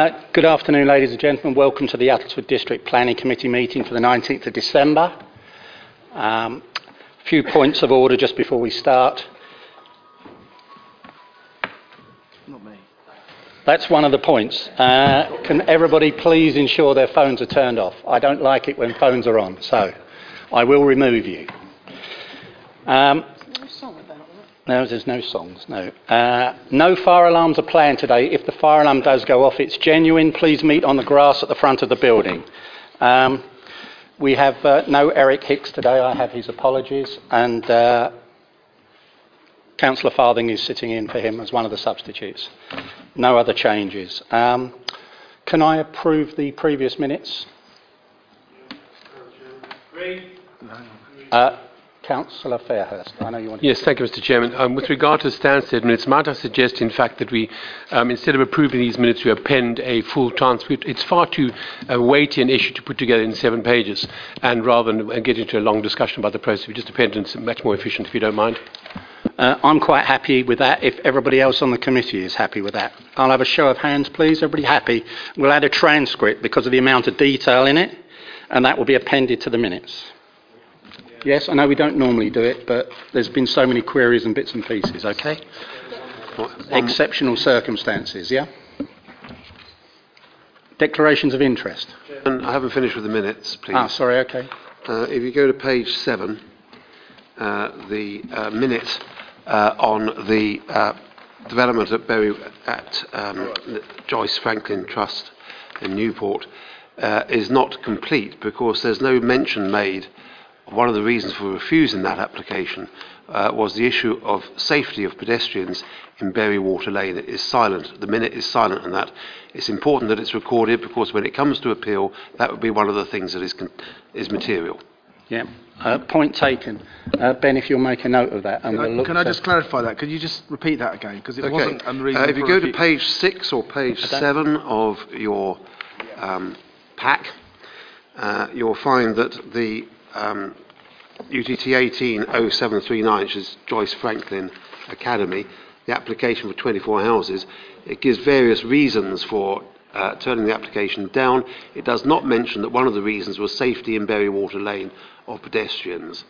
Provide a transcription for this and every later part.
Uh, Good afternoon, ladies and gentlemen. Welcome to the Uttlesford District Planning Committee meeting for the 19th of December. Um, A few points of order just before we start. Not me. That's one of the points. Uh, Can everybody please ensure their phones are turned off? I don't like it when phones are on, so I will remove you. Um, No, there's no songs, no. Uh, no fire alarms are planned today. If the fire alarm does go off, it's genuine. Please meet on the grass at the front of the building. Um, we have uh, no Eric Hicks today. I have his apologies. And uh, Councillor Farthing is sitting in for him as one of the substitutes. No other changes. Um, can I approve the previous minutes? Uh, Councillor Fairhurst, I know you want to... Yes, thank you, Mr. Chairman. Um, with regard to Stansted minutes, might I suggest, in fact, that we, um, instead of approving these minutes, we append a full transcript. It's far too uh, weighty an issue to put together in seven pages, and rather than uh, get into a long discussion about the process, we just append it. It's much more efficient, if you don't mind. Uh, I'm quite happy with that if everybody else on the committee is happy with that. I'll have a show of hands, please. Everybody happy? We'll add a transcript because of the amount of detail in it, and that will be appended to the minutes. Yes, I know we don't normally do it, but there's been so many queries and bits and pieces, okay? Exceptional circumstances, yeah? Declarations of interest. And I haven't finished with the minutes, please. Ah, sorry, okay. Uh, if you go to page seven, uh, the uh, minute uh, on the uh, development at Berry at um, Joyce Frankland Trust in Newport uh, is not complete because there's no mention made. One of the reasons for refusing that application uh, was the issue of safety of pedestrians in Bury Water Lane. It is silent. The minute is silent on that. It's important that it's recorded because when it comes to appeal, that would be one of the things that is, con- is material. Yeah. Uh, point taken. Uh, ben, if you'll make a note of that. And Can we'll I, look can I just clarify that? Could you just repeat that again? Because it wasn't Uh, if you go a to page six or page seven of your um, pack, uh, you'll find that the um, UTT 180739, which is Joyce Frankland Academy, the application for 24 houses, it gives various reasons for uh, turning the application down. It does not mention that one of the reasons was safety in Bury Water Lane of pedestrians.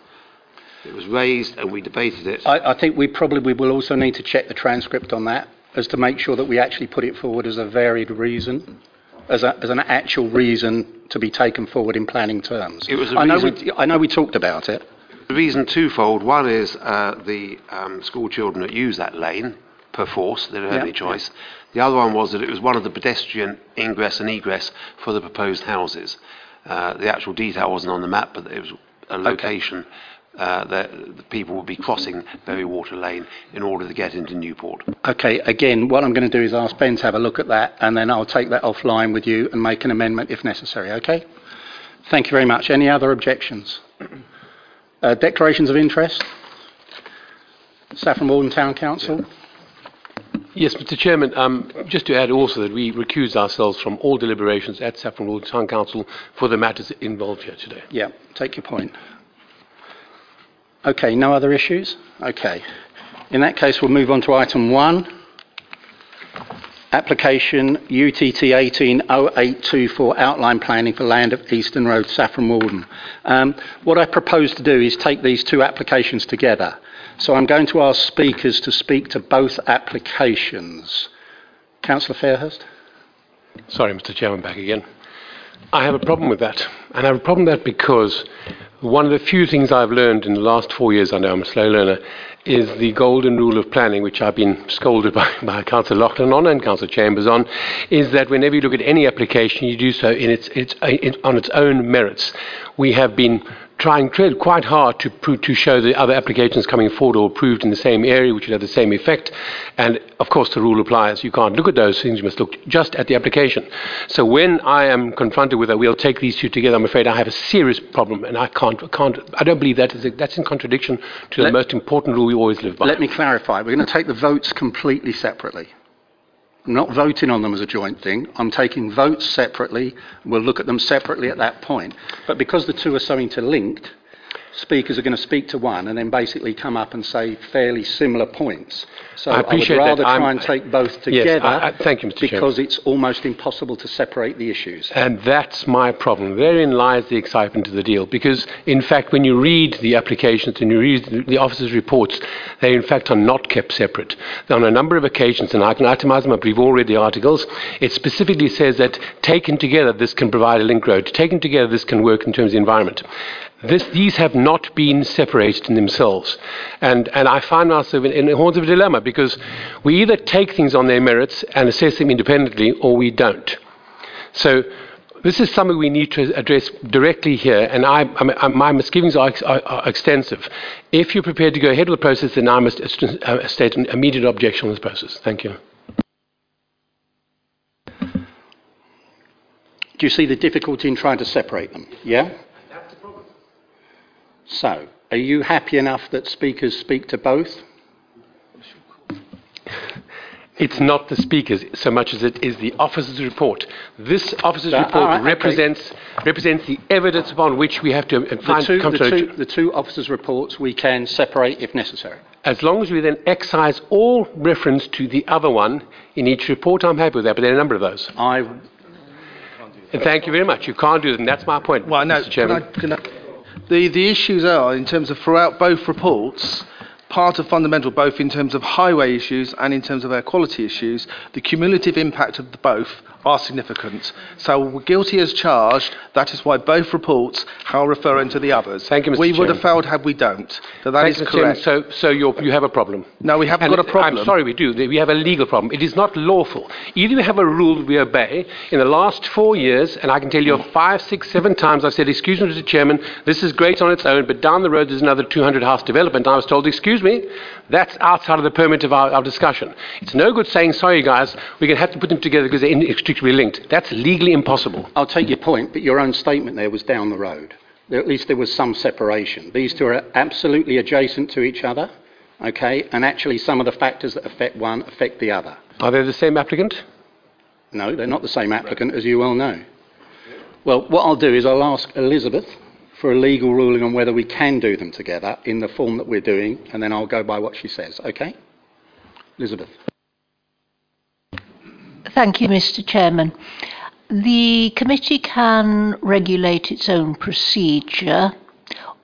It was raised and we debated it. I, I think we probably will also need to check the transcript on that as to make sure that we actually put it forward as a varied reason, as, a, as an actual reason to be taken forward in planning terms. It was I know we, I know we talked about it. The reason twofold. One is uh, the um, school children that use that lane per force, they don't have any choice. The other one was that it was one of the pedestrian ingress and egress for the proposed houses. Uh, the actual detail wasn't on the map, but it was a location uh, that the people would be crossing Bury Water Lane in order to get into Newport. Okay, again, what I'm going to do is ask Ben to have a look at that, and then I'll take that offline with you and make an amendment if necessary, okay? Thank you very much. Any other objections? Uh, declarations of interest? Saffron Walden Town Council? Yes, Mr. Chairman, um, just to add also that we recuse ourselves from all deliberations at Saffron Walden Town Council for the matters involved here today. Yeah, take your point. Okay, no other issues? Okay. In that case, we'll move on to item one. Application UTT 180824 outline planning for land of Eastern Road, Saffron Walden. Um, what I propose to do is take these two applications together. So I'm going to ask speakers to speak to both applications. Councillor Fairhurst? Sorry, Mr. Chairman, back again. I have a problem with that. And I have a problem with that because one of the few things I've learned in the last four years, I know I'm a slow learner, is the golden rule of planning, which I've been scolded by, by Councillor Loughlin on and Councillor Chambers on, is that whenever you look at any application, you do so in its, its, on its own merits. We have been trying quite hard to, prove, to show the other applications coming forward or approved in the same area, which would have the same effect. And of course, the rule applies. You can't look at those things. You must look just at the application. So when I am confronted with a, we'll take these two together, I'm afraid I have a serious problem, and I can't, can't I don't believe that is a, that's in contradiction to Let- the most important rule we always live by. Let me clarify. We're going to take the votes completely separately. Not voting on them as a joint thing. I'm taking votes separately. We'll look at them separately at that point. But because the two are so interlinked, speakers are going to speak to one and then basically come up and say fairly similar points. So I I, would appreciate that. rather try I'm- and take both Yes, together I- I- thank you, Mr. Chairman. because it's almost impossible to separate the issues. And that's my problem. Therein lies the excitement of the deal. Because, in fact, when you read the applications and you read the- the officers' reports, they, in fact, are not kept separate. On a number of occasions, and I can itemize them up, we've all read the articles, it specifically says that taken together, this can provide a link road. Taken together, this can work in terms of the environment. This, these have not been separated in themselves. And, and I find myself in, in the horns of a dilemma because we either take things on their merits and assess them independently or we don't. So this is something we need to address directly here, and I, I, my misgivings are, are, are extensive. If you're prepared to go ahead with the process, then I must uh, state an immediate objection on this process. Thank you. Do you see the difficulty in trying to separate them? Yeah? That's the problem. So, are you happy enough that speakers speak to both? It's not the speakers so much as it is the officer's report. This officer's So, report all right, okay. represents, represents the evidence upon which we have to uh, The find two, come the, to two, the two officers' reports we can separate if necessary. As long as we then excise all reference to the other one in each report, I'm happy with that, but there are a number of those. I, And thank you very much. You can't do that, and that's my point, Well, no, Mr. Chairman. can I, can I, the, the issues are, in terms of throughout both reports, part of fundamental, both in terms of highway issues and in terms of air quality issues, the cumulative impact of both are significant. So we're guilty as charged. That is why both reports are referring to the others. Thank you, Mr. We would have failed had we don't. So that Thank is Mr. Chairman. correct. So, so you have a problem. No, we haven't And got a problem. I'm sorry, we do. We have a legal problem. It is not lawful. Either we have a rule we obey. In the last four years, and I can tell you five, six, seven times, I've said, excuse me, Mr. Chairman, this is great on its own, but down the road there's another 200 house development. And I was told, excuse me, that's outside of the permit of our, our discussion. It's no good saying, sorry, guys, we're going to have to put them together because they're inextricably linked. That's legally impossible. I'll take your point, but your own statement there was down the road. There, at least there was some separation. These two are absolutely adjacent to each other, okay, and actually some of the factors that affect one affect the other. Are they the same applicant? No, they're not the same applicant, as you well know. Well, what I'll do is I'll ask Elizabeth for a legal ruling on whether we can do them together in the form that we're doing, and then I'll go by what she says, okay? Elizabeth. Thank you, Mr. Chairman. The committee can regulate its own procedure,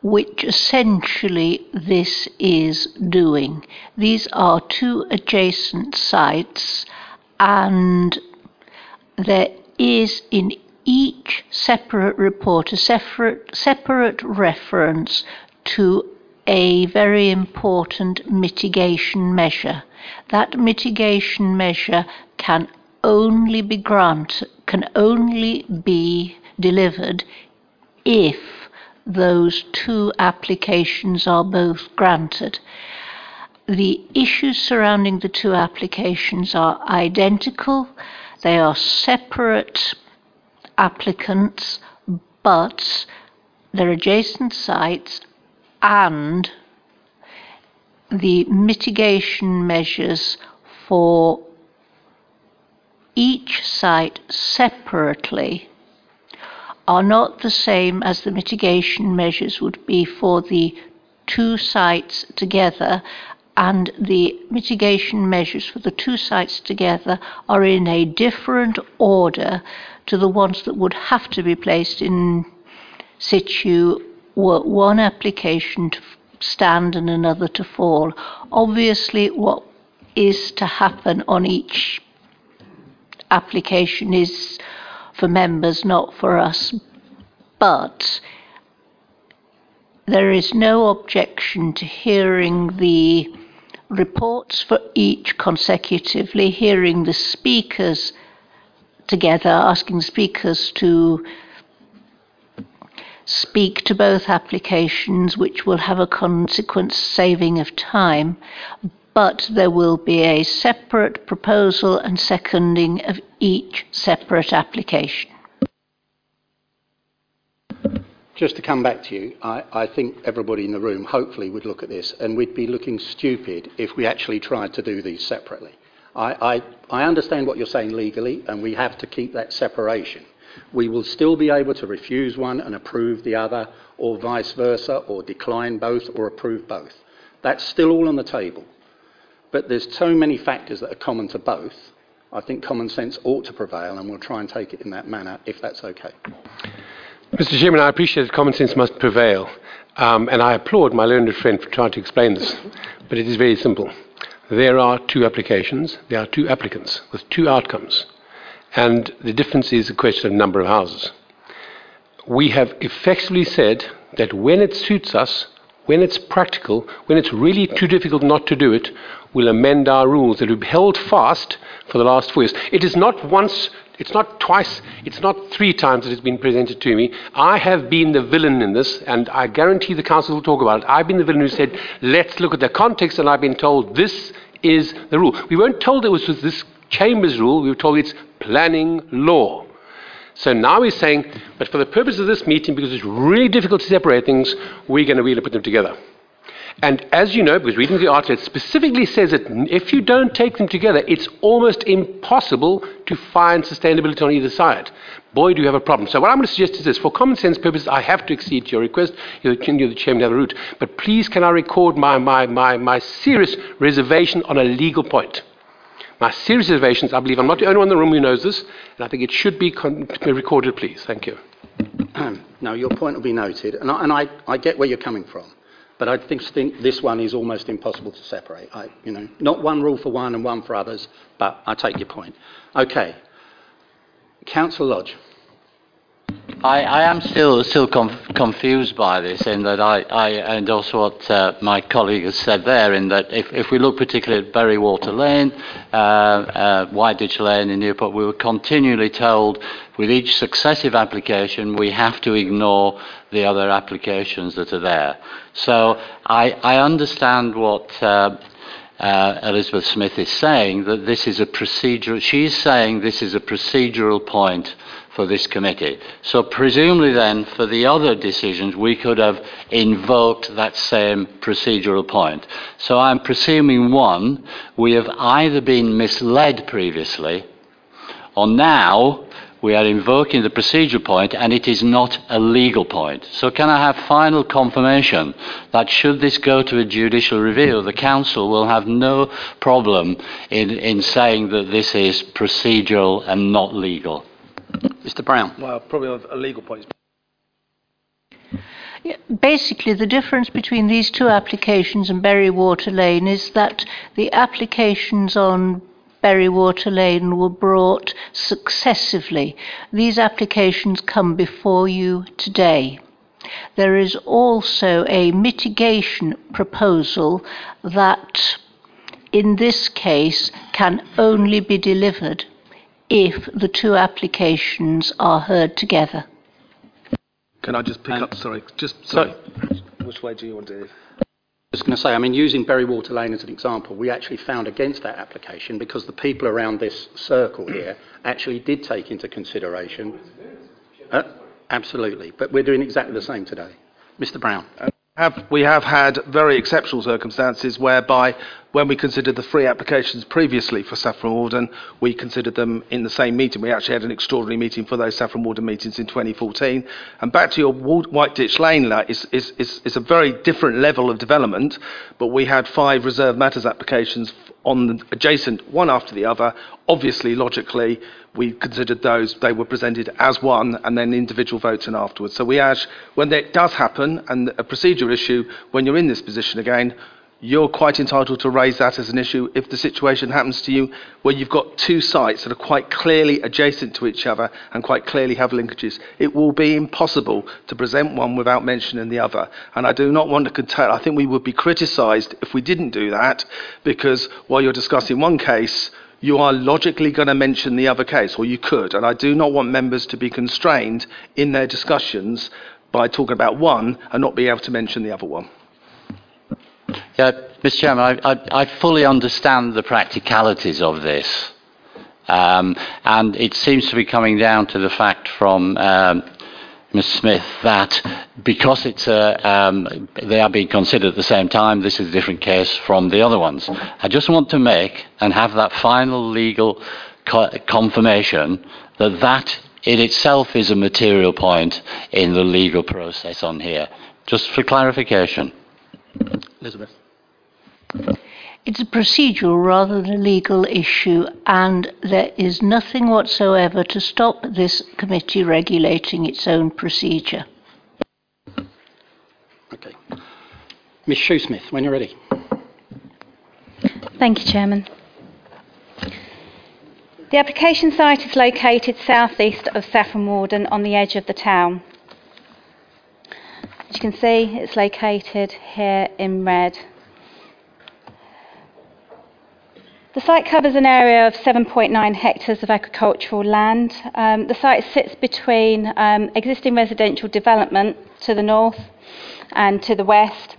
which essentially this is doing. These are two adjacent sites, and there is in each separate report a separate, separate reference to a very important mitigation measure. That mitigation measure can only be granted, can only be delivered if those two applications are both granted. The issues surrounding the two applications are identical. They are separate applicants, but they're adjacent sites and the mitigation measures for each site separately are not the same as the mitigation measures would be for the two sites together, and the mitigation measures for the two sites together are in a different order to the ones that would have to be placed in situ one application to stand and another to fall. Obviously, what is to happen on each application is for members, not for us. But there is no objection to hearing the reports for each consecutively, hearing the speakers together, asking the speakers to speak to both applications, which will have a consequent saving of time, but there will be a separate proposal and seconding of each separate application. Just to come back to you, I, I think everybody in the room hopefully would look at this and we'd be looking stupid if we actually tried to do these separately. I, I, I understand what you're saying legally and we have to keep that separation. We will still be able to refuse one and approve the other, or vice versa, or decline both or approve both. That's still all on the table. But there's so many factors that are common to both. I think common sense ought to prevail, and we'll try and take it in that manner if that's okay. Mr. Chairman, I appreciate that common sense must prevail, um, and I applaud my learned friend for trying to explain this. But it is very simple. There are two applications, there are two applicants with two outcomes, and the difference is a question of number of houses. We have effectively said that when it suits us, when it's practical, when it's really too difficult not to do it, we'll amend our rules that we've held fast for the last four years. It is not once, it's not twice, it's not three times that it's been presented to me. I have been the villain in this, and I guarantee the council will talk about it. I've been the villain who said, let's look at the context, and I've been told this is the rule. We weren't told it was this Chamber's rule, we were told it's planning law. So now he's saying, but for the purpose of this meeting, because it's really difficult to separate things, we're going to really put them together. And as you know, because reading the article, it specifically says that if you don't take them together, it's almost impossible to find sustainability on either side. Boy, do you have a problem. So what I'm going to suggest is this. For common sense purposes, I have to accede to your request. You're, you're the chairman of the route. But please can I record my, my, my, my serious reservation on a legal point. My serious reservations, I believe I'm not the only one in the room who knows this, and I think it should be con- recorded, please. Thank you. no, your point will be noted, and I, and I, I get where you're coming from. But I think, think this one is almost impossible to separate. I, you know, not one rule for one and one for others, but I take your point. Okay. Council Lodge. I, I am still still conf- confused by this in that I, I endorse what uh, my colleague has said there in that if, if we look particularly at Burywater Lane, uh, uh, Whiteditch Lane in Newport, we were continually told with each successive application we have to ignore the other applications that are there. So I, I understand what uh, uh, Elizabeth Smith is saying that this is a procedural. She's saying this is a procedural point for this committee. So presumably then, for the other decisions, we could have invoked that same procedural point. So I'm presuming one, we have either been misled previously, or now we are invoking the procedural point and it is not a legal point. So can I have final confirmation that should this go to a judicial review, the council will have no problem in, in saying that this is procedural and not legal? Mr. Brown. Well, probably a legal point. Basically, the difference between these two applications and Burywater Lane is that the applications on Burywater Lane were brought successively. These applications come before you today. There is also a mitigation proposal that, in this case, can only be delivered if the two applications are heard together. Can I just pick um, up? Sorry, just sorry. Which way do you want to? Was going to say, I mean, using Burywater Lane as an example, we actually found against that application because the people around this circle here actually did take into consideration. Uh, absolutely, but we're doing exactly the same today. Mr. Brown. Uh, have, we have had very exceptional circumstances whereby, when we considered the three applications previously for Saffron Walden, we considered them in the same meeting. We actually had an extraordinary meeting for those Saffron Walden meetings in 2014. And back to your White Ditch Lane, is, is, is, is a very different level of development, but we had five reserved matters applications on the adjacent, one after the other. Obviously, logically, we considered those, they were presented as one and then individual votes and afterwards. So we ask, when that does happen and a procedure issue, when you're in this position again, you're quite entitled to raise that as an issue if the situation happens to you where you've got two sites that are quite clearly adjacent to each other and quite clearly have linkages. It will be impossible to present one without mentioning the other. And I do not want to contest, I think we would be criticised if we didn't do that because while you're discussing one case, you are logically going to mention the other case, or you could. And I do not want members to be constrained in their discussions by talking about one and not be able to mention the other one. Yeah, Mr. Chairman, I, I, I fully understand the practicalities of this. Um, and it seems to be coming down to the fact from um, Ms. Smith that because it's a, um, they are being considered at the same time, this is a different case from the other ones. I just want to make and have that final legal co- confirmation that that in itself is a material point in the legal process on here. Just for clarification. Elizabeth. It's a procedural rather than a legal issue, and there is nothing whatsoever to stop this committee regulating its own procedure. Okay. Ms Shoesmith, when you're ready. Thank you, Chairman. The application site is located southeast of Saffron Walden on the edge of the town. You can see, it's located here in red. The site covers an area of 7.9 hectares of agricultural land. Um, the site sits between um, existing residential development to the north and to the west,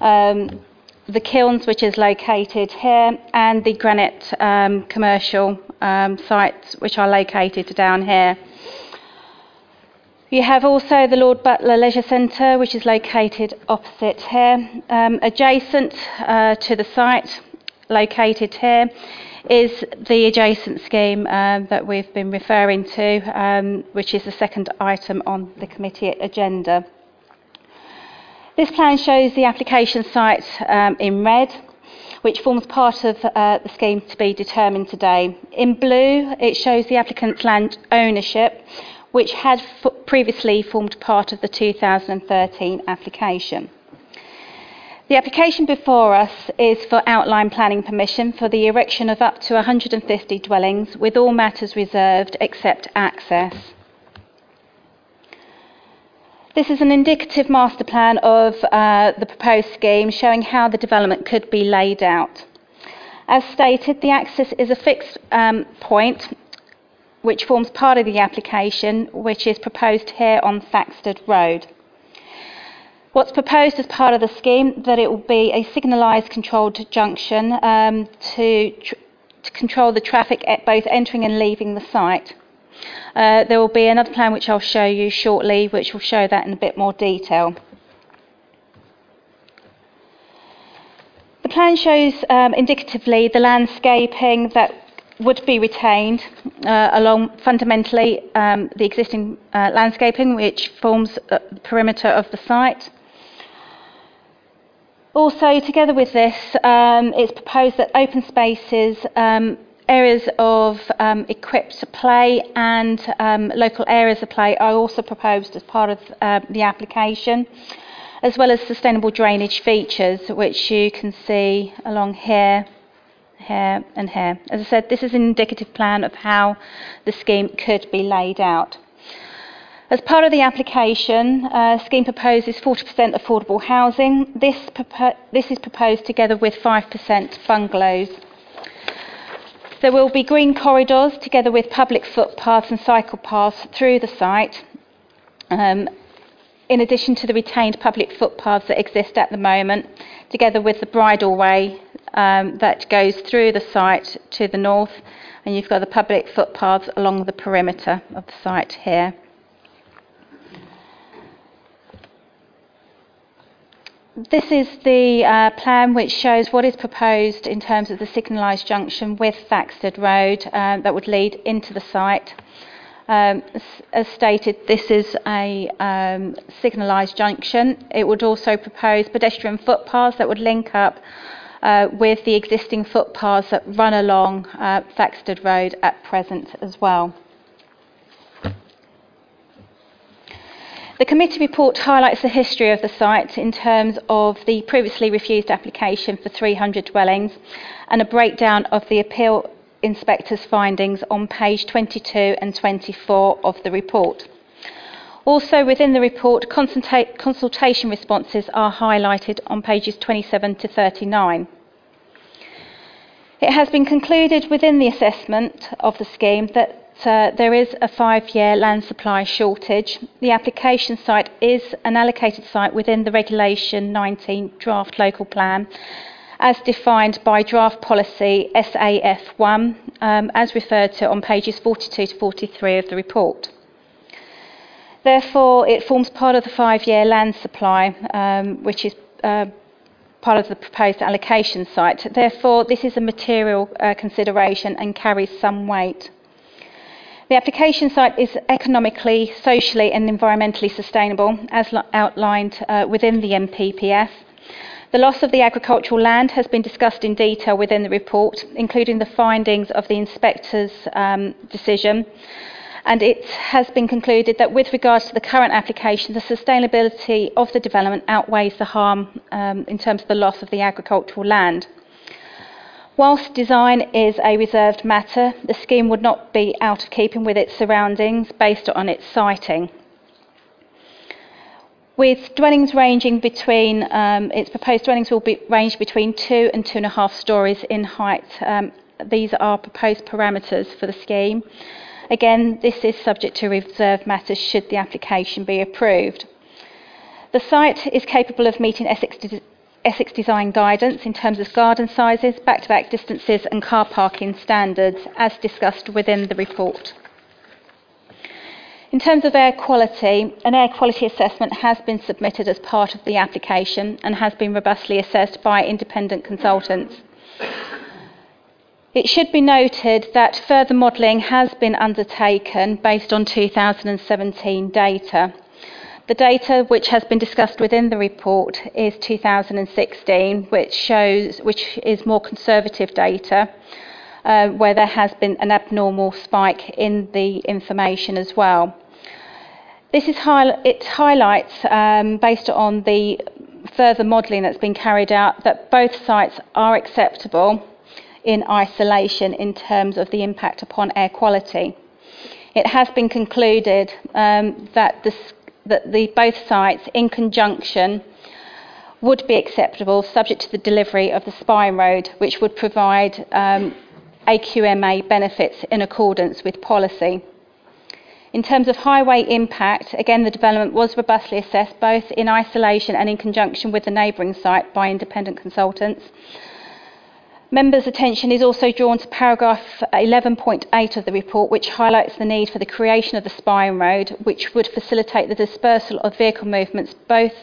um, the kilns, which is located here, and the granite um, commercial um, sites, which are located down here. You have also the Lord Butler Leisure Centre, which is located opposite here. Um, adjacent uh, to the site, located here, is the adjacent scheme um, that we've been referring to, um, which is the second item on the committee agenda. This plan shows the application site um, in red, which forms part of uh, the scheme to be determined today. In blue, it shows the applicant's land ownership, which had f- previously formed part of the 2013 application. The application before us is for outline planning permission for the erection of up to 150 dwellings with all matters reserved except access. This is an indicative master plan of uh, the proposed scheme showing how the development could be laid out. As stated, the access is a fixed um, point which forms part of the application, which is proposed here on Thaxted Road. What's proposed as part of the scheme that it will be a signalised controlled junction um, to, tr- to control the traffic at both entering and leaving the site. Uh, there will be another plan which I'll show you shortly, which will show that in a bit more detail. The plan shows um, indicatively the landscaping that would be retained uh, along fundamentally um, the existing uh, landscaping which forms the perimeter of the site. Also, together with this, um, it's proposed that open spaces um, areas of um, equipped play and um, local areas of play are also proposed as part of uh, the application, as well as sustainable drainage features, which you can see along here, here, and here. As I said, this is an indicative plan of how the scheme could be laid out. As part of the application, uh, scheme proposes 40% affordable housing. This, propo- this is proposed together with 5% bungalows. There will be green corridors together with public footpaths and cycle paths through the site, um, in addition to the retained public footpaths that exist at the moment, together with the bridle way um, that goes through the site to the north, and you've got the public footpaths along the perimeter of the site here. This is the uh, plan which shows what is proposed in terms of the signalised junction with Thaxted Road uh, that would lead into the site. Um, as, as, stated, this is a um, signalised junction. It would also propose pedestrian footpaths that would link up uh, with the existing footpaths that run along uh, Road at present as well. The committee report highlights the history of the site in terms of the previously refused application for 300 dwellings and a breakdown of the appeal inspector's findings on page 22 and 24 of the report. Also, within the report, consultation responses are highlighted on pages 27 to 39. It has been concluded within the assessment of the scheme that uh, there is a five year land supply shortage. The application site is an allocated site within the Regulation 19 Draft Local Plan as defined by Draft Policy SAF1 um, as referred to on pages 42 to 43 of the report. Therefore, it forms part of the five year land supply, um, which is uh, part of the proposed allocation site. Therefore, this is a material uh, consideration and carries some weight. The application site is economically, socially, and environmentally sustainable, as lo- outlined uh, within the NPPF. The loss of the agricultural land has been discussed in detail within the report, including the findings of the inspector's um, decision. And it has been concluded that, with regards to the current application, the sustainability of the development outweighs the harm um, in terms of the loss of the agricultural land. Whilst design is a reserved matter, the scheme would not be out of keeping with its surroundings based on its siting. With dwellings ranging between, um, its proposed dwellings will be range between two and two and a half stories in height. Um, these are proposed parameters for the scheme. Again, this is subject to reserved matters should the application be approved. The site is capable of meeting Essex, de- Essex design guidance in terms of garden sizes, back to back distances, and car parking standards, as discussed within the report. In terms of air quality, an air quality assessment has been submitted as part of the application and has been robustly assessed by independent consultants. It should be noted that further modelling has been undertaken based on 2017 data. The data which has been discussed within the report is 2016, which shows which is more conservative data, uh, where there has been an abnormal spike in the information as well. This is high, it highlights, um, based on the further modelling that's been carried out, that both sites are acceptable in isolation in terms of the impact upon air quality. It has been concluded um, that, the, that the, both sites, in conjunction, would be acceptable subject to the delivery of the spine road, which would provide um, AQMA benefits in accordance with policy. In terms of highway impact, again, the development was robustly assessed both in isolation and in conjunction with the neighbouring site by independent consultants. Members' attention is also drawn to paragraph 11.8 of the report, which highlights the need for the creation of the spine road, which would facilitate the dispersal of vehicle movements, both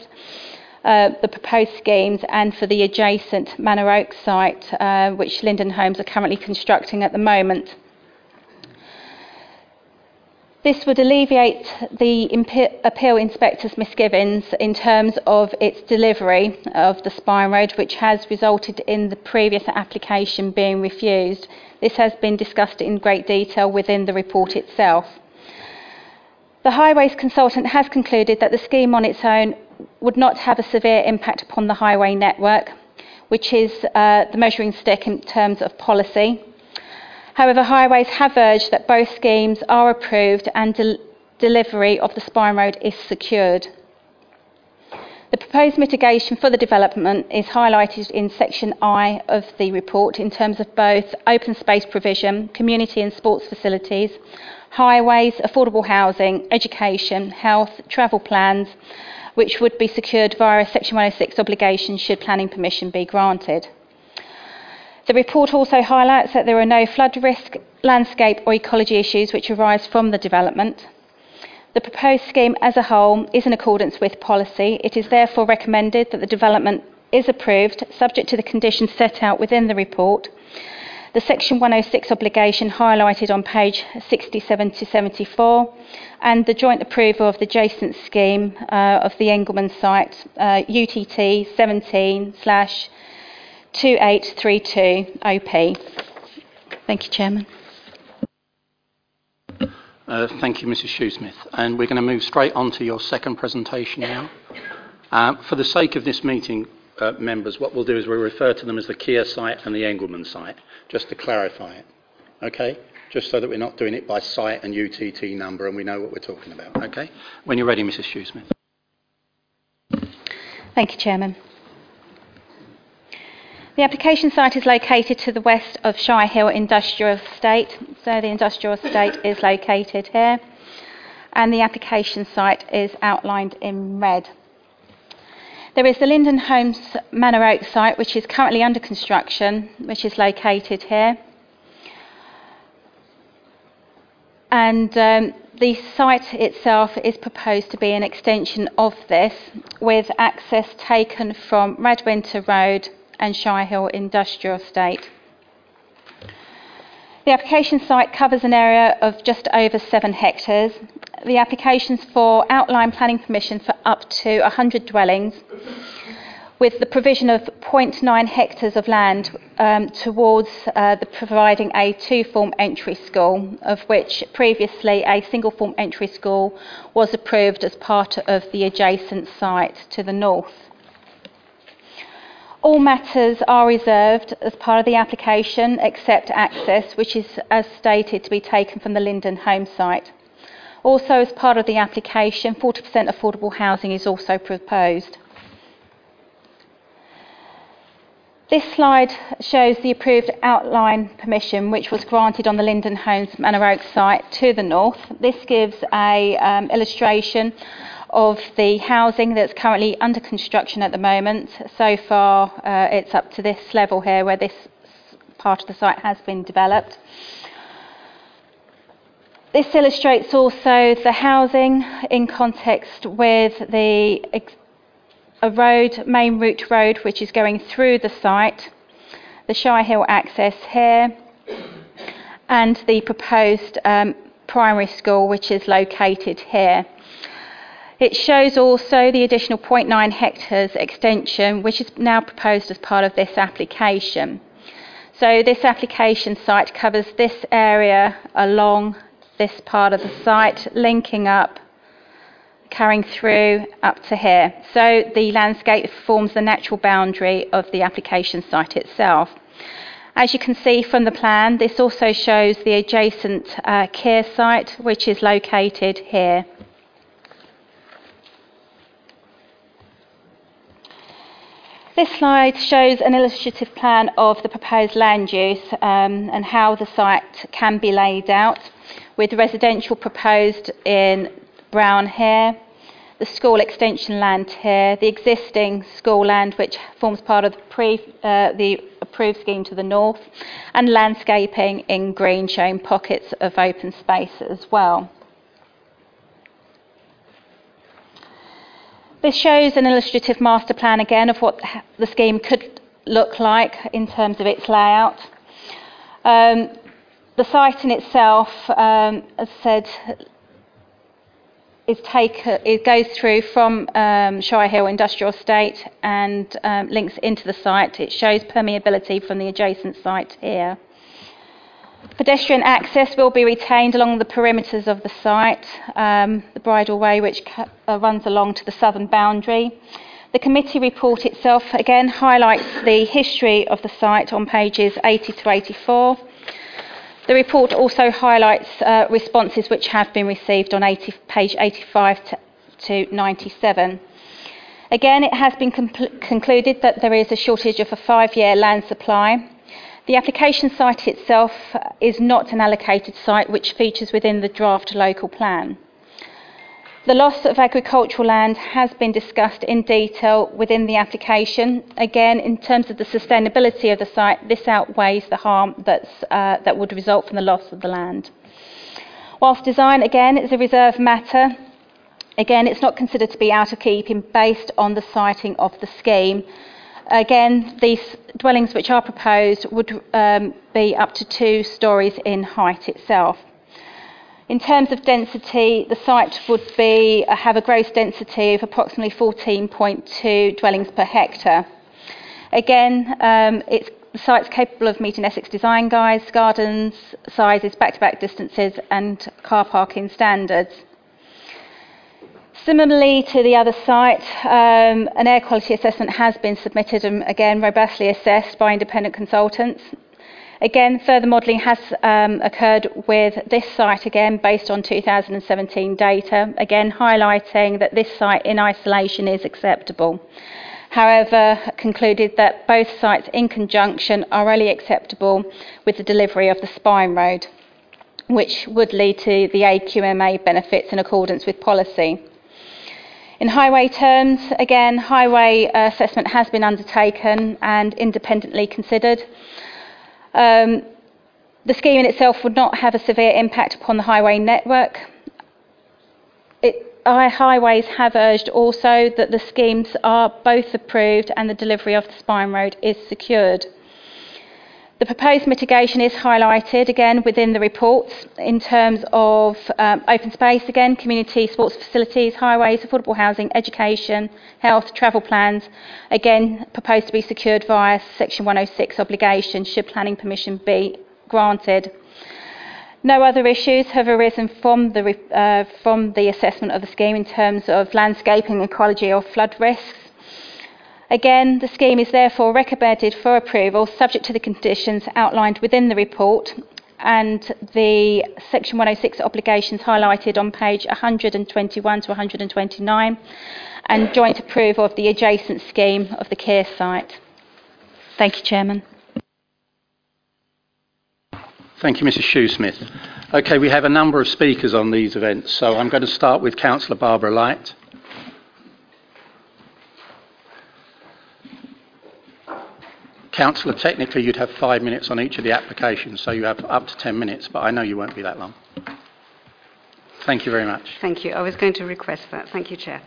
uh, the proposed schemes and for the adjacent Manor Oak site, uh, which Linden Homes are currently constructing at the moment. This would alleviate the appeal inspector's misgivings in terms of its delivery of the spine road, which has resulted in the previous application being refused. This has been discussed in great detail within the report itself. The highways consultant has concluded that the scheme on its own would not have a severe impact upon the highway network, which is uh, the measuring stick in terms of policy. However, Highways have urged that both schemes are approved and del- delivery of the spine road is secured. The proposed mitigation for the development is highlighted in section I of the report in terms of both open space provision, community and sports facilities, highways, affordable housing, education, health, travel plans, which would be secured via a section 106 obligation should planning permission be granted. The report also highlights that there are no flood risk, landscape, or ecology issues which arise from the development. The proposed scheme as a whole is in accordance with policy. It is therefore recommended that the development is approved, subject to the conditions set out within the report. The Section 106 obligation highlighted on page 67 to 74, and the joint approval of the adjacent scheme uh, of the Engelman site, uh, UTT 17 slash 2832 OP. Thank you, Chairman. Uh, thank you, Mrs. Shoesmith. And we're going to move straight on to your second presentation now. Uh, for the sake of this meeting, uh, members, what we'll do is we'll refer to them as the Kia site and the Engelman site, just to clarify it. Okay? Just so that we're not doing it by site and UTT number and we know what we're talking about. Okay? When you're ready, Mrs. Shoesmith. Thank you, Chairman. The application site is located to the west of Shire Hill Industrial Estate. So the industrial estate is located here, and the application site is outlined in red. There is the Linden Homes Manor Oak site, which is currently under construction, which is located here. And um, the site itself is proposed to be an extension of this, with access taken from Radwinter Road and Shire Hill Industrial Estate. The application site covers an area of just over seven hectares. The application's for outline planning permission for up to 100 dwellings, with the provision of 0.9 hectares of land um, towards uh, the providing a two-form entry school, of which previously a single-form entry school was approved as part of the adjacent site to the north. All matters are reserved as part of the application except access, which is as stated to be taken from the Linden home site. Also, as part of the application, 40% affordable housing is also proposed. This slide shows the approved outline permission which was granted on the Linden Homes Manor Oak site to the north. This gives a um, illustration of the housing that's currently under construction at the moment. So far, uh, it's up to this level here where this part of the site has been developed. This illustrates also the housing in context with the a road, main route road, which is going through the site, the Shire Hill access here, and the proposed um, primary school, which is located here. It shows also the additional 0.9 hectares extension, which is now proposed as part of this application. So this application site covers this area along this part of the site, linking up, carrying through up to here. So the landscape forms the natural boundary of the application site itself. As you can see from the plan, this also shows the adjacent uh, care site, which is located here. This slide shows an illustrative plan of the proposed land use um, and how the site can be laid out, with residential proposed in brown here, the school extension land here, the existing school land which forms part of the, pre, uh, the approved scheme to the north, and landscaping in green showing pockets of open space as well. This shows an illustrative master plan again of what the scheme could look like in terms of its layout. Um, the site in itself, um, as said, is take, it goes through from um, Shire Hill Industrial Estate and um, links into the site. It shows permeability from the adjacent site here. Pedestrian access will be retained along the perimeters of the site, um, the bridleway which uh, runs along to the southern boundary. The committee report itself again highlights the history of the site on pages 80 to 84. The report also highlights uh, responses which have been received on 80, page 85 to, to 97. Again, it has been concluded that there is a shortage of a five year land supply the application site itself is not an allocated site which features within the draft local plan. The loss of agricultural land has been discussed in detail within the application. Again, in terms of the sustainability of the site, this outweighs the harm that's, uh, that would result from the loss of the land. Whilst design, again, is a reserved matter, again, it's not considered to be out of keeping based on the siting of the scheme Again, these dwellings which are proposed would um, be up to two stories in height itself. In terms of density, the site would be, uh, have a gross density of approximately 14.2 dwellings per hectare. Again, um, it's, the site's capable of meeting Essex design guides, gardens, sizes, back-to-back distances and car parking standards. Similarly to the other site, um, an air quality assessment has been submitted and again robustly assessed by independent consultants. Again, further modelling has um, occurred with this site again based on 2017 data, again highlighting that this site in isolation is acceptable. However, concluded that both sites in conjunction are only acceptable with the delivery of the spine road, which would lead to the AQMA benefits in accordance with policy. In highway terms, again, highway assessment has been undertaken and independently considered. Um, the scheme in itself would not have a severe impact upon the highway network. It, our highways have urged also that the schemes are both approved and the delivery of the spine road is secured. The proposed mitigation is highlighted again within the report in terms of um, open space, again, community sports facilities, highways, affordable housing, education, health, travel plans, again, proposed to be secured via Section 106 obligation should planning permission be granted. No other issues have arisen from the, uh, from the assessment of the scheme in terms of landscaping, ecology, or flood risks. Again, the scheme is therefore recommended for approval subject to the conditions outlined within the report and the Section 106 obligations highlighted on page 121 to 129 and joint approval of the adjacent scheme of the care site. Thank you, Chairman. Thank you, Mrs. Shoesmith. Okay, we have a number of speakers on these events, so I'm going to start with Councillor Barbara Light. Councillor, technically you'd have five minutes on each of the applications, so you have up to 10 minutes, but I know you won't be that long. Thank you very much. Thank you. I was going to request that. Thank you, Chair.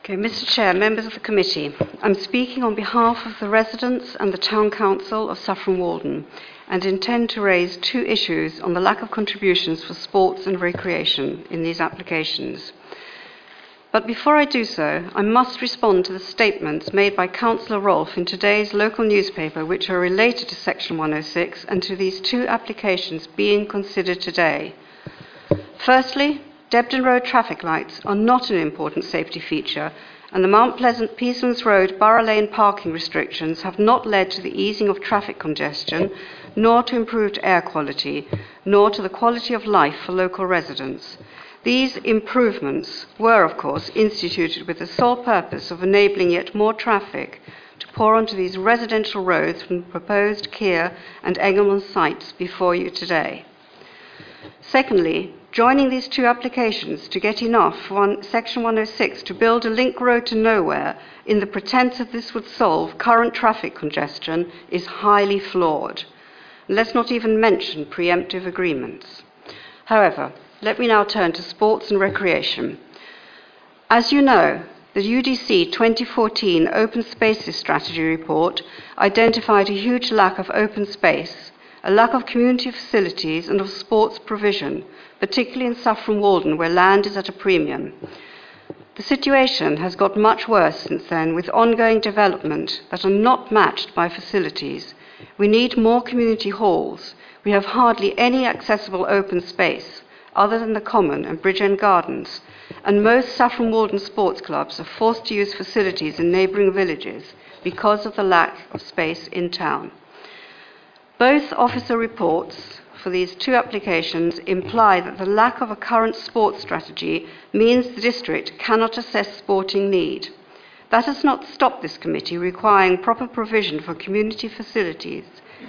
Okay, Mr. Chair, members of the committee, I'm speaking on behalf of the residents and the Town Council of Saffron Walden and intend to raise two issues on the lack of contributions for sports and recreation in these applications. But before I do so, I must respond to the statements made by Councillor Rolfe in today's local newspaper, which are related to Section 106 and to these two applications being considered today. Firstly, Debden Road traffic lights are not an important safety feature, and the Mount Pleasant Peaslands Road Borough Lane parking restrictions have not led to the easing of traffic congestion, nor to improved air quality, nor to the quality of life for local residents. These improvements were, of course, instituted with the sole purpose of enabling yet more traffic to pour onto these residential roads from the proposed Kier and Engelmann sites before you today. Secondly, joining these two applications to get enough one, Section 106 to build a link road to nowhere in the pretense that this would solve current traffic congestion is highly flawed. Let's not even mention preemptive agreements. However, let me now turn to sports and recreation. As you know, the UDC 2014 Open Spaces Strategy report identified a huge lack of open space, a lack of community facilities and of sports provision, particularly in Saffron Walden, where land is at a premium. The situation has got much worse since then, with ongoing development that are not matched by facilities. We need more community halls. We have hardly any accessible open space other than the Common and Bridge End Gardens, and most Saffron Walden sports clubs are forced to use facilities in neighbouring villages because of the lack of space in town. Both officer reports for these two applications imply that the lack of a current sports strategy means the district cannot assess sporting need. That has not stopped this committee requiring proper provision for community facilities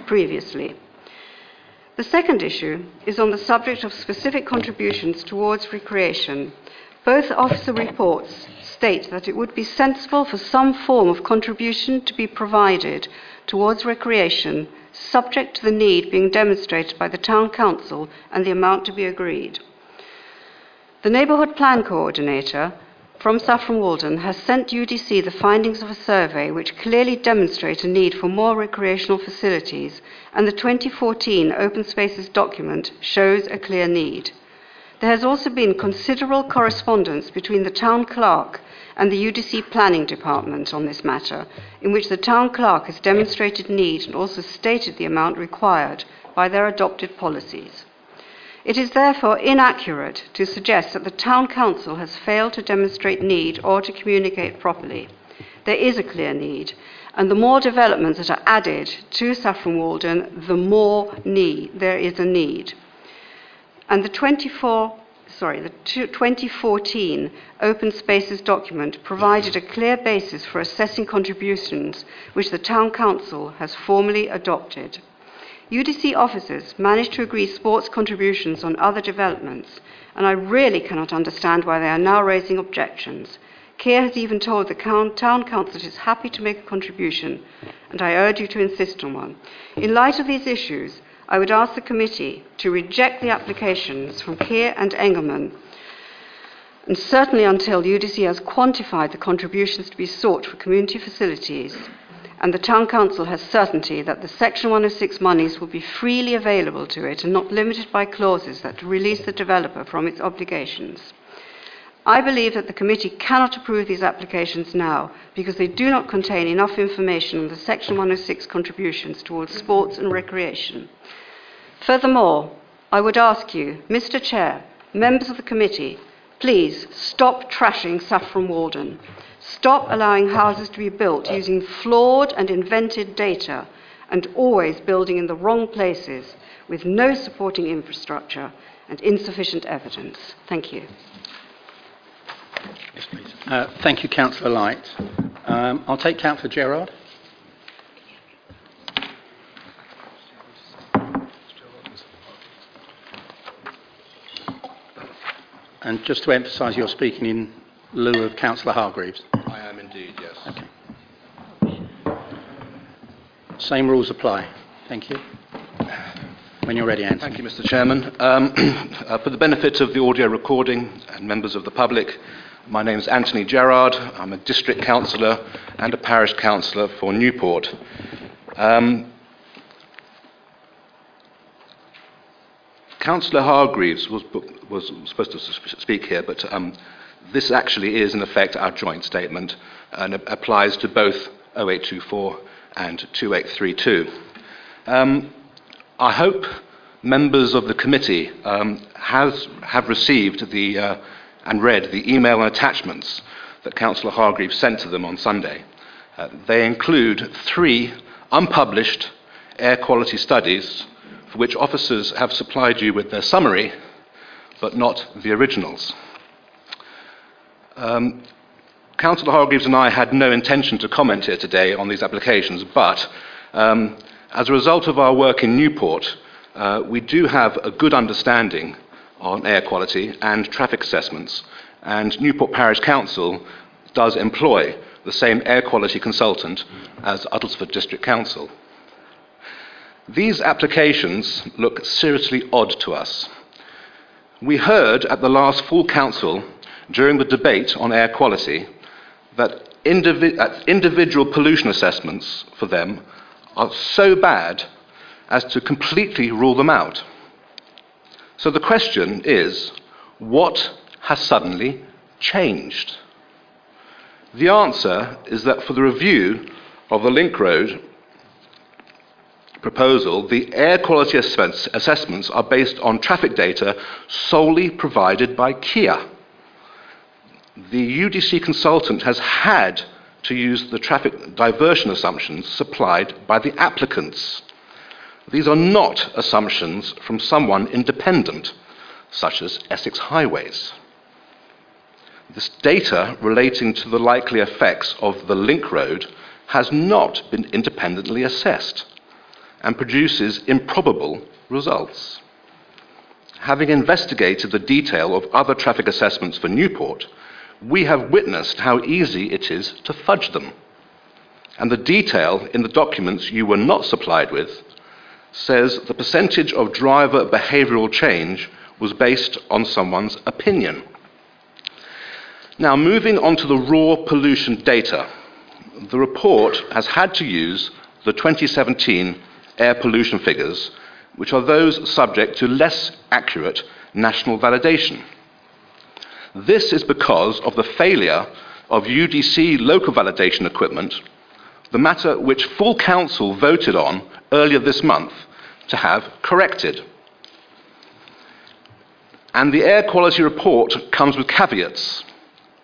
previously. The second issue is on the subject of specific contributions towards recreation. Both officer reports state that it would be sensible for some form of contribution to be provided towards recreation, subject to the need being demonstrated by the Town Council and the amount to be agreed. The Neighbourhood Plan Coordinator from Saffron Walden has sent UDC the findings of a survey which clearly demonstrate a need for more recreational facilities, and the 2014 Open Spaces document shows a clear need. There has also been considerable correspondence between the town clerk and the UDC planning department on this matter, in which the town clerk has demonstrated need and also stated the amount required by their adopted policies. It is therefore inaccurate to suggest that the Town Council has failed to demonstrate need or to communicate properly. There is a clear need, and the more developments that are added to Saffron Walden, the more need there is a need. And the 24 sorry, the 2014 Open Spaces document provided a clear basis for assessing contributions which the Town Council has formally adopted. UDC officers managed to agree sports contributions on other developments, and I really cannot understand why they are now raising objections. Kier has even told the town council it is happy to make a contribution, and I urge you to insist on one. In light of these issues, I would ask the committee to reject the applications from Kier and Engelman, and certainly until UDC has quantified the contributions to be sought for community facilities and the Town Council has certainty that the Section 106 monies will be freely available to it and not limited by clauses that release the developer from its obligations. I believe that the committee cannot approve these applications now because they do not contain enough information on the Section 106 contributions towards sports and recreation. Furthermore, I would ask you, Mr. Chair, members of the committee, please stop trashing Saffron Walden. Stop allowing houses to be built using flawed and invented data and always building in the wrong places with no supporting infrastructure and insufficient evidence. Thank you. Uh, thank you, Councillor Light. Um, I'll take Councillor Gerard. And just to emphasise, you're speaking in lieu of Councillor Hargreaves. I am indeed, yes. Okay. Same rules apply. Thank you. When you're ready, Anthony. Thank you, Mr. Chairman. Um, uh, for the benefit of the audio recording and members of the public, my name is Anthony Gerard. I'm a district councillor and a parish councillor for Newport. Um, Councillor Hargreaves was, was supposed to speak here, but um, this actually is, in effect, our joint statement and applies to both 0824 and 2832. Um, I hope members of the committee um, has, have received the, uh, and read the email and attachments that Councillor Hargreaves sent to them on Sunday. Uh, they include three unpublished air quality studies for which officers have supplied you with their summary, but not the originals. Um, Councillor Hargreaves and I had no intention to comment here today on these applications, but um, as a result of our work in Newport, uh, we do have a good understanding on air quality and traffic assessments, and Newport Parish Council does employ the same air quality consultant as Uttlesford District Council. These applications look seriously odd to us. We heard at the last full council during the debate on air quality that indivi- individual pollution assessments for them are so bad as to completely rule them out. So the question is what has suddenly changed? The answer is that for the review of the Link Road proposal, the air quality assessments are based on traffic data solely provided by Kier. The UDC consultant has had to use the traffic diversion assumptions supplied by the applicants. These are not assumptions from someone independent, such as Essex Highways. This data relating to the likely effects of the link road has not been independently assessed and produces improbable results. Having investigated the detail of other traffic assessments for Newport, we have witnessed how easy it is to fudge them. And the detail in the documents you were not supplied with says the percentage of driver behavioural change was based on someone's opinion. Now, moving on to the raw pollution data, the report has had to use the 2017 air pollution figures, which are those subject to less accurate national validation. This is because of the failure of UDC local validation equipment, the matter which full council voted on earlier this month to have corrected. And the air quality report comes with caveats.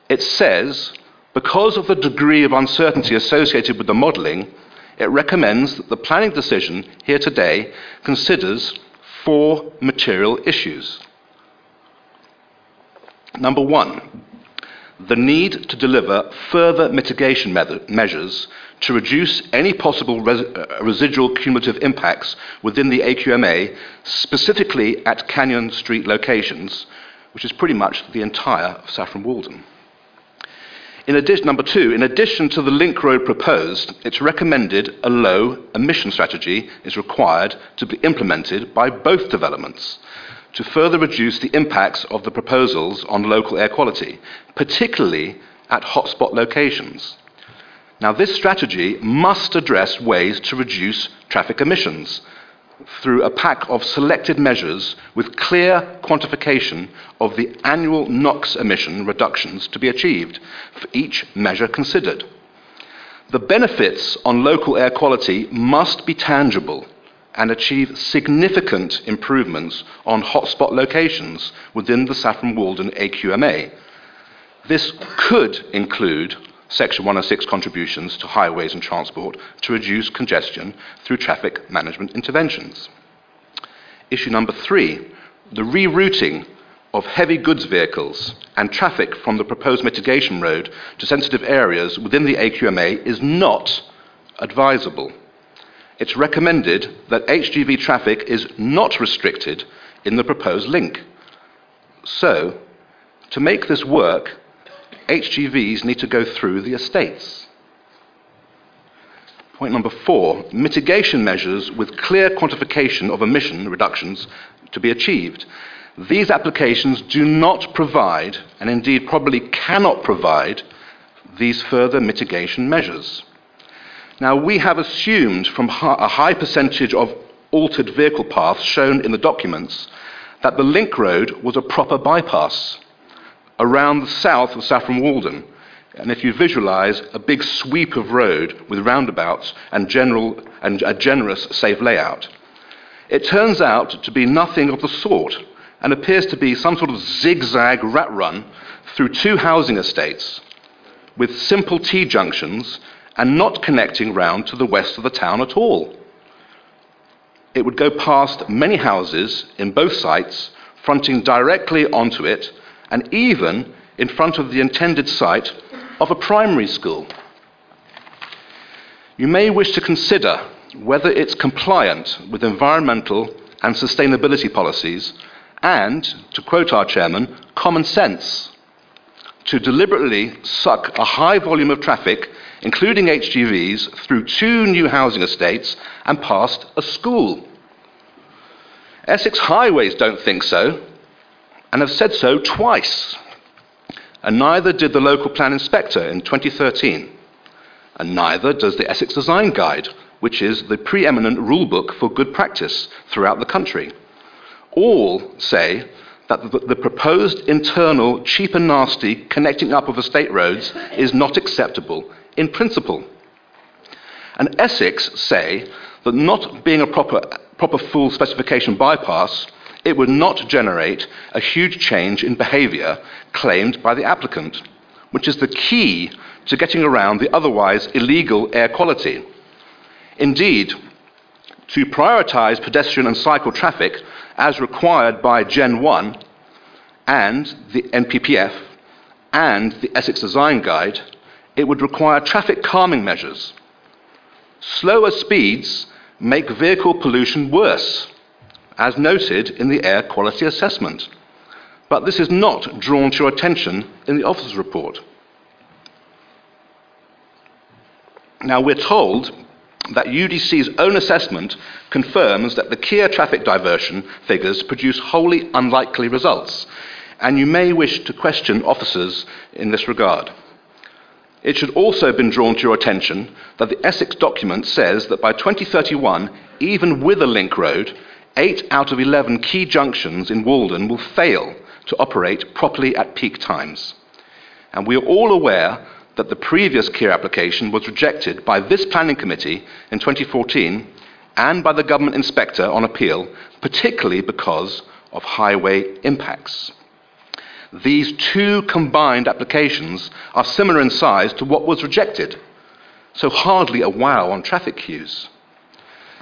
It says, because of the degree of uncertainty associated with the modelling, it recommends that the planning decision here today considers four material issues. Number one, the need to deliver further mitigation measures to reduce any possible res- uh, residual cumulative impacts within the AQMA, specifically at Canyon Street locations, which is pretty much the entire of Saffron Walden. In addition, number two, in addition to the link road proposed, it's recommended a low emission strategy is required to be implemented by both developments to further reduce the impacts of the proposals on local air quality, particularly at hotspot locations. Now, this strategy must address ways to reduce traffic emissions through a pack of selected measures with clear quantification of the annual NOx emission reductions to be achieved for each measure considered. The benefits on local air quality must be tangible and achieve significant improvements on hotspot locations within the Saffron Walden AQMA. This could include Section 106 contributions to highways and transport to reduce congestion through traffic management interventions. Issue number three the rerouting of heavy goods vehicles and traffic from the proposed mitigation road to sensitive areas within the AQMA is not advisable. It's recommended that HGV traffic is not restricted in the proposed link. So, to make this work, HGVs need to go through the estates. Point number four mitigation measures with clear quantification of emission reductions to be achieved. These applications do not provide, and indeed probably cannot provide, these further mitigation measures. Now, we have assumed from a high percentage of altered vehicle paths shown in the documents that the link road was a proper bypass around the south of Saffron Walden. And if you visualize a big sweep of road with roundabouts and, general, and a generous, safe layout, it turns out to be nothing of the sort and appears to be some sort of zigzag rat run through two housing estates with simple T junctions and not connecting round to the west of the town at all. It would go past many houses in both sites, fronting directly onto it and even in front of the intended site of a primary school. You may wish to consider whether it's compliant with environmental and sustainability policies and, to quote our chairman, common sense to deliberately suck a high volume of traffic, including HGVs, through two new housing estates and past a school. Essex Highways don't think so, and have said so twice. And neither did the local plan inspector in 2013. And neither does the Essex Design Guide, which is the preeminent rulebook for good practice throughout the country. All say that the, proposed internal cheap and nasty connecting up of estate roads is not acceptable in principle. And Essex say that not being a proper, proper full specification bypass it would not generate a huge change in behavior claimed by the applicant, which is the key to getting around the otherwise illegal air quality. Indeed, to prioritize pedestrian and cycle traffic as required by Gen 1 and the NPPF and the Essex Design Guide, it would require traffic calming measures. Slower speeds make vehicle pollution worse as noted in the air quality assessment. But this is not drawn to your attention in the officer's report. Now, we're told that UDC's own assessment confirms that the Kier traffic diversion figures produce wholly unlikely results, and you may wish to question officers in this regard. It should also have been drawn to your attention that the Essex document says that by 2031, even with a link road, 8 out of 11 key junctions in Walden will fail to operate properly at peak times. And we are all aware that the previous Kier application was rejected by this planning committee in 2014 and by the government inspector on appeal, particularly because of highway impacts. These two combined applications are similar in size to what was rejected, so hardly a wow on traffic queues.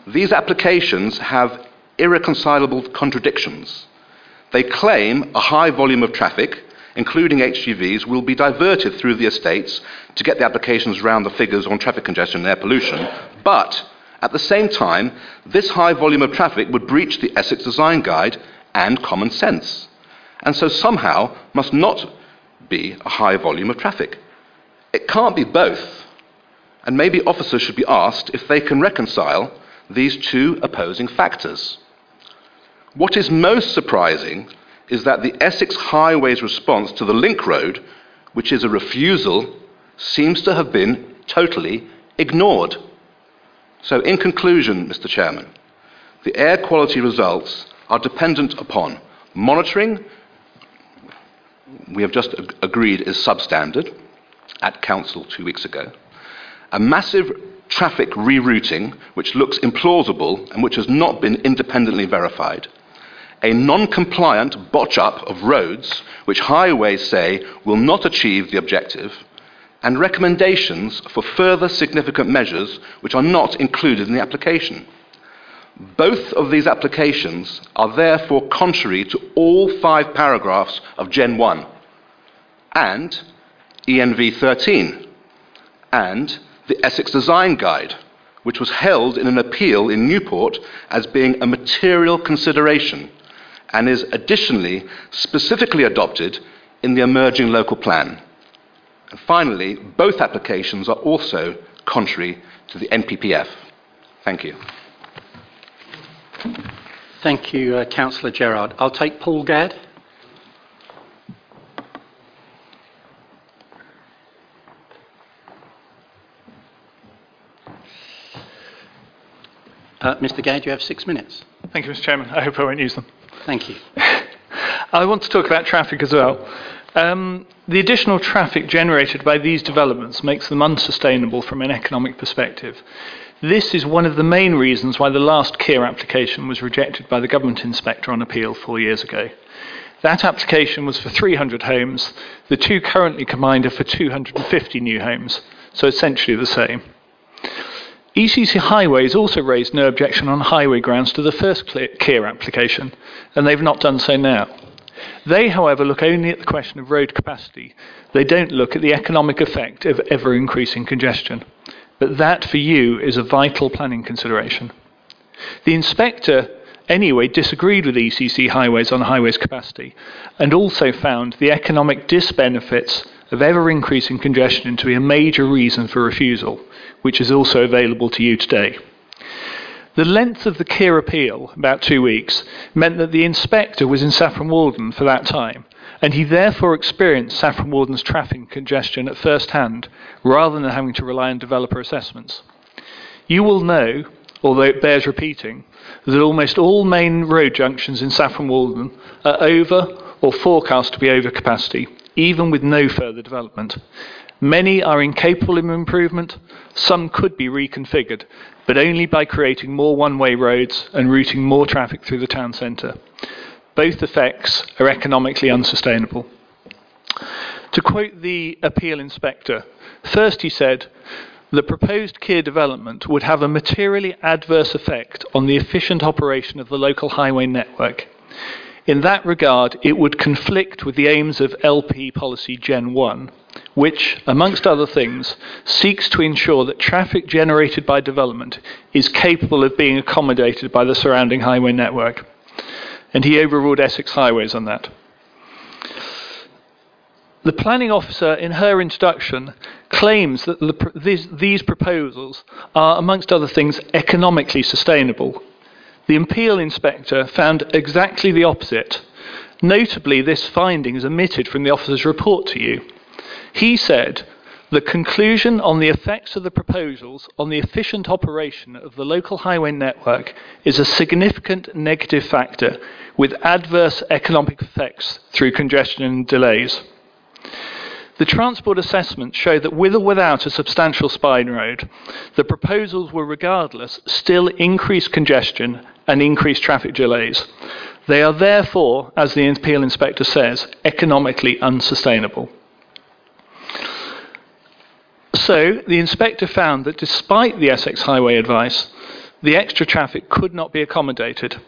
These applications have irreconcilable contradictions. They claim a high volume of traffic, including HGVs, will be diverted through the estates to get the applications around the figures on traffic congestion and air pollution, but at the same time, this high volume of traffic would breach the Essex Design Guide and common sense, and so somehow must not be a high volume of traffic. It can't be both, and maybe officers should be asked if they can reconcile these two opposing factors. What is most surprising is that the Essex Highways response to the link road, which is a refusal, seems to have been totally ignored. So, in conclusion, Mr. Chairman, the air quality results are dependent upon monitoring, we have just ag- agreed is substandard at Council two weeks ago, a massive traffic rerouting, which looks implausible and which has not been independently verified, a non compliant botch up of roads, which highways say will not achieve the objective, and recommendations for further significant measures which are not included in the application. Both of these applications are therefore contrary to all five paragraphs of Gen 1 and ENV 13 and the Essex Design Guide, which was held in an appeal in Newport as being a material consideration and is additionally specifically adopted in the emerging local plan. And finally, both applications are also contrary to the NPPF. Thank you. Thank you, uh, Councillor Gerard. I'll take Paul Gadd. Uh, Mr. Gadd, you have six minutes. Thank you, Mr. Chairman. I hope I won't use them. Thank you. I want to talk about traffic as well. Um, the additional traffic generated by these developments makes them unsustainable from an economic perspective. This is one of the main reasons why the last Kier application was rejected by the government inspector on appeal four years ago. That application was for 300 homes. The two currently combined are for 250 new homes, so essentially the same. ECC Highways also raised no objection on highway grounds to the first Kier application, and they've not done so now. They, however, look only at the question of road capacity. They don't look at the economic effect of ever increasing congestion. But that, for you, is a vital planning consideration. The inspector, anyway, disagreed with ECC Highways on highways capacity and also found the economic disbenefits of ever increasing congestion to be a major reason for refusal, which is also available to you today. The length of the Kier appeal, about two weeks, meant that the inspector was in Saffron Walden for that time, and he therefore experienced Saffron Walden's traffic congestion at first hand, rather than having to rely on developer assessments. You will know, although it bears repeating, that almost all main road junctions in Saffron Walden are over or forecast to be over capacity, even with no further development. Many are incapable of improvement, some could be reconfigured, but only by creating more one way roads and routing more traffic through the town centre. Both effects are economically unsustainable. To quote the appeal inspector, first he said, the proposed Kier development would have a materially adverse effect on the efficient operation of the local highway network. In that regard, it would conflict with the aims of LP Policy Gen 1, which, amongst other things, seeks to ensure that traffic generated by development is capable of being accommodated by the surrounding highway network. And he overruled Essex Highways on that. The planning officer, in her introduction, claims that the, these, these proposals are, amongst other things, economically sustainable the appeal inspector found exactly the opposite. Notably, this finding is omitted from the officer's report to you. He said, the conclusion on the effects of the proposals on the efficient operation of the local highway network is a significant negative factor with adverse economic effects through congestion and delays. The transport assessments show that with or without a substantial spine road, the proposals will regardless still increase congestion and increase traffic delays. They are therefore, as the appeal inspector says, economically unsustainable. So, the inspector found that despite the Essex Highway advice, the extra traffic could not be accommodated.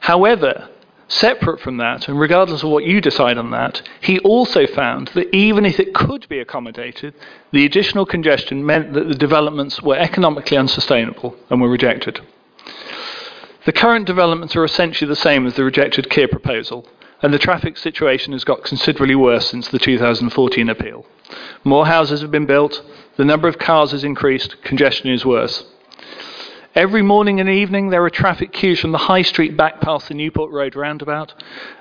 However, Separate from that, and regardless of what you decide on that, he also found that even if it could be accommodated, the additional congestion meant that the developments were economically unsustainable and were rejected. The current developments are essentially the same as the rejected Kier proposal, and the traffic situation has got considerably worse since the 2014 appeal. More houses have been built, the number of cars has increased, congestion is worse. Every morning and evening, there are traffic queues from the High Street back past the Newport Road roundabout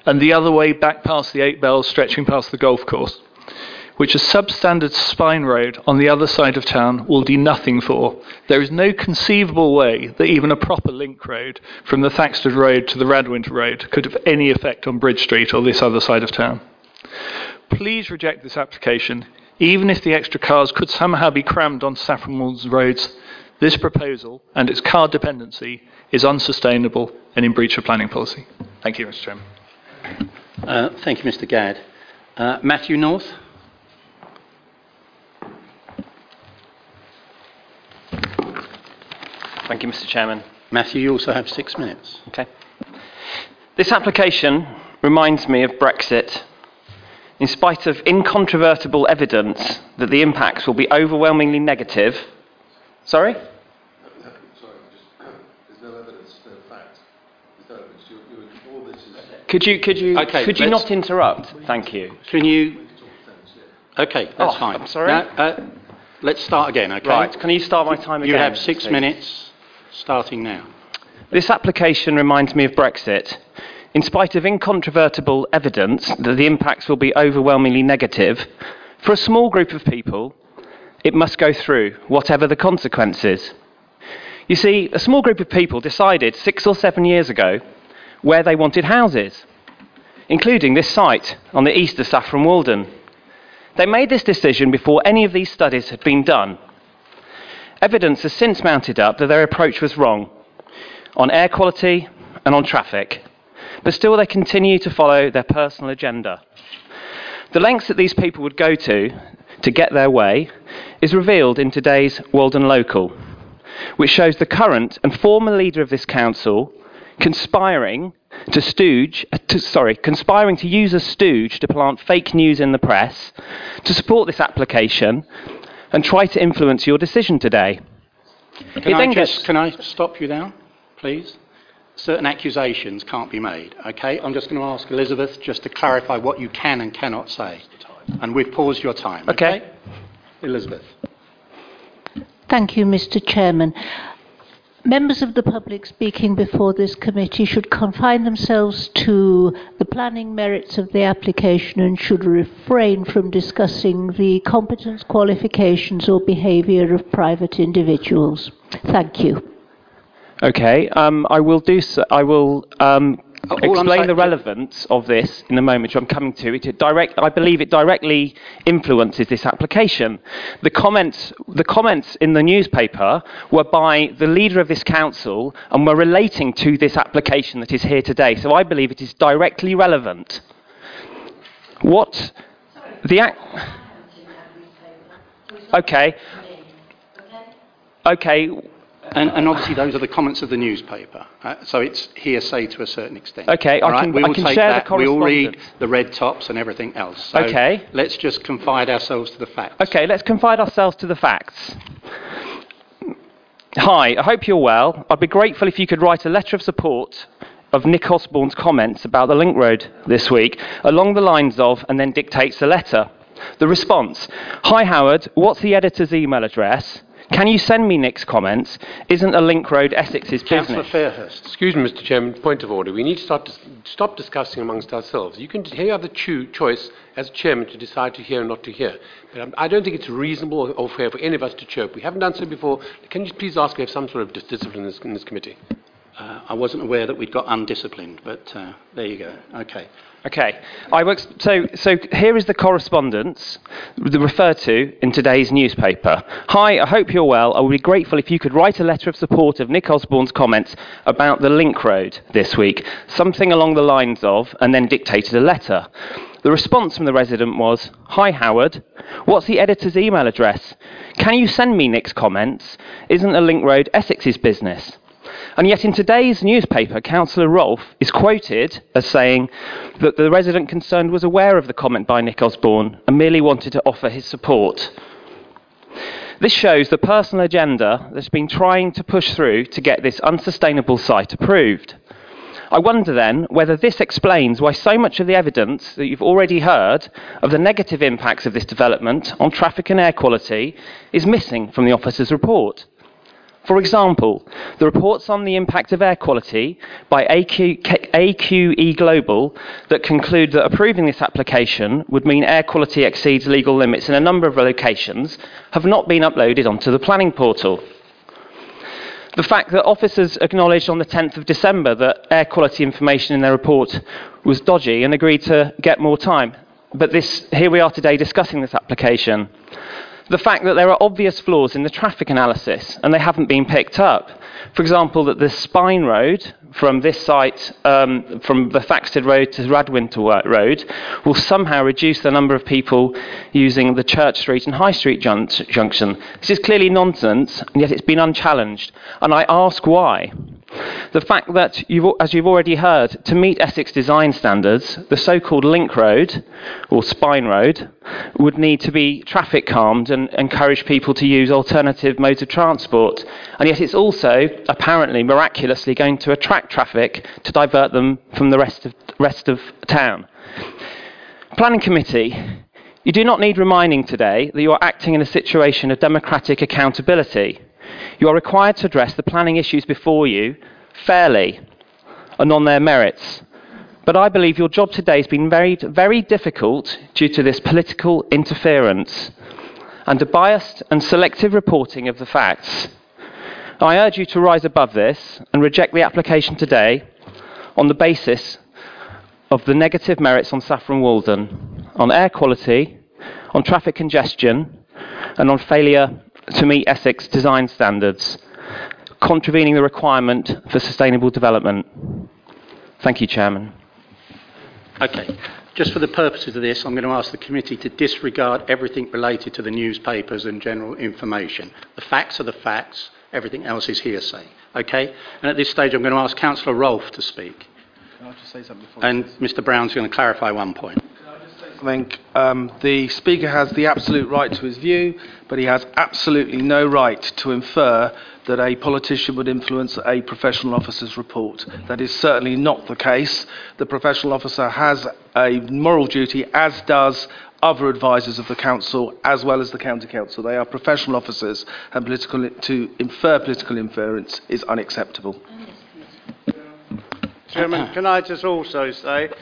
and the other way back past the Eight Bells, stretching past the golf course. which a substandard spine road on the other side of town will do nothing for. There is no conceivable way that even a proper link road from the Thaxted Road to the Radwinter Road could have any effect on Bridge Street or this other side of town. Please reject this application, even if the extra cars could somehow be crammed onto Saffron Walden's roads. This proposal and its car dependency is unsustainable and in breach of planning policy. Thank you, Mr. Chairman. Uh, thank you, Mr. Gadd. Uh, Matthew North. Thank you, Mr. Chairman. Matthew, you also have six minutes. Okay. This application reminds me of Brexit. In spite of incontrovertible evidence that the impacts will be overwhelmingly negative. Sorry? Could you, could you, Okay, could you not interrupt? Thank you. Can you? Okay, that's Oh, fine. I'm sorry. Now, uh, let's start again. Okay. Right, can you start my time again? You have six please? minutes, starting now. This application reminds me of Brexit. In spite of incontrovertible evidence that the impacts will be overwhelmingly negative, for a small group of people, it must go through, whatever the consequences. You see, a small group of people decided six or seven years ago where they wanted houses, including this site on the east of Saffron Walden. They made this decision before any of these studies had been done. Evidence has since mounted up that their approach was wrong on air quality and on traffic, but still they continue to follow their personal agenda. The lengths that these people would go to to get their way is revealed in today's Walden Local, which shows the current and former leader of this council conspiring to stooge, uh, to, sorry, conspiring to use a stooge to plant fake news in the press to support this application and try to influence your decision today. Can I just gets- can I stop you now, please? Certain accusations can't be made. Okay, I'm just going to ask Elizabeth just to clarify what you can and cannot say, and we've paused your time. Okay. Elizabeth. Thank you, Mr. Chairman. Members of the public speaking before this committee should confine themselves to the planning merits of the application and should refrain from discussing the competence, qualifications, or behaviour of private individuals. Thank you. Okay, um, I will do so. I will um, All explain the relevance of this in a moment, which I'm coming to. It direct, I believe it directly influences this application. The comments, the comments in the newspaper were by the leader of this council and were relating to this application that is here today. So I believe it is directly relevant. What the act? Okay. Okay. And, and obviously, those are the comments of the newspaper, uh, so it's hearsay to a certain extent. Okay, I All right? can- we I will can take share the that. We will read the red tops and everything else. So Okay. Let's just confide ourselves to the facts. Okay, let's confide ourselves to the facts. Hi, I hope you're well. I'd be grateful if you could write a letter of support of Nick Osborne's comments about the link road this week, along the lines of, and then dictates a letter. The response Hi, Howard, what's the editor's email address? Can you send me Nick's comments? Isn't a link road Essex's Councillor business? Mr. Fairhurst. Excuse me, Mr. Chairman, point of order. We need to start dis- stop discussing amongst ourselves. You can here you have the choo- choice as chairman to decide to hear or not to hear. But um, I don't think it's reasonable or, or fair for any of us to chirp. We haven't done so before. Can you please ask we have some sort of dis- discipline in this, in this committee? Uh, I wasn't aware that we'd got undisciplined, but uh, there you go. Okay. Okay. I so, so here is the correspondence referred to in today's newspaper. Hi, I hope you're well. I would be grateful if you could write a letter of support of Nick Osborne's comments about the link road this week. Something along the lines of, and then dictated a letter. The response from the resident was, Hi, Howard. What's the editor's email address? Can you send me Nick's comments? Isn't the link road Essex's business? And yet, in today's newspaper, Councillor Rolfe is quoted as saying that the resident concerned was aware of the comment by Nick Osborne and merely wanted to offer his support. This shows the personal agenda that's been trying to push through to get this unsustainable site approved. I wonder then whether this explains why so much of the evidence that you've already heard of the negative impacts of this development on traffic and air quality is missing from the officer's report. For example, the reports on the impact of air quality by AQ, AQE Global that conclude that approving this application would mean air quality exceeds legal limits in a number of locations have not been uploaded onto the planning portal. The fact that officers acknowledged on the 10th of December that air quality information in their report was dodgy and agreed to get more time. But this, here we are today discussing this application the fact that there are obvious flaws in the traffic analysis and they haven't been picked up. For example, that the spine road from this site, um, from the Thaxted Road to Radwinter Road, will somehow reduce the number of people using the Church Street and High Street jun- junction. This is clearly nonsense, and yet it's been unchallenged. And I ask why. The fact that, you've, as you've already heard, to meet Essex design standards, the so called link road, or spine road, would need to be traffic calmed and encourage people to use alternative modes of transport. And yet it's also, apparently, miraculously going to attract traffic to divert them from the rest of, rest of town. Planning Committee, you do not need reminding today that you are acting in a situation of democratic accountability. You are required to address the planning issues before you fairly and on their merits. But I believe your job today has been very, very difficult due to this political interference and a biased and selective reporting of the facts. I urge you to rise above this and reject the application today on the basis of the negative merits on Saffron Walden, on air quality, on traffic congestion, and on failure to meet Essex design standards, contravening the requirement for sustainable development. Thank you, Chairman. Okay. Just for the purposes of this, I'm going to ask the committee to disregard everything related to the newspapers and general information. The facts are the facts, everything else is hearsay. Okay? And at this stage, I'm going to ask Councillor Rolfe to speak. Can I just say something before? And Mr. Brown's going to clarify one point. I think um, the Speaker has the absolute right to his view, but he has absolutely no right to infer that a politician would influence a professional officer's report. That is certainly not the case. The professional officer has a moral duty, as does other advisors of the council as well as the county council. They are professional officers, and political, to infer political inference is unacceptable. Chairman, can I just also say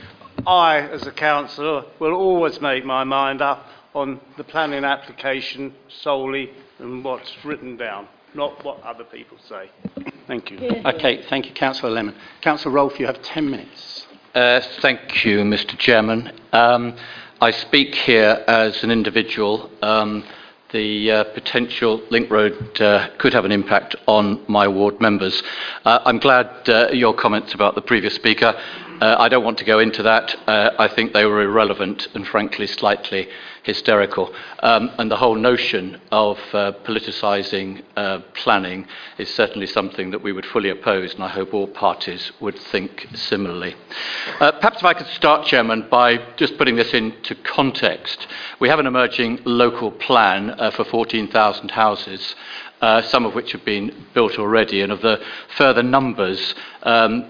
I, as a councillor, will always make my mind up on the planning application solely and what's written down, not what other people say. Thank you. Okay, thank you, Councillor Lemon. Councillor Rolfe, you have 10 minutes. Uh, thank you, Mr. Chairman. Um, I speak here as an individual. Um, the uh, potential link road uh, could have an impact on my ward members. Uh, I'm glad uh, your comments about the previous speaker. Uh, I don't want to go into that. Uh, I think they were irrelevant and, frankly, slightly hysterical. Um, and the whole notion of uh, politicising uh, planning is certainly something that we would fully oppose, and I hope all parties would think similarly. Uh, perhaps if I could start, Chairman, by just putting this into context. We have an emerging local plan uh, for 14,000 houses. Uh, some of which have been built already, and of the further numbers, um,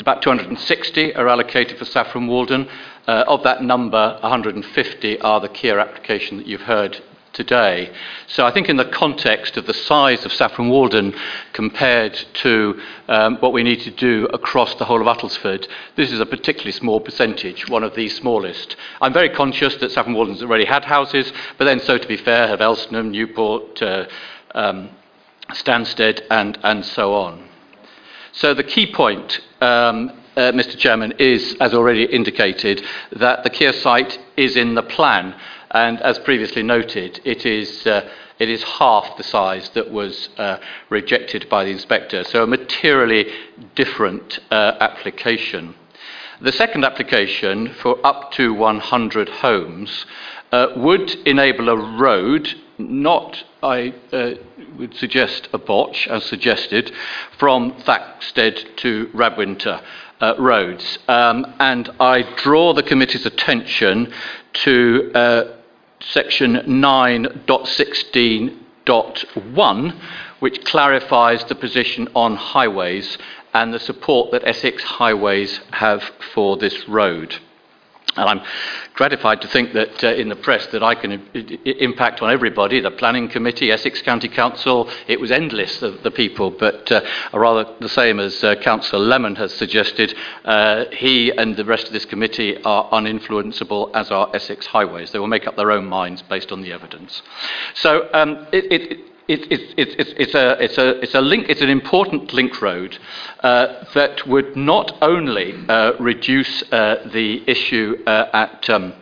about 260 are allocated for Saffron Walden. Uh, of that number, 150 are the Kier application that you've heard today. So I think in the context of the size of Saffron Walden compared to um, what we need to do across the whole of Uttlesford, this is a particularly small percentage, one of the smallest. I'm very conscious that Saffron Walden's already had houses, but then so to be fair, have Elsenham, Newport, uh, um, Stansted, and, and so on. So the key point, um, uh, Mr. Chairman, is, as already indicated, that the Kier site is in the plan, and as previously noted, it is. Uh, it is half the size that was uh, rejected by the inspector, so a materially different uh, application. The second application for up to 100 homes uh, would enable a road, not, I uh, would suggest, a botch, as suggested, from Thaxted to Radwinter. Uh, roads. Um, and I draw the committee's attention to uh, section 9.16.1, which clarifies the position on highways and the support that Essex highways have for this road. And I'm gratified to think that uh, in the press that I can I- I- impact on everybody, the Planning Committee, Essex County Council, it was endless, the, the people, but uh, rather the same as uh, Councillor Lemon has suggested, uh, he and the rest of this committee are uninfluenceable as are Essex Highways. They will make up their own minds based on the evidence. So um, it, it, it, it, it, it, it's, a, it's, a, it's, a link, it's an important link road uh, that would not only uh, reduce uh, the issue uh, at um,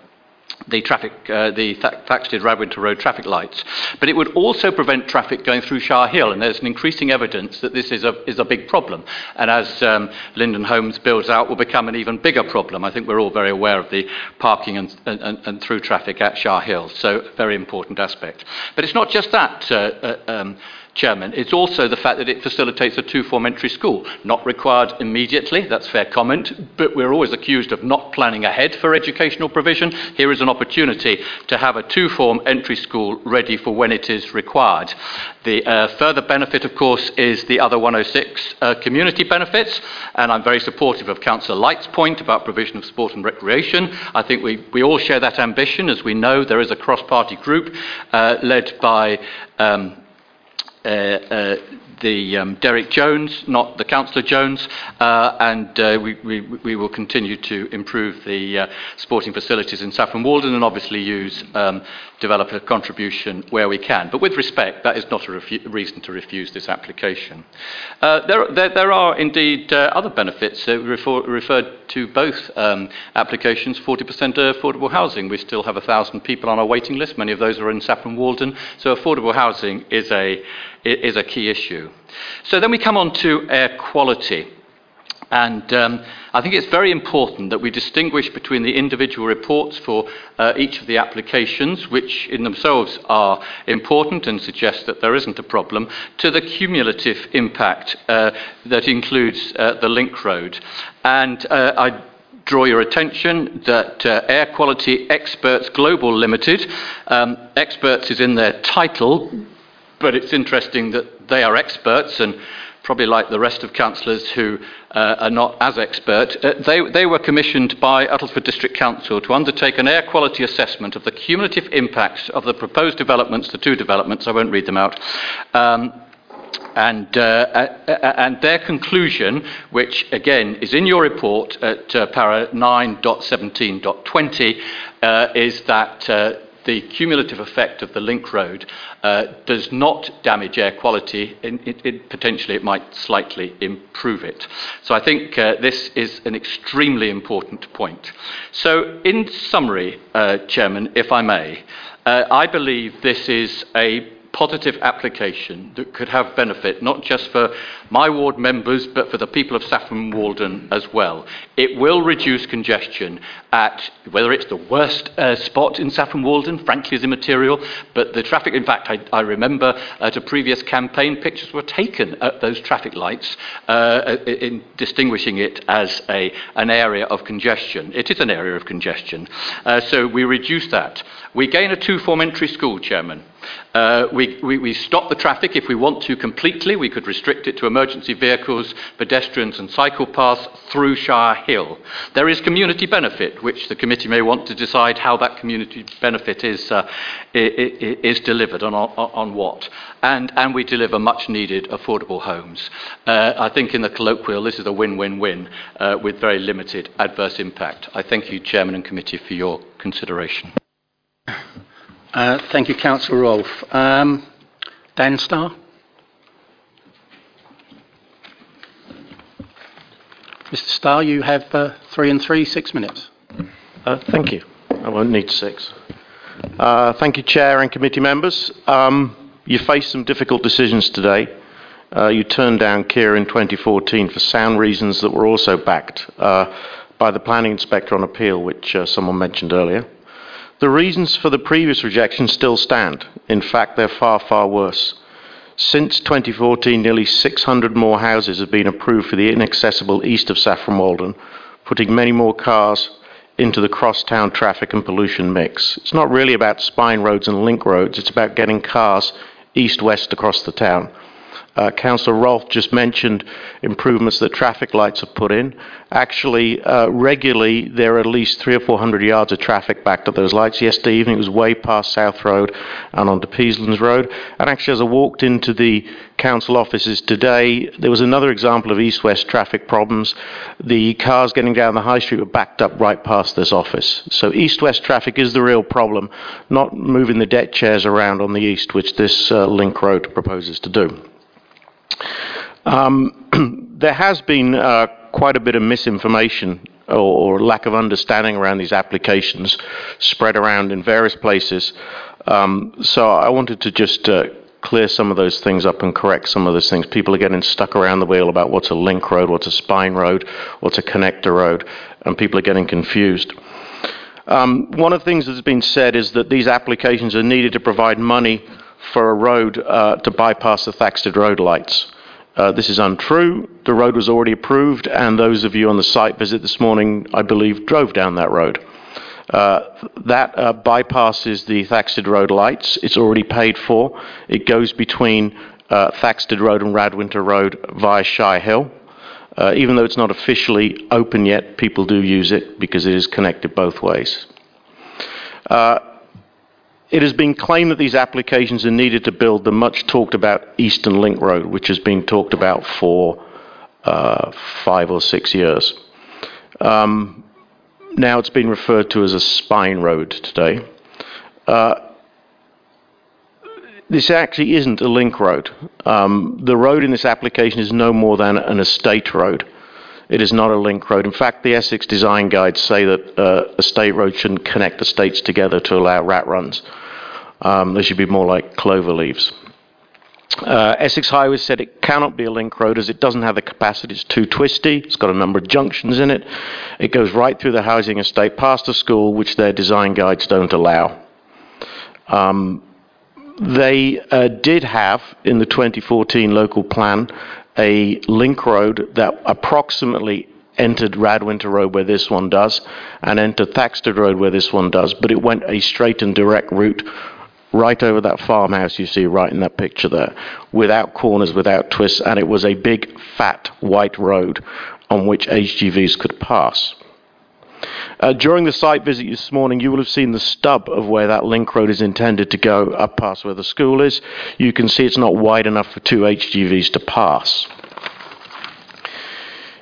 the traffic, uh, the Tha- Thaxted Radwinter Road traffic lights, but it would also prevent traffic going through Shire Hill, and there's an increasing evidence that this is a, is a big problem, and as um, Linden Homes builds out, will become an even bigger problem. I think we're all very aware of the parking and, and, and through traffic at Shire Hill, so very important aspect. But it's not just that, uh, uh, um, Chairman. It's also the fact that it facilitates a two-form entry school. Not required immediately, that's fair comment, but we're always accused of not planning ahead for educational provision. Here is an opportunity to have a two-form entry school ready for when it is required. The uh, further benefit, of course, is the other 106 uh, community benefits, and I'm very supportive of Councillor Light's point about provision of sport and recreation. I think we, we all share that ambition. As we know, there is a cross-party group uh, led by um, the um, Derek Jones, not the Councillor Jones, uh, and uh, we, we, we will continue to improve the uh, sporting facilities in Saffron Walden and obviously use um, developer contribution where we can. But with respect, that is not a refu- reason to refuse this application. Uh, there, there, there are indeed uh, other benefits uh, refer, referred to both um, applications. 40% affordable housing. We still have 1,000 people on our waiting list. Many of those are in Saffron Walden. So affordable housing is a, is a key issue. So then we come on to air quality. And um, I think it's very important that we distinguish between the individual reports for uh, each of the applications, which in themselves are important and suggest that there isn't a problem, to the cumulative impact uh, that includes uh, the link road. And uh, I draw your attention that uh, Air Quality Experts Global Limited, um, experts is in their title, but it's interesting that they are experts and probably like the rest of councillors who uh, are not as expert, uh, they, they were commissioned by Uttlesford District Council to undertake an air quality assessment of the cumulative impacts of the proposed developments, the two developments, I won't read them out, um, and, uh, and their conclusion, which again is in your report at uh, para 9.17.20, uh, is that uh, the cumulative effect of the link road uh, does not damage air quality. It, it, potentially, it might slightly improve it. So I think uh, this is an extremely important point. So, in summary, uh, Chairman, if I may, uh, I believe this is a positive application that could have benefit not just for my ward members but for the people of Saffron Walden as well. It will reduce congestion at whether it's the worst uh, spot in Saffron Walden, frankly, is immaterial, but the traffic, in fact, I, I remember at a previous campaign, pictures were taken at those traffic lights uh, in distinguishing it as a, an area of congestion. It is an area of congestion. Uh, so we reduce that. We gain a two form entry school, Chairman. Uh, we, we, we stop the traffic if we want to completely. We could restrict it to emergency vehicles, pedestrians, and cycle paths through Shire Hill. There is community benefit, which the committee may want to decide how that community benefit is, uh, is delivered on, on, what. And, and we deliver much needed affordable homes. Uh, I think in the colloquial, this is a win win win with very limited adverse impact. I thank you, Chairman and Committee, for your consideration. Uh, thank you, Councillor Rolfe. Um, Dan Starr? Mr Starr, you have uh, three and three, six minutes. Uh, thank you. I won't need six. Uh, thank you, Chair and committee members. Um, you faced some difficult decisions today. Uh, you turned down Kier in 2014 for sound reasons that were also backed uh, by the planning inspector on appeal, which someone mentioned earlier. The reasons for the previous rejection still stand. In fact, they're far, far worse. Since 2014, nearly 600 more houses have been approved for the inaccessible east of Saffron Walden, putting many more cars into the cross-town traffic and pollution mix. It's not really about spine roads and link roads, it's about getting cars east-west across the town. Uh, Councillor Rolfe just mentioned improvements that traffic lights have put in. Actually, uh, regularly there are at least three or four hundred yards of traffic backed up those lights. Yesterday evening it was way past South Road and onto Peaslands Road. And actually, as I walked into the council offices today, there was another example of east-west traffic problems. The cars getting down the high street were backed up right past this office. So east-west traffic is the real problem, not moving the deck chairs around on the east, which this uh, link road proposes to do. Um, there has been uh, quite a bit of misinformation or, or, lack of understanding around these applications spread around in various places. Um, so I wanted to just uh, clear some of those things up and correct some of those things. People are getting stuck around the wheel about what's a link road, what's a spine road, what's a connector road, and people are getting confused. Um, one of the things that's been said is that these applications are needed to provide money for a road uh, to bypass the Thaxted road lights. Uh, this is untrue. The road was already approved, and those of you on the site visit this morning, I believe, drove down that road. Uh, that uh, bypasses the Thaxted Road lights. It's already paid for. It goes between uh, Thaxted Road and Radwinter Road via Shire Hill. Uh, even though it's not officially open yet, people do use it because it is connected both ways. It has been claimed that these applications are needed to build the much talked about Eastern Link Road, which has been talked about for uh, five or six years. Um, now it's been referred to as a spine road today. Uh, this actually isn't a link road. Um, the road in this application is no more than an estate road. It is not a link road. In fact, the Essex design guides say that uh, a state road shouldn't connect the states together to allow rat runs. Um, they should be more like clover leaves. Uh, Essex Highways said it cannot be a link road as it doesn't have the capacity. It's too twisty. It's got a number of junctions in it. It goes right through the housing estate past a school, which their design guides don't allow. Um, they uh, did have in the 2014 local plan a link road that approximately entered Radwinter Road where this one does and entered Thaxted Road where this one does, but it went a straight and direct route right over that farmhouse you see right in that picture there, without corners, without twists, and it was a big, fat, white road on which HGVs could pass. Uh, during the site visit this morning, you will have seen the stub of where that link road is intended to go up past where the school is. You can see it's not wide enough for two HGVs to pass.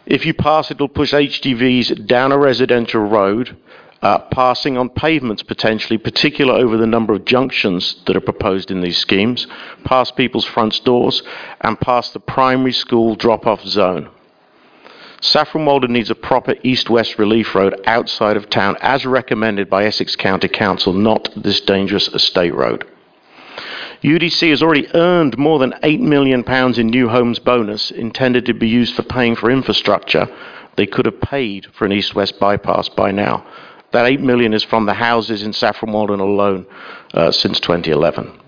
If you pass, it'll push HGVs down a residential road uh, passing on pavements potentially, particular over the number of junctions that are proposed in these schemes, past people's front doors, and past the primary school drop off zone. Saffron Walden needs a proper east west relief road outside of town, as recommended by Essex County Council, not this dangerous estate road. UDC has already earned more than £8 million in new homes bonus intended to be used for paying for infrastructure. They could have paid for an east west bypass by now. That £8 million is from the houses in Saffron Walden alone uh, since 2011.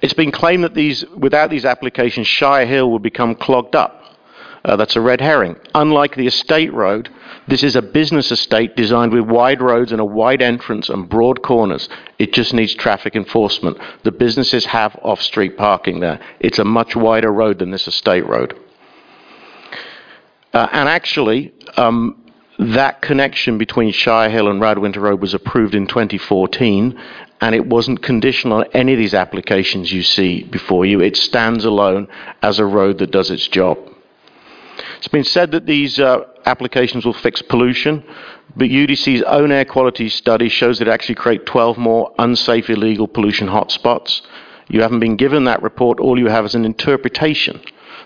It's been claimed that these, without these applications, Shire Hill would become clogged up. Uh, that's a red herring. Unlike the estate road, this is a business estate designed with wide roads and a wide entrance and broad corners. It just needs traffic enforcement. The businesses have off street parking there. It's a much wider road than this estate road. Uh, and actually, um, that connection between Shire Hill and Radwinter Road was approved in 2014, and it wasn't conditional on any of these applications you see before you. It stands alone as a road that does its job. It's been said that these uh, applications will fix pollution, but UDC's own air quality study shows that it actually create 12 more unsafe illegal pollution hotspots. You haven't been given that report. All you have is an interpretation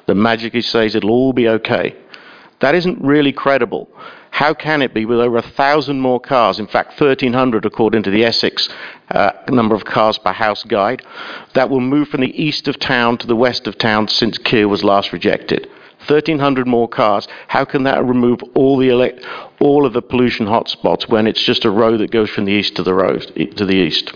that magically says it'll all be okay. That isn't really credible. How can it be with over a thousand more cars, in fact 1,300 according to the Essex uh, number of cars per house guide, that will move from the east of town to the west of town since Kier was last rejected? 1,300 more cars. How can that remove all the ele- all of the pollution hotspots when it's just a road that goes from the east to the road to the east?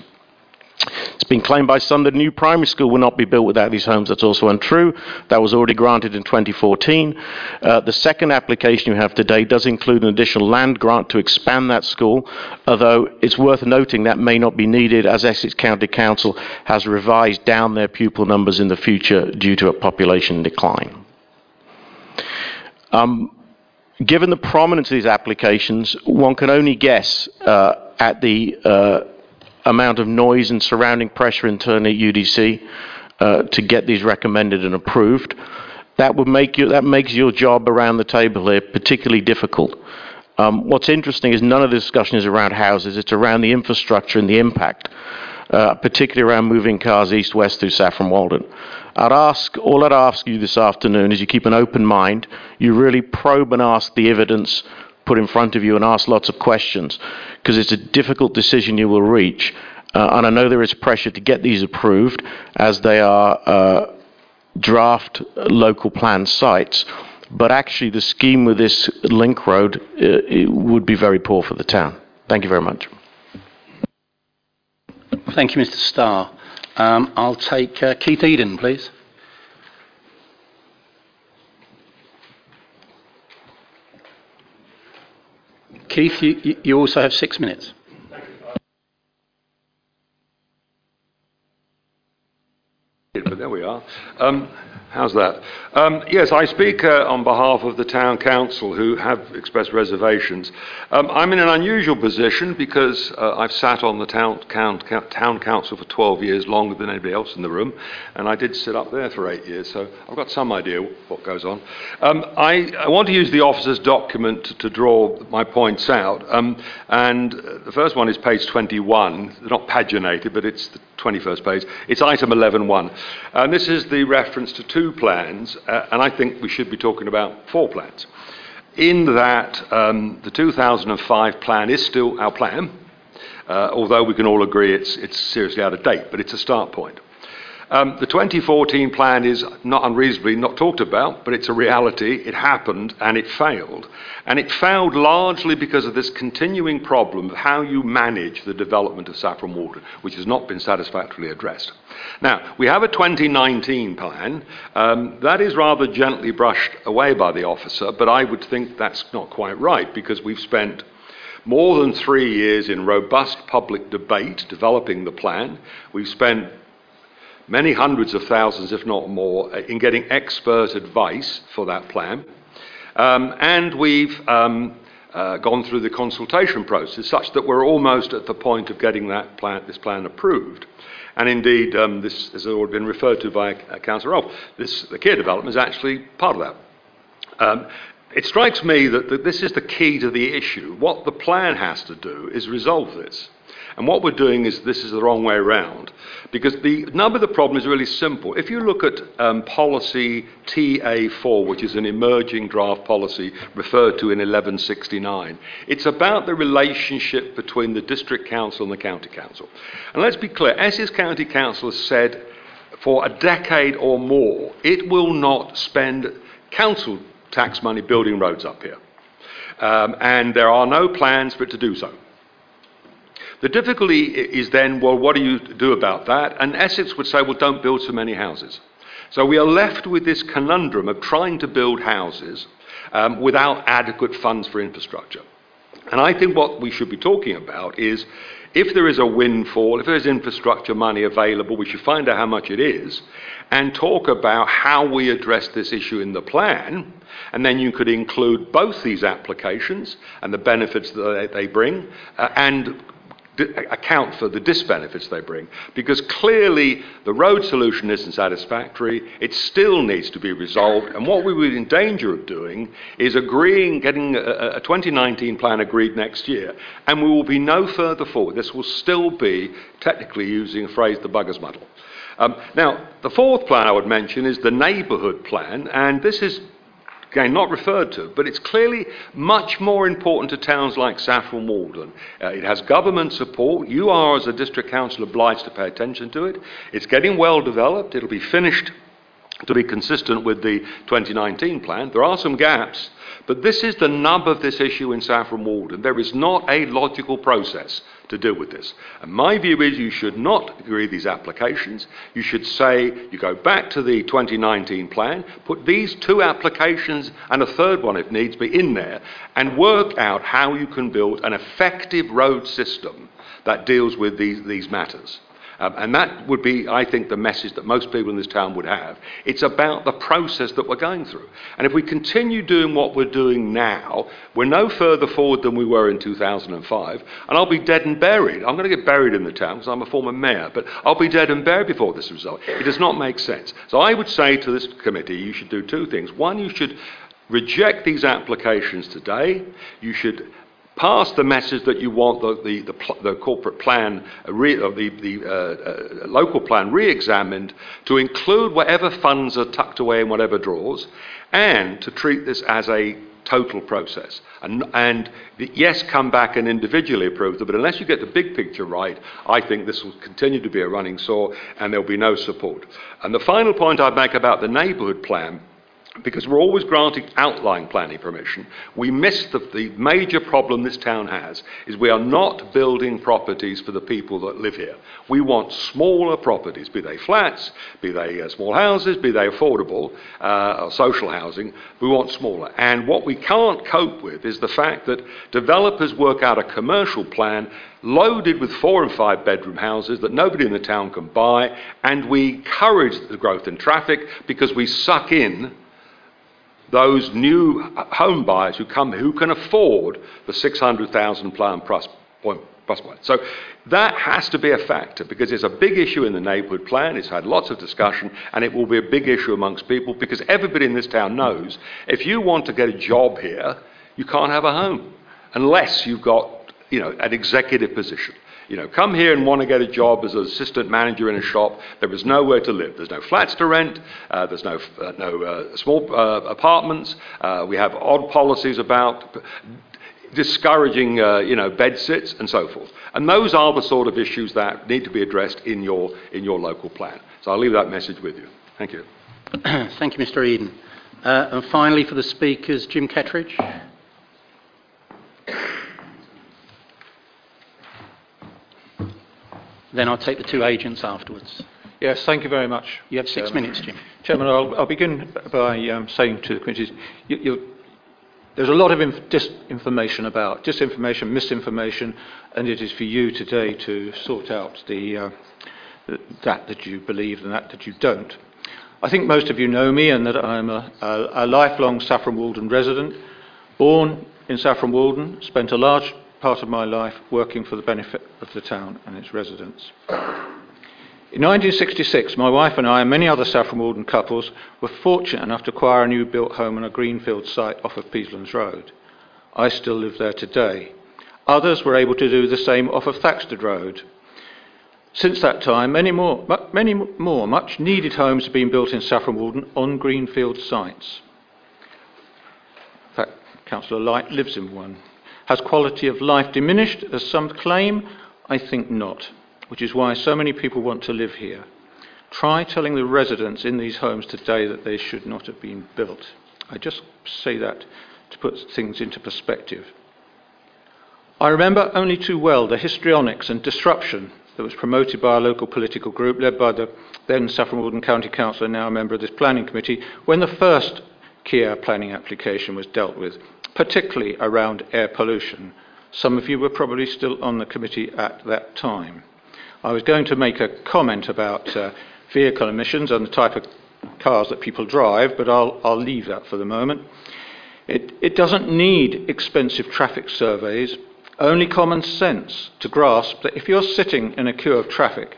It's It's been claimed by some that a new primary school will not be built without these homes. That's also untrue. That was already granted in 2014. Uh, the second application you have today does include an additional land grant to expand that school, although it's worth noting that may not be needed as Essex County Council has revised down their pupil numbers in the future due to a population decline. Um, given the prominence of these applications, one can only guess uh, at the uh, amount of noise and surrounding pressure internally at UDC uh, to get these recommended and approved. That would make you, that makes your job around the table here particularly difficult. Um, what's interesting is none of the discussion is around houses; it's around the infrastructure and the impact, uh, particularly around moving cars east-west through Saffron Walden. I'd ask, all I'd ask you this afternoon is you keep an open mind, you really probe and ask the evidence put in front of you and ask lots of questions, because it's a difficult decision you will reach. Uh, and I know there is pressure to get these approved as they are uh, draft local plan sites. But actually, the scheme with this link road uh, would be very poor for the town. Thank you very much. Thank you, Mr. Starr. Um, I'll take uh, Keith Eden, please. Keith, you, you also have six minutes. But there we are. Um, How's that? Um, yes, I speak uh, on behalf of the town council who have expressed reservations. Um, I'm in an unusual position because uh, I've sat on the town, town, council for 12 years, longer than anybody else in the room, and I did sit up there for eight years, so I've got some idea what goes on. Um, I, I, want to use the officer's document to, to draw my points out, um, and the first one is page 21. They're not paginated, but it's the 21st page. It's item 11.1. And this is the reference to two plans, uh, and I think we should be talking about four plans. In that, um, the 2005 plan is still our plan, uh, although we can all agree it's, it's seriously out of date, but it's a start point. Um, the 2014 plan is not unreasonably not talked about, but it's a reality. It happened and it failed. And it failed largely because of this continuing problem of how you manage the development of Saffron Walden, which has not been satisfactorily addressed. Now, we have a 2019 plan. Um, that is rather gently brushed away by the officer, but I would think that's not quite right because we've spent more than three years in robust public debate developing the plan. We've spent many hundreds of thousands, if not more, in getting expert advice for that plan. Um, and we've um, uh, gone through the consultation process such that we're almost at the point of getting that plan, this plan approved. And indeed, um, this has already been referred to by uh, Councillor Rolfe. This, the Kier development is actually part of that. Um, it strikes me that, that this is the key to the issue. What the plan has to do is resolve this. And what we're doing is this is the wrong way around. Because the number of the problem is really simple. If you look at um, policy TA4, which is an emerging draft policy referred to in 1169, it's about the relationship between the district council and the county council. And let's be clear Essex County Council has said for a decade or more it will not spend council tax money building roads up here. Um, and there are no plans for it to do so. The difficulty is then, well, what do you do about that? And Essex would say, well, don't build so many houses. So we are left with this conundrum of trying to build houses um, without adequate funds for infrastructure. And I think what we should be talking about is if there is a windfall, if there's infrastructure money available, we should find out how much it is and talk about how we address this issue in the plan. And then you could include both these applications and the benefits that they bring uh, and account for the disbenefits they bring. Because clearly the road solution isn't satisfactory, it still needs to be resolved. And what we were in danger of doing is agreeing, getting a, a 2019 plan agreed next year, and we will be no further forward. This will still be, technically using a phrase, the bugger's muddle. Um, now, the fourth plan I would mention is the neighbourhood plan, and this is Again, not referred to, but it's clearly much more important to towns like Saffron Walden. Uh, it has government support. You are, as a district council, obliged to pay attention to it. It's getting well developed. It'll be finished to be consistent with the 2019 plan. There are some gaps, but this is the nub of this issue in Saffron Walden. There is not a logical process to deal with this. And my view is you should not agree these applications. You should say you go back to the 2019 plan, put these two applications and a third one if needs be in there, and work out how you can build an effective road system that deals with these, these matters. Um, and that would be, I think, the message that most people in this town would have. It's about the process that we're going through. And if we continue doing what we're doing now, we're no further forward than we were in 2005. And I'll be dead and buried. I'm going to get buried in the town because I'm a former mayor, but I'll be dead and buried before this result. It does not make sense. So I would say to this committee, you should do two things. One, you should reject these applications today. You should pass the message that you want the, the, the, the corporate plan, uh, re, uh, the, the uh, uh, local plan re-examined to include whatever funds are tucked away in whatever drawers and to treat this as a total process. And, and yes, come back and individually approve them, but unless you get the big picture right, I think this will continue to be a running sore and there'll be no support. And the final point I'd make about the neighbourhood plan because we're always granting outline planning permission, we miss the, the, major problem this town has is we are not building properties for the people that live here. We want smaller properties, be they flats, be they uh, small houses, be they affordable uh, social housing. We want smaller. And what we can't cope with is the fact that developers work out a commercial plan loaded with four and five bedroom houses that nobody in the town can buy, and we encourage the growth in traffic because we suck in those new home buyers who come who can afford the 600,000 plan plus point. Plus. So that has to be a factor because it's a big issue in the neighbourhood plan. It's had lots of discussion and it will be a big issue amongst people because everybody in this town knows if you want to get a job here, you can't have a home unless you've got you know, an executive position. You know, come here and want to get a job as an assistant manager in a shop. There is nowhere to live. There's no flats to rent. Uh, there's no, uh, no uh, small uh, apartments. Uh, we have odd policies about discouraging, you know, bed sits and so forth. And those are the sort of issues that need to be addressed in your, in your local plan. So I'll leave that message with you. Thank you. Thank you, Mr. Eden. and finally, for the speakers, Jim Ketteridge. Then I'll take the two agents afterwards. Yes, thank you very much. You have six minutes, Jim. Chairman, I'll, I'll begin by um, saying to the committees, you, you, there's a lot of inf- disinformation about, disinformation, misinformation, and it is for you today to sort out the, uh, that that you believe and that that you don't. I think most of you know me and that I'm a, a, a lifelong Saffron Walden resident, born in Saffron Walden, spent a large part of my life working for the benefit of the town and its residents. In 1966, my wife and I and many other Saffron Walden couples were fortunate enough to acquire a new built home on a greenfield site off of Peaslands Road. I still live there today. Others were able to do the same off of Thaxted Road. Since that time, many more, many more much needed homes have been built in Saffron Walden on greenfield sites. In fact, Councillor Light lives in one. Has quality of life diminished, as some claim? I think not, which is why so many people want to live here. Try telling the residents in these homes today that they should not have been built. I just say that to put things into perspective. I remember only too well the histrionics and disruption that was promoted by a local political group led by the then Saffron Walden County Councillor, now a member of this planning committee, when the first Kier planning application was dealt with particularly around air pollution. Some of you were probably still on the committee at that time. I was going to make a comment about uh, vehicle emissions and the type of cars that people drive, but I'll, I'll leave that for the moment. It, it doesn't need expensive traffic surveys, only common sense to grasp that if you're sitting in a queue of traffic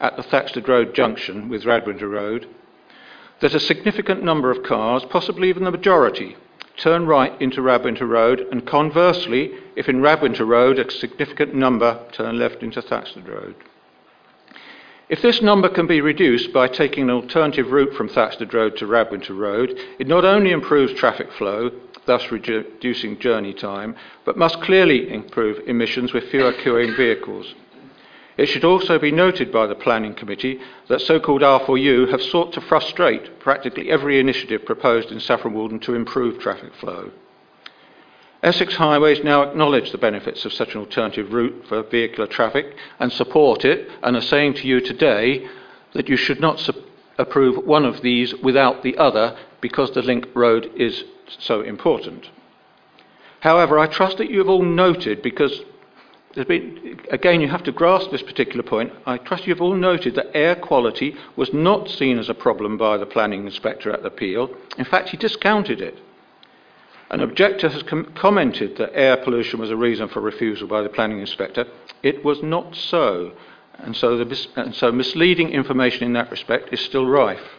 at the Thaxted Road junction with Radwinter Road, that a significant number of cars, possibly even the majority, turn right into Radwinter Road, and conversely, if in Radwinter Road a significant number turn left into Thaxted Road. If this number can be reduced by taking an alternative route from Thaxted Road to Radwinter Road, it not only improves traffic flow, thus reducing journey time, but must clearly improve emissions with fewer queuing vehicles. It should also be noted by the Planning Committee that so-called R4U have sought to frustrate practically every initiative proposed in Saffron Walden to improve traffic flow. Essex Highways now acknowledge the benefits of such an alternative route for vehicular traffic and support it and are saying to you today that you should not su- approve one of these without the other because the link road is so important. However, I trust that you have all noted, because been, again, you have to grasp this particular point. I trust you have all noted that air quality was not seen as a problem by the planning inspector at the appeal. In fact, he discounted it. An objector has com- commented that air pollution was a reason for refusal by the planning inspector. It was not so, and so, the and so misleading information in that respect is still rife.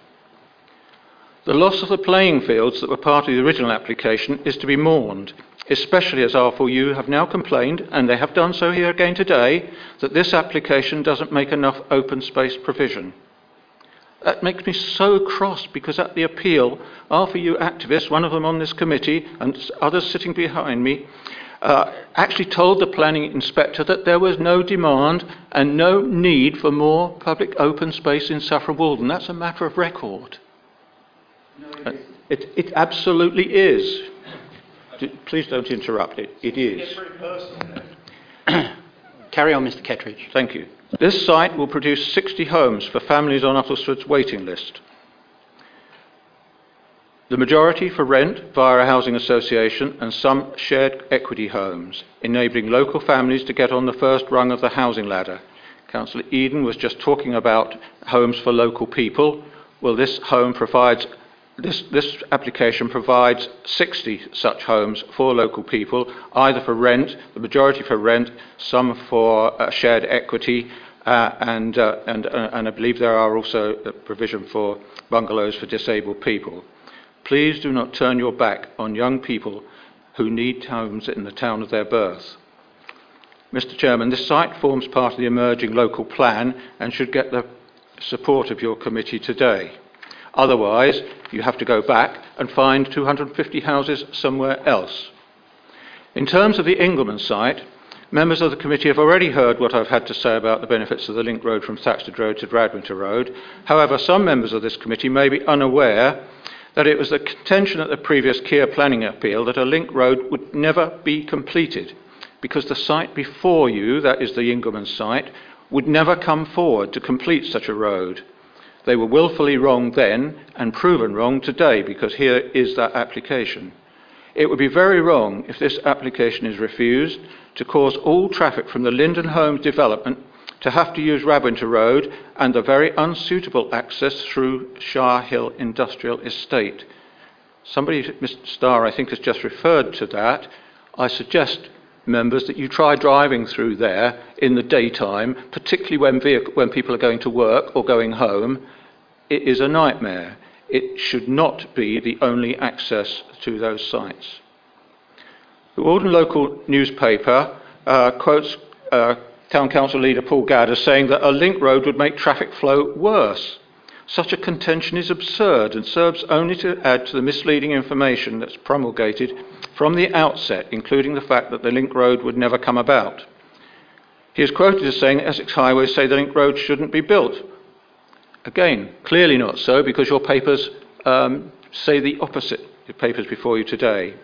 The loss of the playing fields that were part of the original application is to be mourned, especially as R4U have now complained, and they have done so here again today, that this application doesn't make enough open space provision. That makes me so cross because at the appeal, R4U activists, one of them on this committee and others sitting behind me, uh, actually told the planning inspector that there was no demand and no need for more public open space in Saffron Walden. That's a matter of record. No, it, it, it absolutely is. Please don't interrupt it. It is. Carry on, Mr. Ketteridge. Thank you. This site will produce 60 homes for families on Uttlesford's waiting list. The majority for rent via a housing association and some shared equity homes, enabling local families to get on the first rung of the housing ladder. Councillor Eden was just talking about homes for local people. Well, this home provides this, this, application provides 60 such homes for local people, either for rent, the majority for rent, some for uh, shared equity, uh, and, uh, and, uh, and I believe there are also provision for bungalows for disabled people. Please do not turn your back on young people who need homes in the town of their birth. Mr. Chairman, this site forms part of the emerging local plan and should get the support of your committee today. Otherwise, you have to go back and find 250 houses somewhere else. In terms of the Ingleman site, members of the committee have already heard what I've had to say about the benefits of the link road from Thaxted Road to Radwinter Road. However, some members of this committee may be unaware that it was the contention at the previous Kier planning appeal that a link road would never be completed because the site before you, that is the Ingleman site, would never come forward to complete such a road. They were willfully wrong then and proven wrong today because here is that application. It would be very wrong if this application is refused to cause all traffic from the Linden Homes development to have to use Radwinter Road and the very unsuitable access through Shire Hill Industrial Estate. Somebody, Mr. Starr, I think, has just referred to that. I suggest, members, that you try driving through there in the daytime, particularly when, vehicle, when people are going to work or going home. It is a nightmare. It should not be the only access to those sites. The Walden local newspaper uh, quotes uh, Town Council leader Paul Gadd as saying that a link road would make traffic flow worse. Such a contention is absurd and serves only to add to the misleading information that's promulgated from the outset, including the fact that the link road would never come about. He is quoted as saying Essex Highways say the link road shouldn't be built. Again, clearly not so because your papers um, say the opposite, your papers before you today.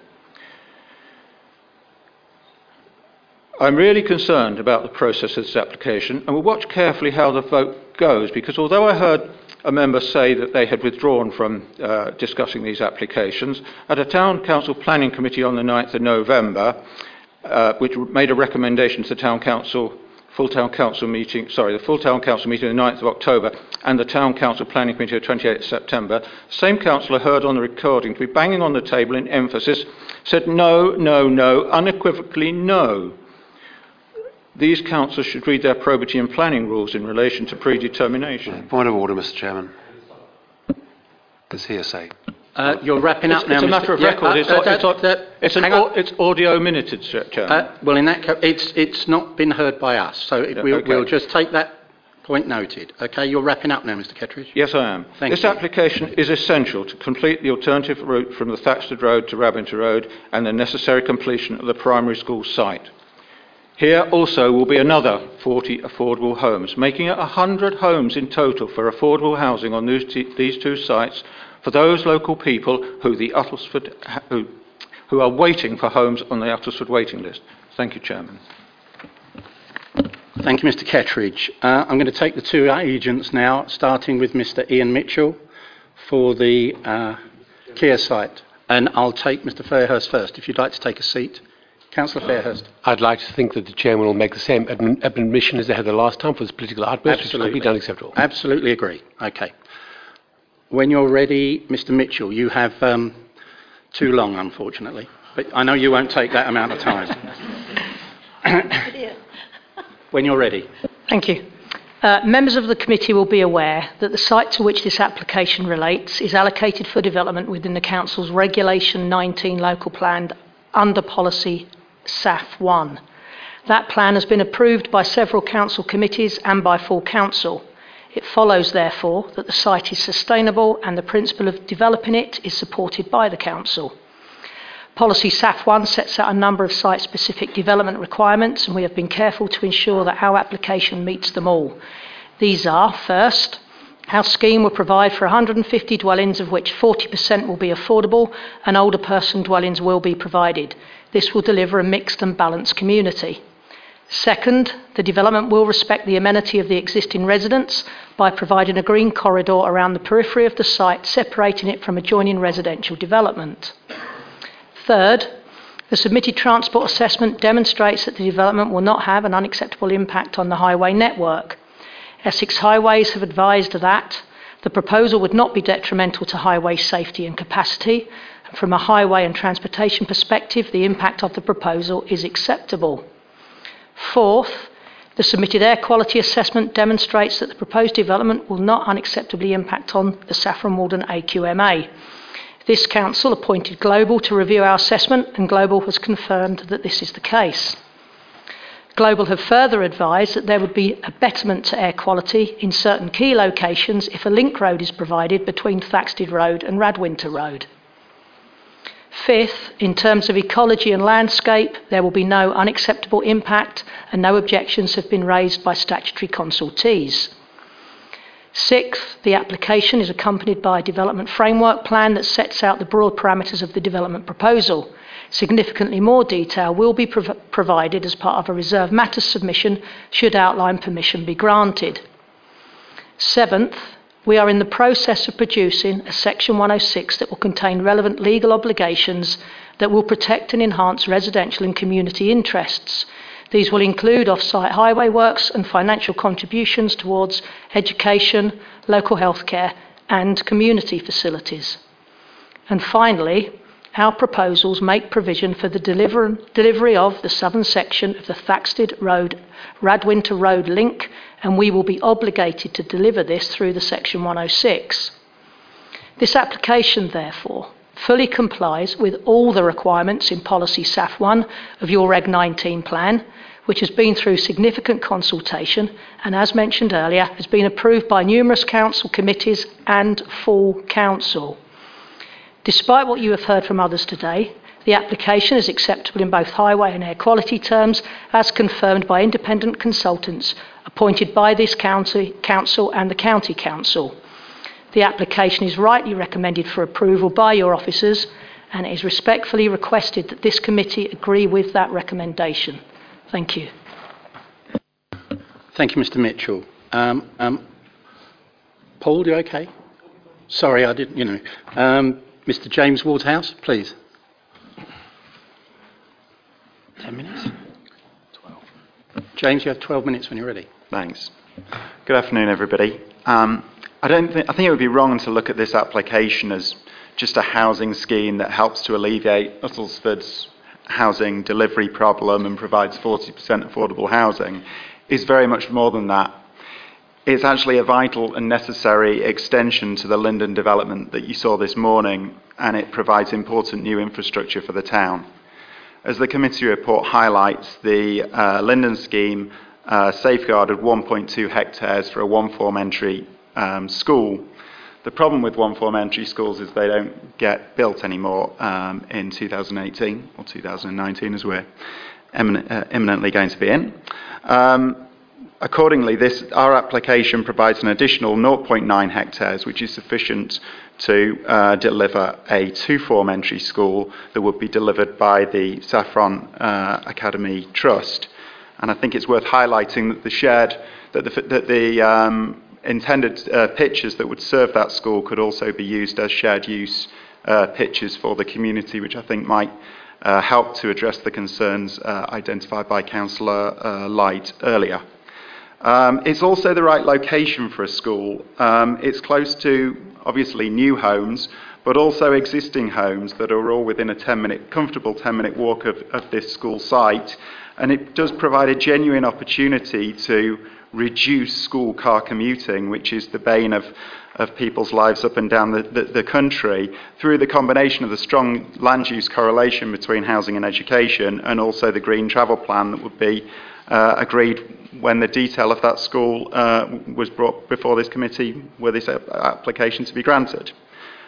I'm really concerned about the process of this application and will watch carefully how the vote goes because although I heard a member say that they had withdrawn from uh, discussing these applications, at a Town Council Planning Committee on the 9th of November, uh, which made a recommendation to the Town Council full town council meeting, sorry, the full town council meeting on the 9th of October and the town council planning committee of 28th September, same councillor heard on the recording to be banging on the table in emphasis, said no, no, no, unequivocally no these councils should read their probity and planning rules in relation to predetermination. Point of order, Mr. Chairman. There's hearsay. Uh, you're wrapping up it's, now. It's a Mr. matter of record. Uh, it's, uh, it's, uh, it's, an, it's audio minuted, sir, Chairman. Uh, well, in that case, it's, it's not been heard by us, so it, Yeah, we'll, okay. we'll just take that point noted. Okay, you're wrapping up now, Mr. Ketteridge. Yes, I am. Thank this you. application is essential to complete the alternative route from the Thaxted Road to Radwinter Road and the necessary completion of the primary school site. Here also will be another 40 affordable homes, making it 100 homes in total for affordable housing on these two, sites for those local people who, Uttlesford, who, who are waiting for homes on the Uttlesford waiting list. Thank you, Chairman. Thank you, Mr. Ketteridge. Uh, I'm going to take the two agents now, starting with Mr. Ian Mitchell for the uh, Kier site. And I'll take Mr. Fairhurst first, if you'd like to take a seat. Councillor Fairhurst. I'd like to think that the chairman will make the same admi- admission as they had the last time for this political outburst, which is Absolutely. completely unacceptable. Absolutely agree. Okay. When you're ready, Mr. Mitchell, you have um, too long, unfortunately. But I know you won't take that amount of time. when you're ready. Thank you. Uh, members of the committee will be aware that the site to which this application relates is allocated for development within the Council's Regulation 19 local plan under policy SAF 1. That plan has been approved by several council committees and by full council. It follows, therefore, that the site is sustainable and the principle of developing it is supported by the council. Policy SAF 1 sets out a number of site specific development requirements, and we have been careful to ensure that our application meets them all. These are first, our scheme will provide for 150 dwellings, of which 40% will be affordable, and older person dwellings will be provided. This will deliver a mixed and balanced community. Second, the development will respect the amenity of the existing residents by providing a green corridor around the periphery of the site, separating it from adjoining residential development. Third, the submitted transport assessment demonstrates that the development will not have an unacceptable impact on the highway network. Essex Highways have advised that the proposal would not be detrimental to highway safety and capacity. From a highway and transportation perspective, the impact of the proposal is acceptable. Fourth, the submitted air quality assessment demonstrates that the proposed development will not unacceptably impact on the Saffron Walden AQMA. This council appointed Global to review our assessment, and Global has confirmed that this is the case. Global have further advised that there would be a betterment to air quality in certain key locations if a link road is provided between Thaxted Road and Radwinter Road. Fifth, in terms of ecology and landscape, there will be no unacceptable impact and no objections have been raised by statutory consultees. Sixth, the application is accompanied by a development framework plan that sets out the broad parameters of the development proposal. Significantly more detail will be prov- provided as part of a reserve matters submission should outline permission be granted. Seventh, we are in the process of producing a Section 106 that will contain relevant legal obligations that will protect and enhance residential and community interests. These will include off site highway works and financial contributions towards education, local healthcare, and community facilities. And finally, our proposals make provision for the deliver- delivery of the southern section of the Thaxted Road, Radwinter Road link, and we will be obligated to deliver this through the Section 106. This application, therefore, fully complies with all the requirements in Policy SAF 1 of your Reg 19 plan, which has been through significant consultation and, as mentioned earlier, has been approved by numerous council committees and full council. Despite what you have heard from others today, the application is acceptable in both highway and air quality terms, as confirmed by independent consultants appointed by this council, council and the county council. The application is rightly recommended for approval by your officers and it is respectfully requested that this committee agree with that recommendation. Thank you. Thank you, Mr. Mitchell. Um, um, Paul, you okay? Sorry, I didn't, you know. Um, Mr. James Wardhouse, please. Ten minutes? Twelve. James, you have 12 minutes when you're ready. Thanks. Good afternoon, everybody. Um, I don't think I think it would be wrong to look at this application as just a housing scheme that helps to alleviate Uttlesford's housing delivery problem and provides 40% affordable housing. It's very much more than that. It's actually a vital and necessary extension to the Linden development that you saw this morning, and it provides important new infrastructure for the town. As the committee report highlights, the uh, Linden scheme uh, safeguarded 1.2 hectares for a one form entry um, school. The problem with one form entry schools is they don't get built anymore um, in 2018 or 2019 as we're uh, imminently going to be in. Um, accordingly, this, our application provides an additional 0.9 hectares, which is sufficient to uh, deliver a two-form entry school that would be delivered by the Saffron uh, Academy Trust. And I think it's worth highlighting that the shared that the, that the um, intended uh, pitches that would serve that school could also be used as shared use uh, pitches for the community, which I think might uh, help to address the concerns uh, identified by Councillor uh, Light earlier. Um, it's also the right location for a school. Um, it's close to, obviously, new homes, but also existing homes that are all within a 10 minute, comfortable 10 minute walk of, of this school site. And it does provide a genuine opportunity to reduce school car commuting, which is the bane of, of people's lives up and down the, the, the, country, through the combination of the strong land use correlation between housing and education, and also the green travel plan that would be uh, agreed when the detail of that school uh, was brought before this committee, were this application to be granted.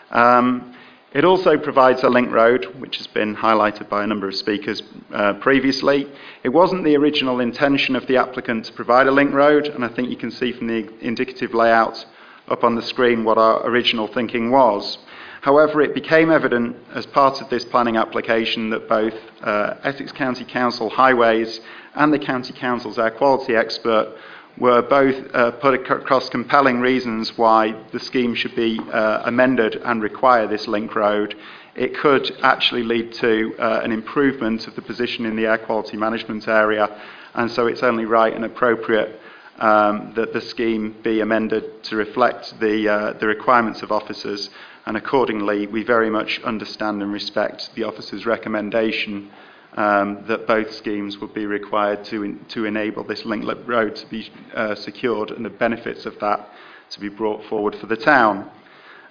Um, it also provides a link road, which has been highlighted by a number of speakers uh, previously. It wasn't the original intention of the applicant to provide a link road, and I think you can see from the indicative layout up on the screen what our original thinking was. However, it became evident as part of this planning application that both uh, Essex County Council Highways and the County Council's air quality expert were both uh, put across compelling reasons why the scheme should be uh, amended and require this link road. It could actually lead to uh, an improvement of the position in the air quality management area, and so it's only right and appropriate um, that the scheme be amended to reflect the, uh, the requirements of officers, and accordingly, we very much understand and respect the officer's recommendation um, that both schemes would be required to, in, to enable this link road to be uh, secured and the benefits of that to be brought forward for the town.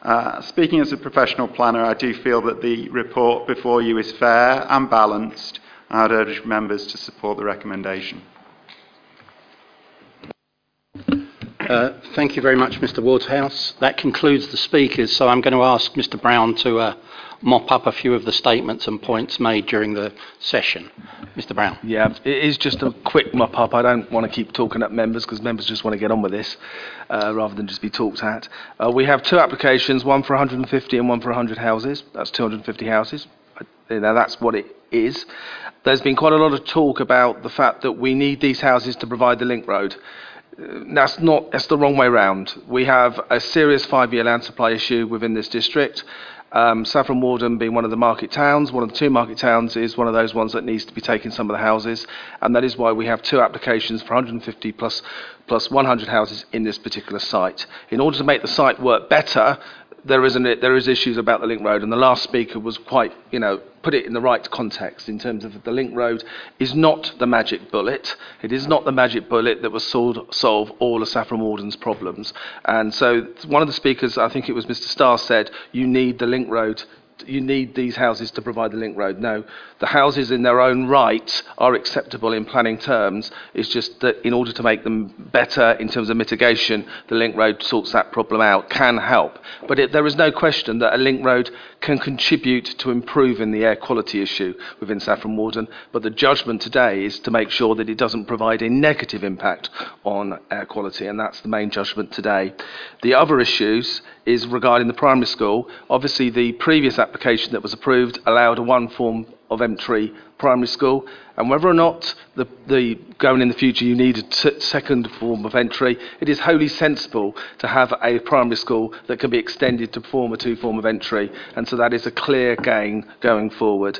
Uh, speaking as a professional planner, I do feel that the report before you is fair and balanced. I'd urge members to support the recommendation. Uh, thank you very much, Mr. Woodhouse. That concludes the speakers, so I'm going to ask Mr. Brown to uh, mop up a few of the statements and points made during the session. Mr. Brown. Yeah, it is just a quick mop up. I don't want to keep talking at members because members just want to get on with this uh, rather than just be talked at. Uh, we have two applications, one for 150 and one for 100 houses. That's 250 houses. Now that's what it is. There's been quite a lot of talk about the fact that we need these houses to provide the link road that's not that's the wrong way round. We have a serious five-year land supply issue within this district. Um, Saffron Walden being one of the market towns, one of the two market towns, is one of those ones that needs to be taking some of the houses, and that is why we have two applications for 150 plus plus 100 houses in this particular site. In order to make the site work better, there is, an, there is issues about the link road, and the last speaker was quite, you know, put it in the right context in terms of the link road is not the magic bullet. It is not the magic bullet that will solve, solve all of Saffron Walden's problems. And so one of the speakers, I think it was Mr. Starr, said you need the link road you need these houses to provide the link road. No, the houses in their own right are acceptable in planning terms. It's just that in order to make them better in terms of mitigation, the link road sorts that problem out, can help. But it, there is no question that a link road can contribute to improving the air quality issue within Saffron Walden. But the judgment today is to make sure that it doesn't provide a negative impact on air quality, and that's the main judgment today. The other issues is regarding the primary school. Obviously, the previous application that was approved allowed a one form of entry primary school, and whether or not the, the going in the future you need a t- second form of entry, it is wholly sensible to have a primary school that can be extended to form a two form of entry, and so that is a clear gain going forward.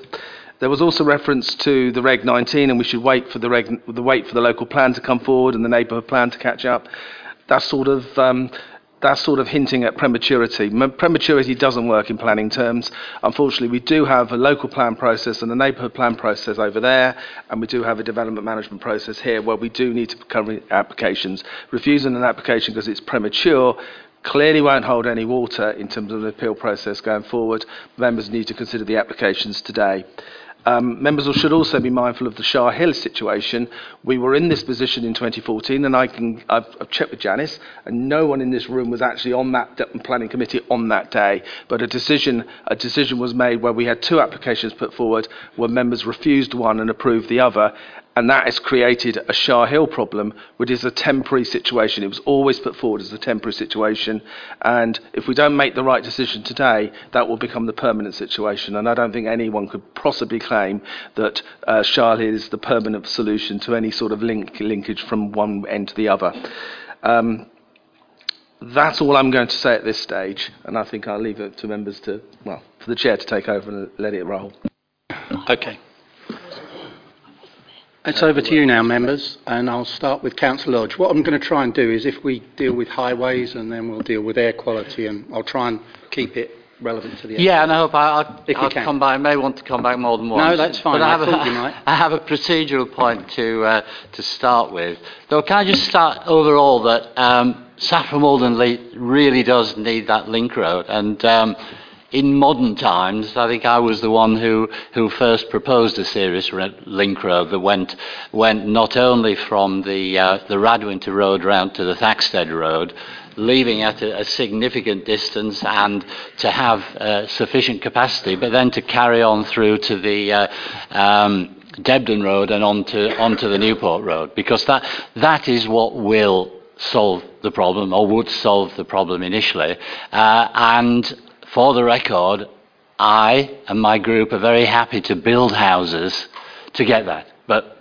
There was also reference to the Reg 19, and we should wait for the, reg, the wait for the local plan to come forward and the neighbourhood plan to catch up. That sort of um, that's sort of hinting at prematurity. Prematurity doesn't work in planning terms. Unfortunately, we do have a local plan process and a neighbourhood plan process over there, and we do have a development management process here where we do need to cover applications. Refusing an application because it's premature clearly won't hold any water in terms of the appeal process going forward. Members need to consider the applications today. Um, members should also be mindful of the Shire Hill situation. We were in this position in 2014, and I can, I've, I've checked with Janice, and no one in this room was actually on that de- planning committee on that day. But a decision, a decision was made where we had two applications put forward, where members refused one and approved the other, and that has created a Shire Hill problem, which is a temporary situation. It was always put forward as a temporary situation, and if we don't make the right decision today, that will become the permanent situation. And I don't think anyone could possibly claim that uh, Shire Hill is the permanent solution to any sort of link linkage from one end to the other. Um, that's all I'm going to say at this stage, and I think I'll leave it to members to, well, for the chair to take over and let it roll. Okay. It's over to you now, members, and I'll start with Councillor Lodge. What I'm going to try and do is if we deal with highways and then we'll deal with air quality, and I'll try and keep it relevant to the. Yeah, and I hope I, I'll, If I'll can. come back. I may want to come back more than once. No, that's fine. But I have thought a, you might. I have a procedural point to uh, to start with. Though, can I just start overall that um, Saffron Walden really does need that link road, and um, in modern times, I think I was the one who, who first proposed a serious link road that went went not only from the uh, the Radwinter Road round to the Thaxted Road, leaving at a, a significant distance and to have uh, sufficient capacity, but then to carry on through to the uh, um, Debden Road and onto onto the Newport Road, because that that is what will solve the problem or would solve the problem initially. Uh, and for the record, I and my group are very happy to build houses to get that. But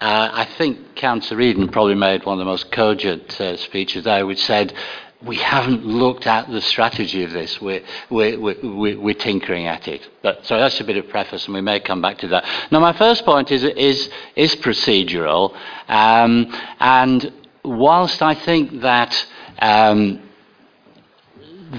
uh, I think Councillor Eden probably made one of the most cogent uh, speeches there, which said, we haven't looked at the strategy of this. We're, we're, we're, we're tinkering at it. But, so that's a bit of preface, and we may come back to that. Now, my first point is, is, is procedural. Um, and whilst I think that um,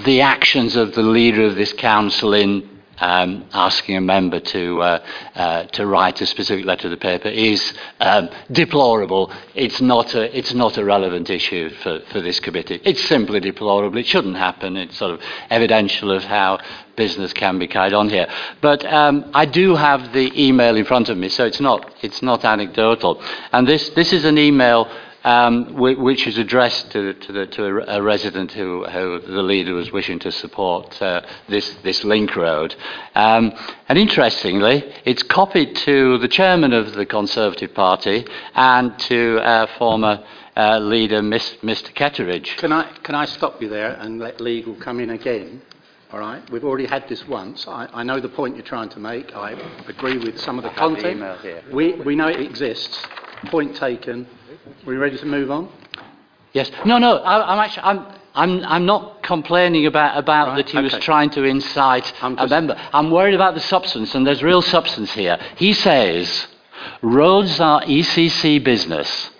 the actions of the leader of this council in um, asking a member to uh, uh, to write a specific letter to the paper is um, deplorable. It's not a it's not a relevant issue for, for this committee. It's simply deplorable. It shouldn't happen. It's sort of evidential of how business can be carried on here. But um, I do have the email in front of me, so it's not it's not anecdotal. And this this is an email um, which is addressed to, to, the, to a, a resident who, who the leader was wishing to support uh, this, this link road. Um, and interestingly, it's copied to the chairman of the Conservative Party and to our former uh, leader, Miss, Mr. Ketteridge. Can I, can I stop you there and let legal come in again? All right, we've already had this once. I, I know the point you're trying to make. I agree with some of the I have the content. email here. We, we know it exists. Point taken. We ready to move on? Yes. No, no. I, I'm actually. I'm. I'm, I'm not complaining about, about that he was trying to incite I'm a member. I'm worried about the substance, and there's real substance here. He says roads are ECC business,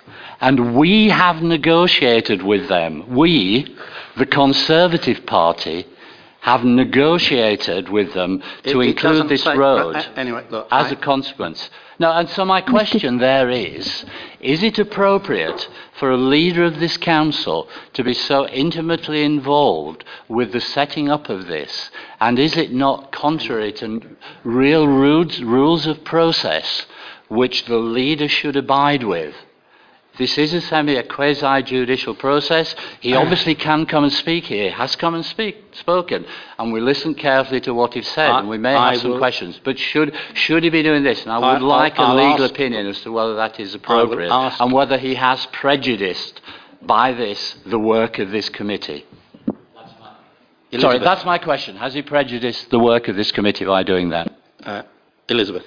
and we have negotiated with them. We, the Conservative Party, have negotiated with them to It- it include doesn't this say- road uh, anyway, look, as I- a consequence. No, and so my question there is is it appropriate for a leader of this council to be so intimately involved with the setting up of this? And is it not contrary to real rules, rules of process which the leader should abide with? This is a semi a quasi judicial process. He obviously can come and speak here. He has come and speak, spoken, and we listen carefully to what he's said, I- and we may I have some will- questions. But should should he be doing this? And I would I- like I'll- legal ask- opinion as to whether that is appropriate ask- and whether he has prejudiced by this the work of this committee. Sorry, that's my question. Has he prejudiced the work of this committee by doing that? Uh, Elizabeth.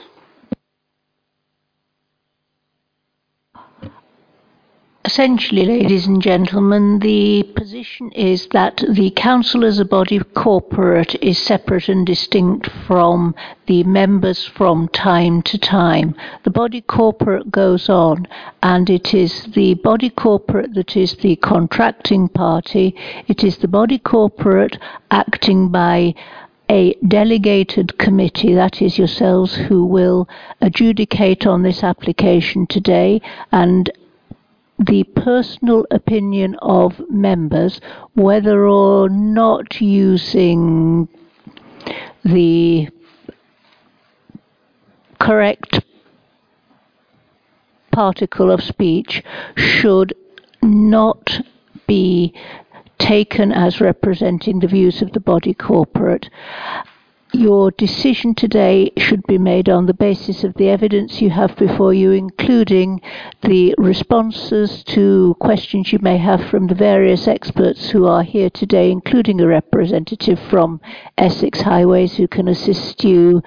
Essentially, ladies and gentlemen, the position is that the council as a body corporate is separate and distinct from the members from time to time. The body corporate goes on, and it is the body corporate that is the contracting party. It is the body corporate acting by a delegated committee, that is yourselves, who will adjudicate on this application today and the personal opinion of members whether or not using the correct particle of speech should not be taken as representing the views of the body corporate. Your decision today should be made on the basis of the evidence you have before you, including the responses to questions you may have from the various experts who are here today, including a representative from Essex Highways who can assist you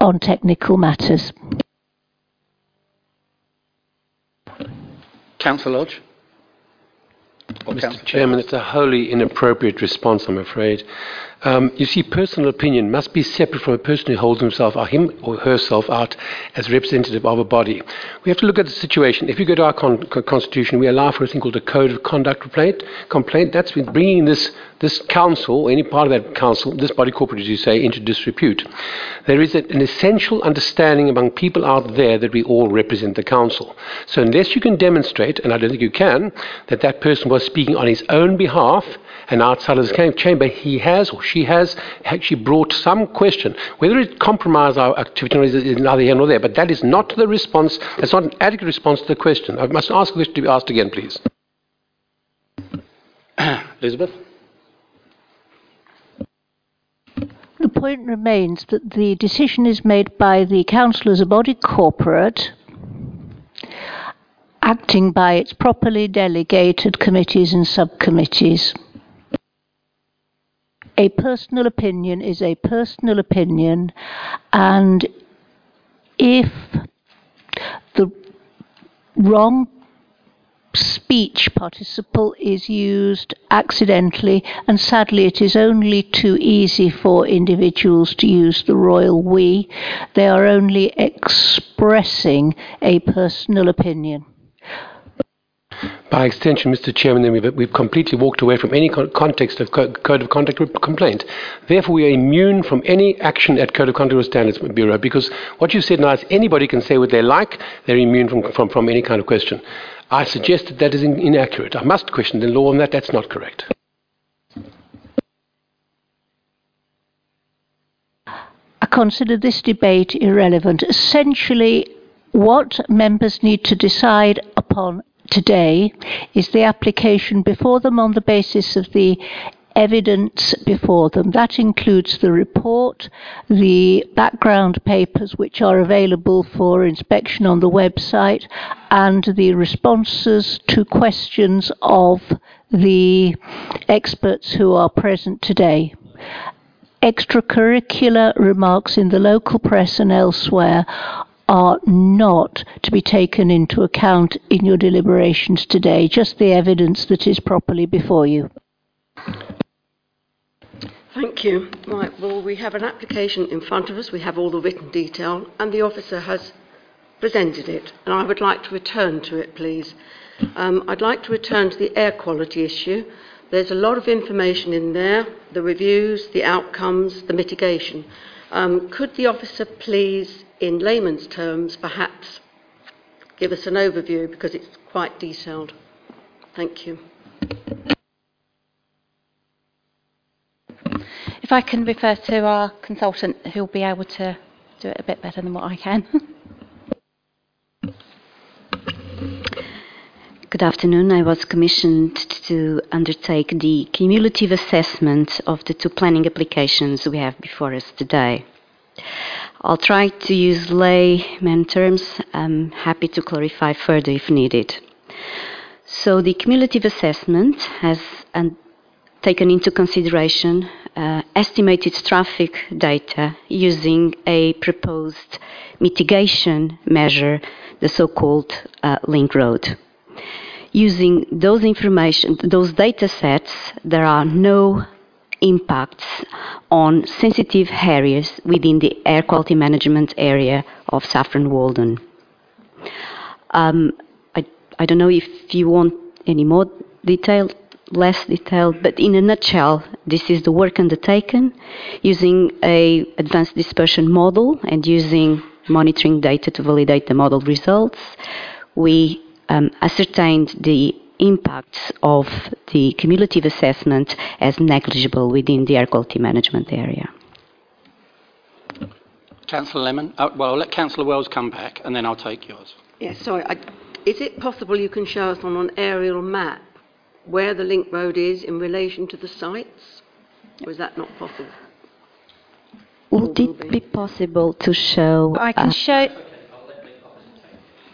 on technical matters. Councillor Lodge? Or Mr. Councillor Chairman, it's a wholly inappropriate response, I'm afraid. Um, you see, personal opinion must be separate from a person who holds himself or him or herself out as representative of a body. We have to look at the situation. If you go to our con- con- constitution, we allow for a thing called a code of conduct complaint. Complaint that's been bringing this this council, any part of that council, this body corporate, as you say, into disrepute. There is an essential understanding among people out there that we all represent the council. So unless you can demonstrate, and I don't think you can, that that person was speaking on his own behalf and outside of the chamber, he has or she has actually brought some question. Whether it compromises our activity is neither here nor there, but that is not the response, that's not an adequate response to the question. I must ask the question to be asked again, please. Elizabeth? The point remains that the decision is made by the council as a body corporate, acting by its properly delegated committees and subcommittees. A personal opinion is a personal opinion, and if the wrong speech participle is used accidentally, and sadly, it is only too easy for individuals to use the royal we. They are only expressing a personal opinion. By extension, Mr. Chairman, then we've, we've completely walked away from any con- context of co- Code of Conduct complaint. Therefore, we are immune from any action at Code of Conduct Standards Bureau because what you said now is anybody can say what they like, they're immune from, from, from any kind of question. I suggest that that is in, inaccurate. I must question the law on that. That's not correct. I consider this debate irrelevant. Essentially, what members need to decide upon today is the application before them on the basis of the evidence before them. That includes the report, the background papers which are available for inspection on the website, and the responses to questions of the experts who are present today. Extracurricular remarks in the local press and elsewhere are not to be taken into account in your deliberations today, just the evidence that is properly before you. Thank you. Right, well, we have an application in front of us. We have all the written detail, and the officer has presented it. And I would like to return to it, please. Um, I'd like to return to the air quality issue. There's a lot of information in there the reviews, the outcomes, the mitigation. Um, could the officer please, in layman's terms, perhaps give us an overview because it's quite detailed? Thank you. If I can refer to our consultant, who'll be able to do it a bit better than what I can. Good afternoon. I was commissioned to undertake the cumulative assessment of the two planning applications we have before us today. I'll try to use layman terms. I'm happy to clarify further if needed. So, the cumulative assessment has um, taken into consideration uh, estimated traffic data using a proposed mitigation measure, the so called uh, link road using those information, those data sets, there are no impacts on sensitive areas within the air quality management area of Saffron Walden. Um, I, I don't know if you want any more detail, less detail, but in a nutshell, this is the work undertaken using a advanced dispersion model and using monitoring data to validate the model results. We um, ascertained the impacts of the cumulative assessment as negligible within the air quality management area. Councillor Lemon? Uh, well, I'll let Councillor Wells come back and then I'll take yours. Yes, sorry. I, is it possible you can show us on an aerial map where the link road is in relation to the sites? Or is that not possible? Would it be possible to show? I can uh, show.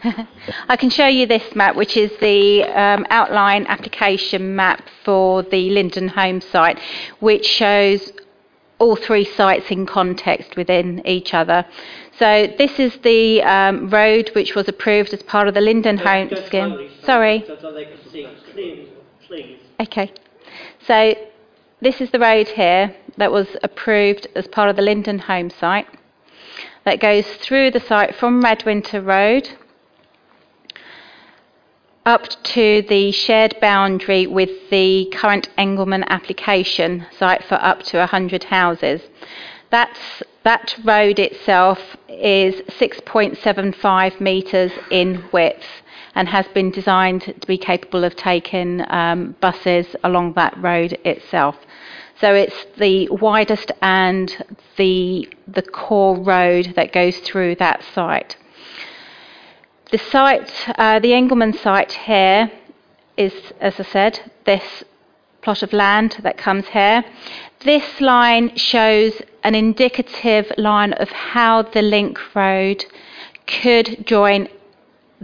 I can show you this map, which is the um, outline application map for the Linden Home site, which shows all three sites in context within each other. So this is the um, road which was approved as part of the Linden Home scheme. Sorry. So they can see please. Okay. So this is the road here that was approved as part of the Linden Home site that goes through the site from Radwinter Road up to the shared boundary with the current Engelman application site for up to 100 houses. That's, that road itself is 6.75 metres in width and has been designed to be capable of taking um, buses along that road itself. So it's the widest and the, the core road that goes through that site. The site, uh, the Engelman site here is, as I said, this plot of land that comes here. This line shows an indicative line of how the link road could join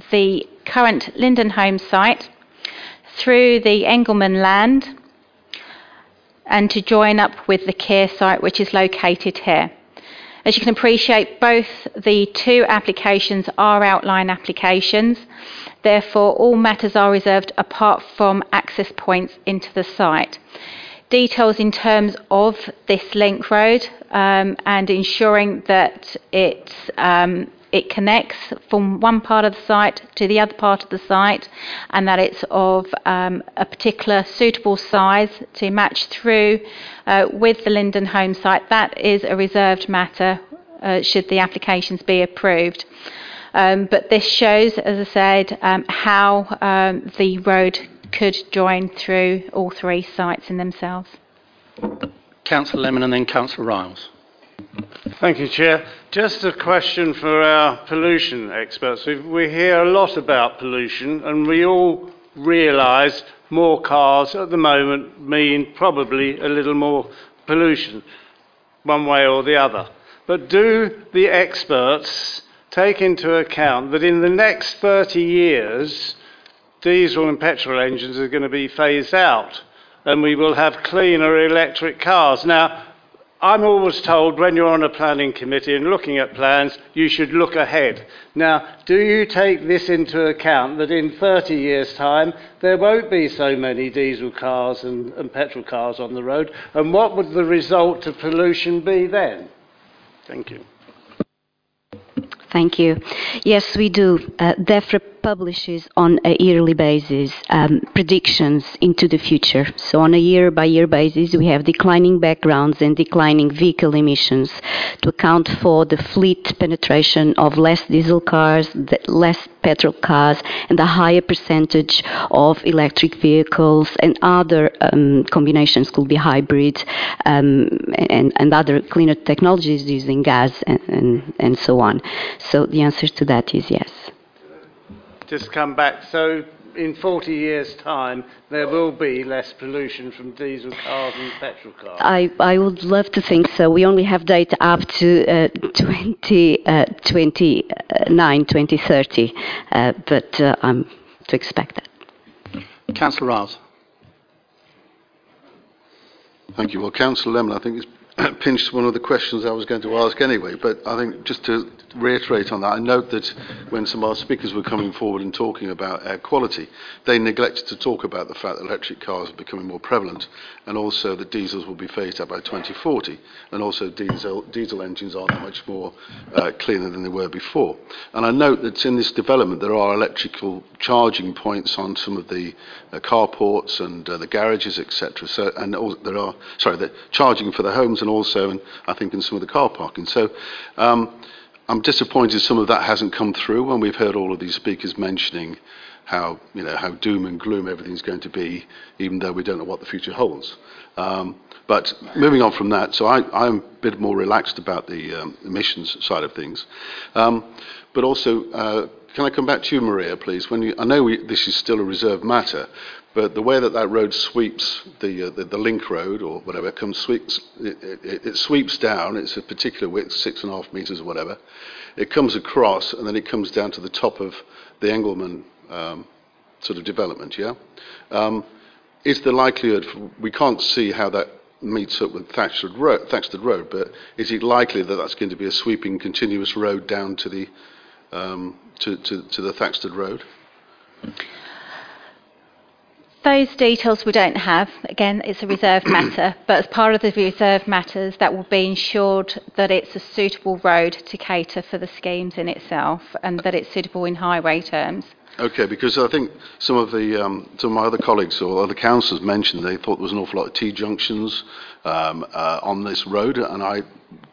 the current Linden Home site through the Engelman land and to join up with the Kier site, which is located here. As you can appreciate, both the two applications are outline applications. Therefore, all matters are reserved apart from access points into the site. Details in terms of this link road um, and ensuring that it's um, it connects from one part of the site to the other part of the site and that it's of um, a particular suitable size to match through uh, with the Linden Home site. That is a reserved matter uh, should the applications be approved. Um, but this shows, as I said, um, how um, the road could join through all three sites in themselves. Councillor Lemon and then Councillor Ryles. Thank you, Chair. Just a question for our pollution experts. We, we hear a lot about pollution, and we all realise more cars at the moment mean probably a little more pollution, one way or the other. But do the experts take into account that in the next 30 years, diesel and petrol engines are going to be phased out, and we will have cleaner electric cars? Now, I'm always told when you're on a planning committee and looking at plans, you should look ahead. Now, do you take this into account that in 30 years' time there won't be so many diesel cars and, and petrol cars on the road? And what would the result of pollution be then? Thank you. Thank you. Yes, we do. Uh, publishes on a yearly basis um, predictions into the future. So, on a year by year basis, we have declining backgrounds and declining vehicle emissions to account for the fleet penetration of less diesel cars, less petrol cars, and a higher percentage of electric vehicles and other um, combinations could be hybrid um, and, and other cleaner technologies using gas and, and, and so on. So, the answer to that is yes just come back. So in 40 years' time, there will be less pollution from diesel cars and petrol cars? I, I would love to think so. We only have data up to uh, 2029, uh, 2030, uh, but uh, I'm to expect that. Councillor Ryles. Thank you. Well, Councillor Lemon, I think, has pinched one of the questions I was going to ask anyway, but I think just to reiterate on that, I note that when some of our speakers were coming forward and talking about air quality, they neglected to talk about the fact that electric cars are becoming more prevalent and also that diesels will be phased out by 2040 and also diesel, diesel engines are much more uh, cleaner than they were before. And I note that in this development there are electrical charging points on some of the uh, carports and uh, the garages, etc. So, and all, there are, sorry, the charging for the homes and also, in, I think, in some of the car parking. So um, I'm disappointed some of that hasn't come through when we've heard all of these speakers mentioning how you know how doom and gloom everything's going to be, even though we don't know what the future holds. Um, but moving on from that, so I, I'm a bit more relaxed about the um, emissions side of things. Um, but also, uh, can I come back to you, Maria, please? When you, I know we, this is still a reserved matter, but the way that that road sweeps, the, uh, the, the link road or whatever, it comes sweeps, it, it, it sweeps down. It's a particular width, six and a half meters or whatever. It comes across and then it comes down to the top of the Engelman um, sort of development. Yeah. Um, is the likelihood? We can't see how that meets up with Thaxted Road, Road, but is it likely that that's going to be a sweeping, continuous road down to the um, to, to, to the Thaxted Road? Those details we don't have. Again, it's a reserved matter, but as part of the reserved matters, that will be ensured that it's a suitable road to cater for the schemes in itself and that it's suitable in highway terms. Okay, because I think some of the um, some of my other colleagues or other councillors mentioned they thought there was an awful lot of T junctions um, uh, on this road, and I,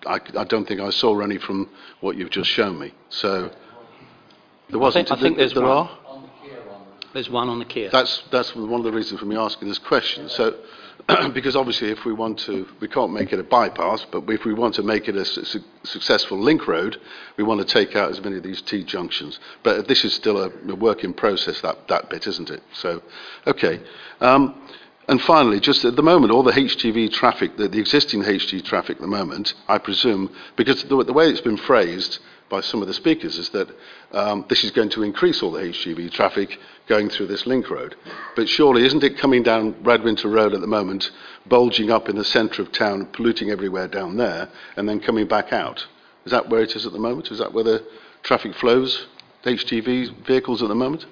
I, I don't think I saw any from what you've just shown me. So there wasn't. I think, I think there's there one. are. There's one on the Kier. That's that's one of the reasons for me asking this question. So, because obviously, if we want to, we can't make it a bypass, but if we want to make it a su- successful link road, we want to take out as many of these T junctions. But this is still a, a work in process. That that bit, isn't it? So, okay. Um, and finally, just at the moment, all the HGV traffic, the, the existing HGV traffic at the moment, I presume, because the, the way it's been phrased by some of the speakers is that um, this is going to increase all the HGV traffic going through this link road. But surely, isn't it coming down Radwinter Road at the moment, bulging up in the centre of town, polluting everywhere down there, and then coming back out? Is that where it is at the moment? Is that where the traffic flows, HGV vehicles at the moment?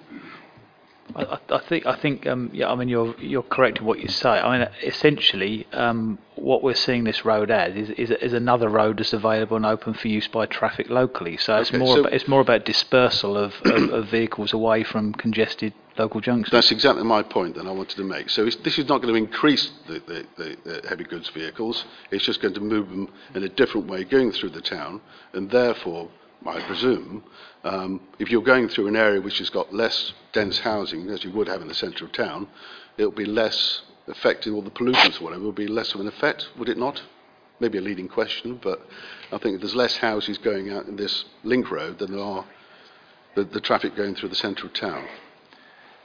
I, I- think I think um, yeah. I mean, you're you're correct in what you say. I mean, essentially, um, what we're seeing this road as is, is is another road that's available and open for use by traffic locally. So it's more so- about, it's more about dispersal of, of, of vehicles away from congested local junctions. That's exactly my point that I wanted to make. So this is not going to increase the, the, the heavy goods vehicles. It's just going to move them in a different way going through the town, and therefore, I presume, um, if you're going through an area which has got less dense housing, as you would have in the centre of town, it'll be less affected, or the pollutants or whatever will be less of an effect, would it not? Maybe a leading question, but I think there's less houses going out in this link road than there are the, the traffic going through the centre of town.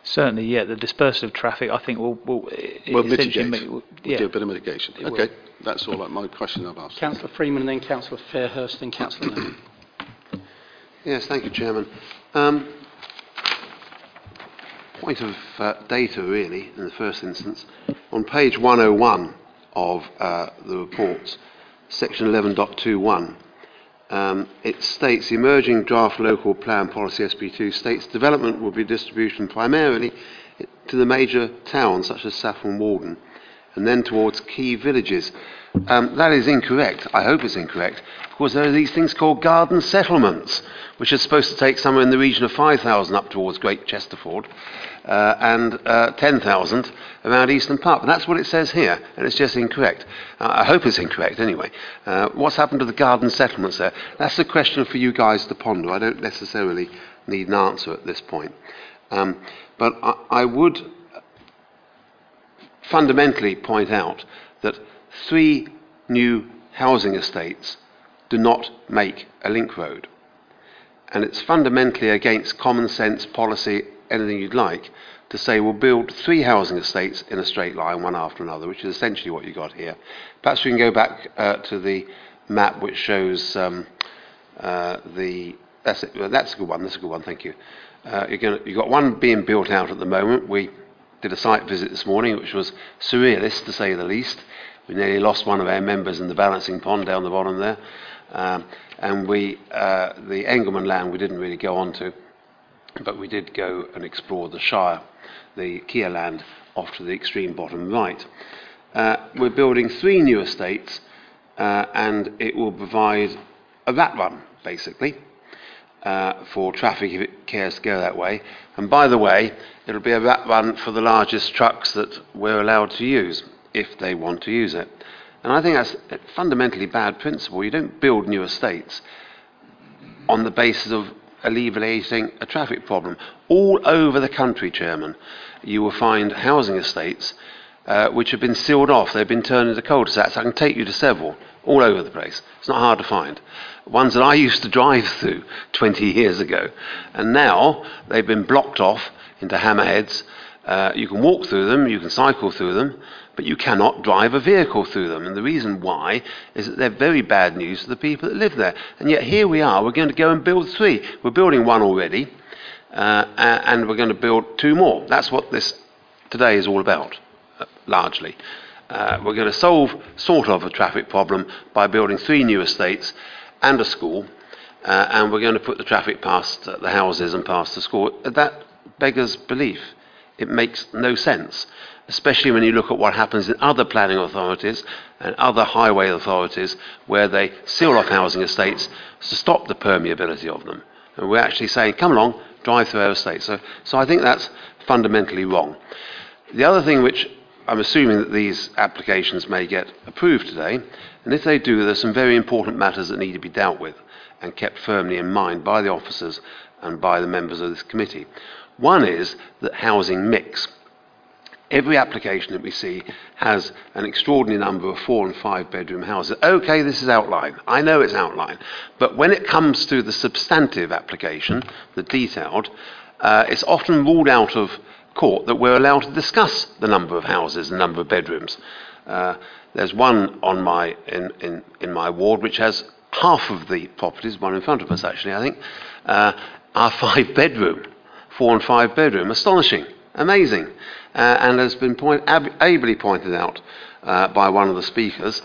Certainly, yeah. The dispersal of traffic, I think, will will Well, essentially mitigate. ma- will- We'll yeah. do a bit of mitigation. It will. Okay, that's all. My question I've asked. Councillor Freeman and then Councillor Fairhurst, then Councillor Lemon. Yes, thank you, Chairman. Um, point of uh, data, really, in the first instance. On page 101 of uh, the report, section 11.21, um, it states the emerging draft local plan policy SP2 states development will be distribution primarily to the major towns such as Saffron Walden and then towards key villages. Um, that is incorrect. I hope it's incorrect Of course, there are these things called garden settlements, which are supposed to take somewhere in the region of 5,000 up towards Great Chesterford uh, and uh, 10,000 around Easton Park. And that's what it says here, and it's just incorrect. Uh, I hope it's incorrect anyway. Uh, what's happened to the garden settlements there? That's a question for you guys to ponder. I don't necessarily need an answer at this point. Um, but I, I would fundamentally point out that three new housing estates do not make a link road. And it's fundamentally against common sense policy, anything you'd like, to say we'll build three housing estates in a straight line, one after another, which is essentially what you got here. Perhaps we can go back uh, to the map which shows um, uh, the. That's, it, that's a good one, that's a good one, thank you. Uh, you're gonna, you've got one being built out at the moment. We did a site visit this morning, which was surrealist to say the least. We nearly lost one of our members in the balancing pond down the bottom there. Um, and we, uh, the Engelman land we didn't really go on to, but we did go and explore the Shire, the Kier land off to the extreme bottom right. Uh, we're building three new estates, uh, and it will provide a rat run, basically, uh, for traffic if it cares to go that way. And by the way, it'll be a rat run for the largest trucks that we're allowed to use, if they want to use it. And I think that's a fundamentally bad principle. You don't build new estates on the basis of alleviating a traffic problem. All over the country, Chairman, you will find housing estates uh, which have been sealed off. They've been turned into cul-de-sacs. I can take you to several all over the place. It's not hard to find. Ones that I used to drive through 20 years ago. And now they've been blocked off into hammerheads. Uh, you can walk through them, you can cycle through them, but you cannot drive a vehicle through them. And the reason why is that they're very bad news to the people that live there. And yet here we are, we're going to go and build three. We're building one already, uh, and we're going to build two more. That's what this today is all about, uh, largely. Uh, we're going to solve sort of a traffic problem by building three new estates and a school, uh, and we're going to put the traffic past uh, the houses and past the school. That beggars belief. It makes no sense, especially when you look at what happens in other planning authorities and other highway authorities where they seal off housing estates to stop the permeability of them. And we're actually saying, come along, drive through our estate. So, so I think that's fundamentally wrong. The other thing which I'm assuming that these applications may get approved today, and if they do, there are some very important matters that need to be dealt with and kept firmly in mind by the officers and by the members of this committee. One is that housing mix. Every application that we see has an extraordinary number of four and five bedroom houses. Okay, this is outline. I know it's outline. But when it comes to the substantive application, the detailed, uh, it's often ruled out of court that we're allowed to discuss the number of houses and number of bedrooms. Uh, there's one on my, in, in, in my ward which has half of the properties, one in front of us actually, I think, uh, are five bedroom, four and five bedroom. Astonishing, amazing. Uh, and has been point, ab- ably pointed out uh, by one of the speakers.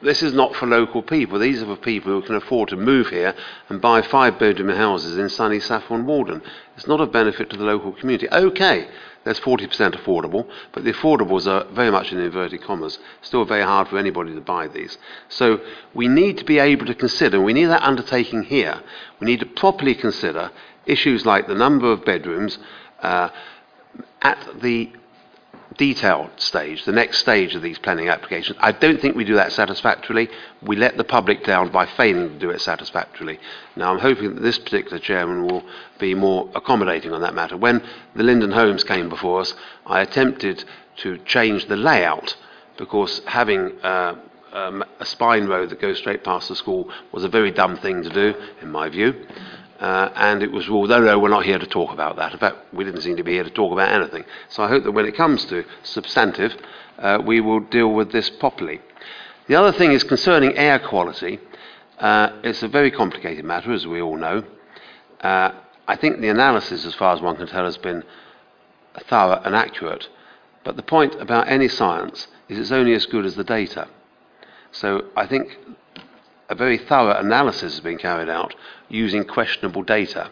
This is not for local people. These are for people who can afford to move here and buy five bedroom houses in sunny Saffron Walden. It's not of benefit to the local community. Okay, there's 40% affordable, but the affordables are very much in inverted commas. Still very hard for anybody to buy these. So we need to be able to consider, we need that undertaking here, we need to properly consider issues like the number of bedrooms uh, at the detailed stage, the next stage of these planning applications. I don't think we do that satisfactorily. We let the public down by failing to do it satisfactorily. Now, I'm hoping that this particular chairman will be more accommodating on that matter. When the Linden Homes came before us, I attempted to change the layout because having uh, um, a spine road that goes straight past the school was a very dumb thing to do, in my view. Uh, and it was ruled, no, no, we're not here to talk about that. In fact, we didn't seem to be here to talk about anything. So I hope that when it comes to substantive, uh, we will deal with this properly. The other thing is concerning air quality. Uh, it's a very complicated matter, as we all know. Uh, I think the analysis, as far as one can tell, has been thorough and accurate. But the point about any science is it's only as good as the data. So I think a very thorough analysis has been carried out using questionable data.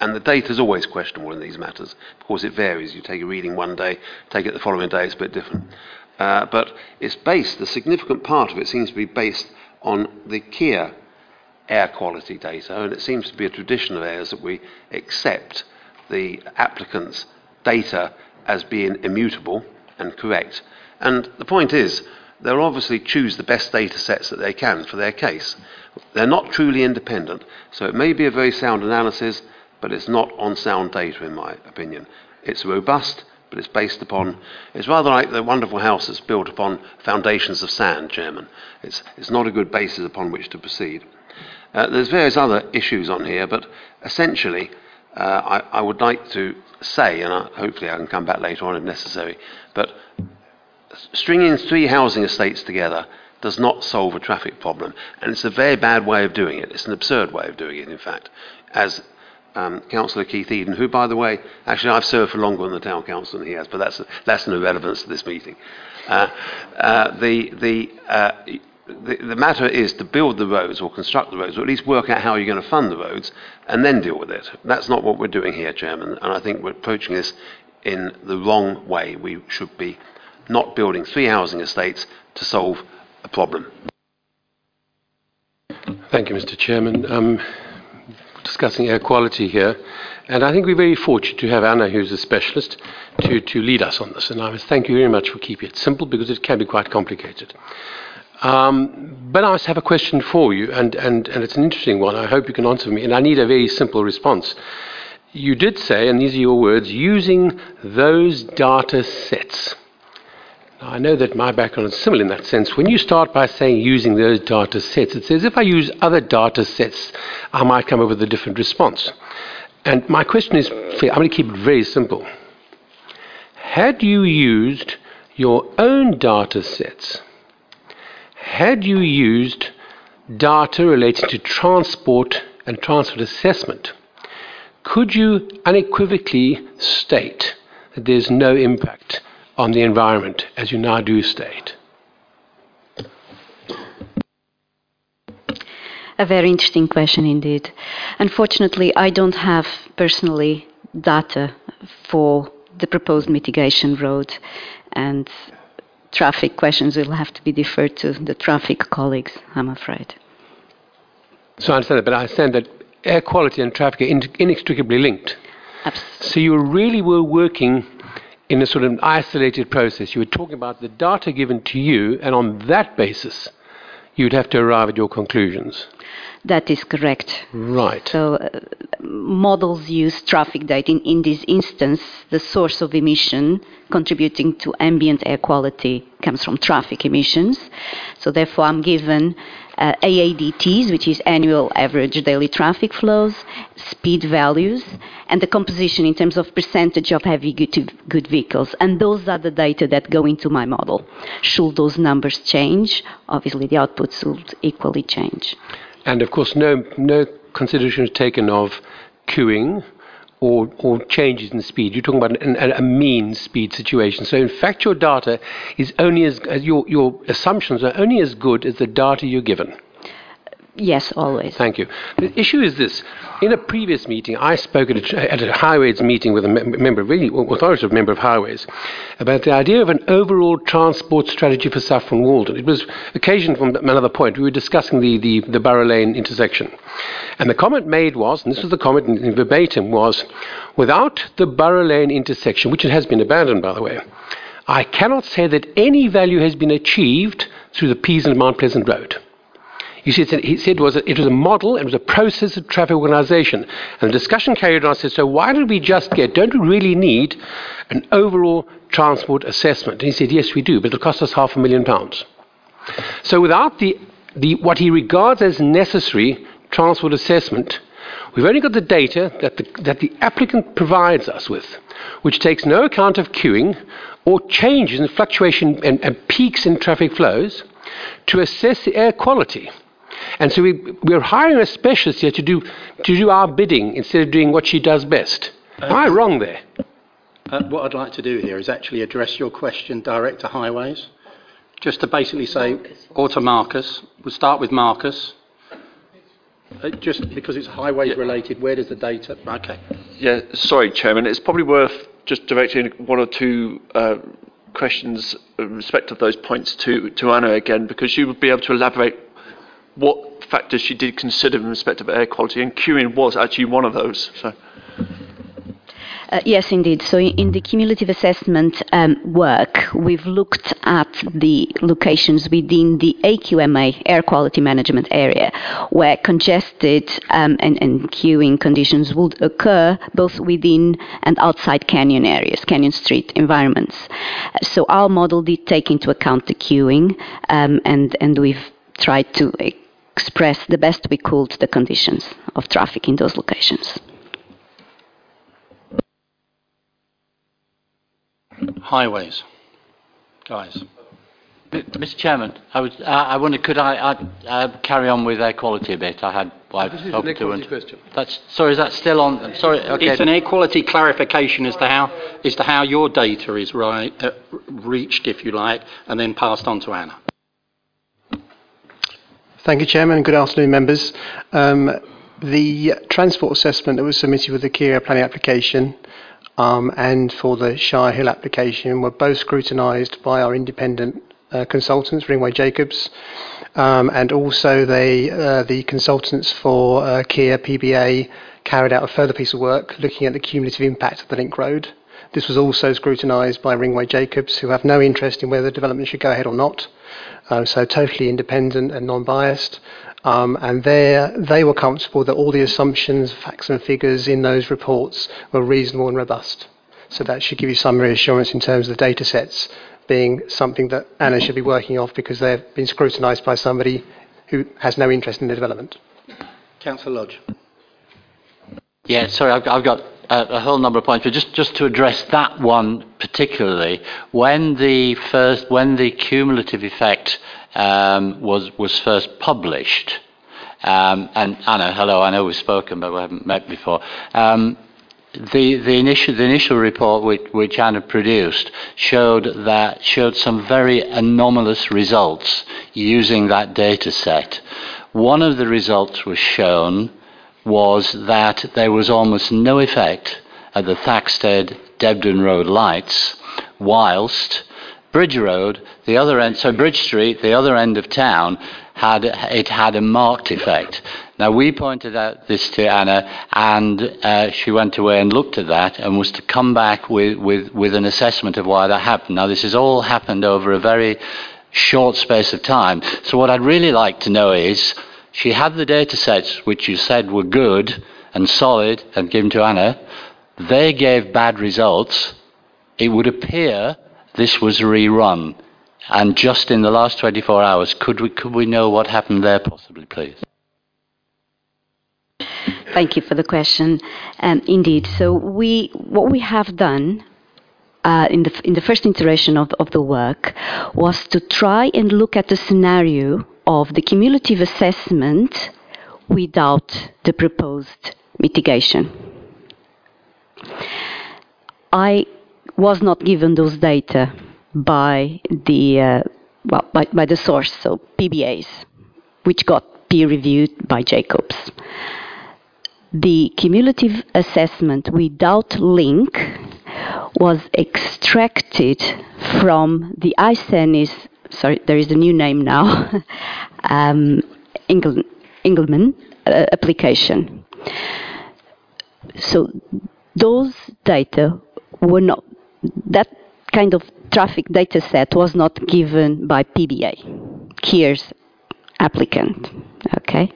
And the data is always questionable in these matters. Of course, it varies. You take a reading one day, take it the following day, it's a bit different. Uh, but it's based, the significant part of it seems to be based on the Kier air quality data, and it seems to be a tradition of ours that we accept the applicant's data as being immutable and correct. And the point is, they'll obviously choose the best data sets that they can for their case. They're not truly independent, so it may be a very sound analysis, but it's not on sound data, in my opinion. It's robust, but it's based upon, it's rather like the wonderful house that's built upon foundations of sand, Chairman. It's, it's not a good basis upon which to proceed. Uh, there's various other issues on here, but essentially, uh, I, I, would like to say, and I, hopefully I can come back later on if necessary, but stringing three housing estates together does not solve a traffic problem. And it's a very bad way of doing it. It's an absurd way of doing it, in fact. As um, Councillor Keith Eden, who, by the way, actually I've served for longer on the Town Council than he has, but that's, that's no relevance to this meeting. Uh, uh, the, the, uh, the, the matter is to build the roads or construct the roads, or at least work out how you're going to fund the roads, and then deal with it. That's not what we're doing here, Chairman, and I think we're approaching this in the wrong way. We should be not building three housing estates to solve problem. Thank you, Mr. Chairman. Um, discussing air quality here, and I think we're very fortunate to have Anna, who's a specialist, to, to lead us on this. And I thank you very much for keeping it simple because it can be quite complicated. Um, but I have a question for you, and, and, and it's an interesting one. I hope you can answer me, and I need a very simple response. You did say, and these are your words, using those data sets. Now, I know that my background is similar in that sense. When you start by saying using those data sets, it says if I use other data sets, I might come up with a different response. And my question is I'm going to keep it very simple. Had you used your own data sets, had you used data relating to transport and transport assessment, could you unequivocally state that there's no impact on the environment as you now do state? A very interesting question indeed. Unfortunately, I don't have personally data for the proposed mitigation road, and traffic questions will have to be deferred to the traffic colleagues, I'm afraid. So I understand that, but I understand that air quality and traffic are inextricably linked. Absolutely. So you really were working in a sort of isolated process. You were talking about the data given to you, and on that basis, you'd have to arrive at your conclusions. That is correct. Right. So uh, models use traffic data. In, in this instance, the source of emission contributing to ambient air quality comes from traffic emissions. So therefore, I'm given uh, AADTs, which is annual average daily traffic flows, speed values, and the composition in terms of percentage of heavy good, vehicles. And those are the data that go into my model. Should those numbers change, obviously the outputs will equally change. And of course, no, no consideration is taken of queuing or, or changes in speed. You're talking about an, an, a mean speed situation. So, in fact, your data is only as, as your, your assumptions are only as good as the data you're given. Yes, always. Thank you. The issue is this. In a previous meeting, I spoke at a, at a highways meeting with a member, really authoritative member of highways, about the idea of an overall transport strategy for Saffron Walden. It was occasioned from another point. We were discussing the, the, the Borough Lane intersection. And the comment made was, and this was the comment in, in verbatim, was, without the Borough Lane intersection, which it has been abandoned, by the way, I cannot say that any value has been achieved through the Peas and Mount Pleasant Road. You see, he said was it was a model, it was a process of traffic organisation. And the discussion carried on. Said, so why don't we just get, don't we really need an overall transport assessment? And he said, yes, we do, but it'll cost us half a million pounds. So without the, the, what he regards as necessary transport assessment, we've only got the data that the, that the applicant provides us with, which takes no account of queuing or changes in fluctuation and, and peaks in traffic flows to assess the air quality. And so we, we're hiring a specialist here to do, to do our bidding instead of doing what she does best. Am I wrong there? Uh, what I'd like to do here is actually address your question direct to highways. Just to basically say, Marcus. or to Marcus. We'll start with Marcus. Uh, just because it's highways related, where does the data? Okay. Yeah, sorry, Chairman. It's probably worth just directing one or two uh, questions in respect of those points to, to Anna again, because she would be able to elaborate what factors she did consider in respect of air quality, and queuing was actually one of those. So. Uh, yes, indeed. So, in, the cumulative assessment um, work, we've looked at the locations within the AQMA, air quality management area, where congested um, and, and queuing conditions would occur both within and outside canyon areas, canyon street environments. So, our model did take into account the queuing, um, and, and we've tried to express the best we could the conditions of traffic in those locations. Highways. Guys. Mr. Chairman, I, was, uh, I wonder, could I, I uh, carry on with air quality a bit? I had I've This is an to equality and- question. That's sorry. Is that still on? I'm sorry. Okay. It's an air quality clarification as to how as to how your data is right, uh, reached, if you like, and then passed on to Anna. Thank you, Chairman, good afternoon, members. Um, the transport assessment that was submitted with the Kier planning application um, and for the Shire Hill application were both scrutinised by our independent uh, consultants, Ringway Jacobs, um, and also they, uh, the consultants for uh, Kier PBA carried out a further piece of work looking at the cumulative impact of the link road This was also scrutinised by Ringway Jacobs, who have no interest in whether the development should go ahead or not. Uh, so totally independent and non-biased. Um, and they were comfortable that all the assumptions, facts and figures in those reports were reasonable and robust. So that should give you some reassurance in terms of the data sets being something that Anna should be working off because they've been scrutinised by somebody who has no interest in the development. Councillor Lodge. Yeah, sorry, I've, I've got a, a, whole number of points, but just, just to address that one particularly, when the first, when the cumulative effect um, was was first published, um, and Anna, hello, I know we've spoken, but we haven't met before. Um, the, the, initial, the initial report which, which Anna produced showed that showed some very anomalous results using that data set. One of the results was shown was that there was almost no effect at the Thaxted Debden Road lights, whilst Bridge Road, the other end, so Bridge Street, the other end of town, had it had a marked effect. Now we pointed out this to Anna, and uh, she went away and looked at that and was to come back with, with, with an assessment of why that happened. Now this has all happened over a very short space of time. So what I'd really like to know is, she had the data sets which you said were good and solid and given to Anna. They gave bad results. It would appear this was rerun. And just in the last 24 hours, could we, could we know what happened there possibly, please? Thank you for the question. Um, indeed, so we what we have done uh, in the in the first iteration of of the work was to try and look at the scenario of the cumulative assessment without the proposed mitigation. I was not given those data by the uh, well, by, by the source, so PBAs, which got peer reviewed by Jacobs the cumulative assessment without link was extracted from the Iceni's, sorry, there is a new name now, um, Engel, Engelman uh, application. So those data were not, that kind of traffic data set was not given by PBA, Kier's applicant, okay?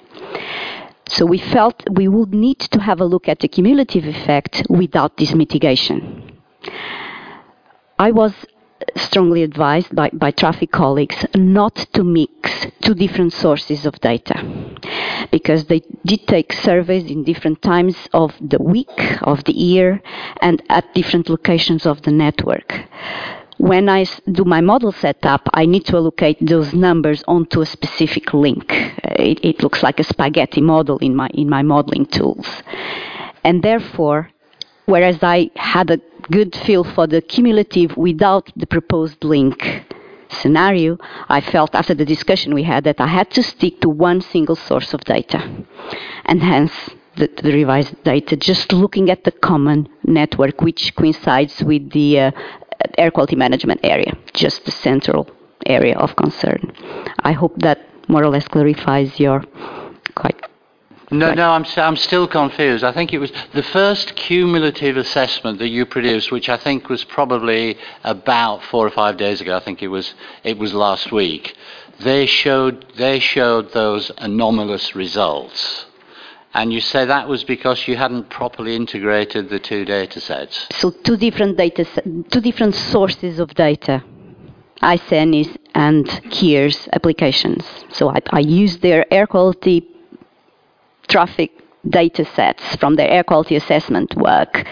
So we felt we would need to have a look at the cumulative effect without this mitigation. I was strongly advised by, by traffic colleagues not to mix two different sources of data because they did take surveys in different times of the week, of the year, and at different locations of the network when I do my model setup, I need to allocate those numbers onto a specific link. It, it, looks like a spaghetti model in my in my modeling tools, and therefore, whereas I had a good feel for the cumulative without the proposed link scenario, I felt after the discussion we had that I had to stick to one single source of data, and hence the, the, revised data, just looking at the common network, which coincides with the uh, air quality management area, just the central area of concern. I hope that more or less clarifies your quite. No, no, I'm, I'm still confused. I think it was the first cumulative assessment that you produced, which I think was probably about four or five days ago. I think it was, it was last week. They showed, they showed those anomalous results. And you say that was because you hadn't properly integrated the two data sets. So two different data, two different sources of data, Iceni's and Kier's applications. So I, I used their air quality traffic data sets from their air quality assessment work,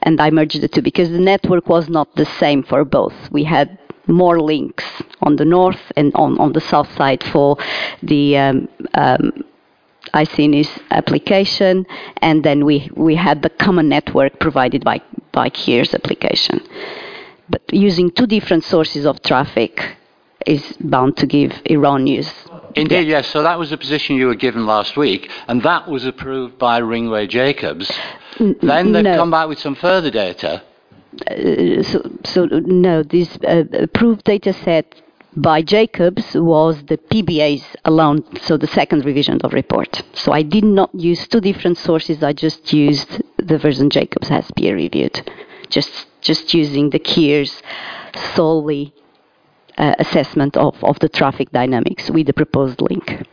and I merged the two because the network was not the same for both. We had more links on the north and on, on the south side for the um, um, Iceni's application, and then we, we had the common network provided by, by Kier's application. But using two different sources of traffic is bound to give Iran erroneous. Indeed, yes. So that was the position you were given last week, and that was approved by Ringway Jacobs. N- then they've no. come back with some further data. Uh, so, so, no, this uh, approved data set by Jacobs was the PBAs alone, so the second revision of report. So I did not use two different sources. I just used the version Jacobs has peer reviewed, just just using the Kier's solely uh, assessment of, of the traffic dynamics with the proposed link.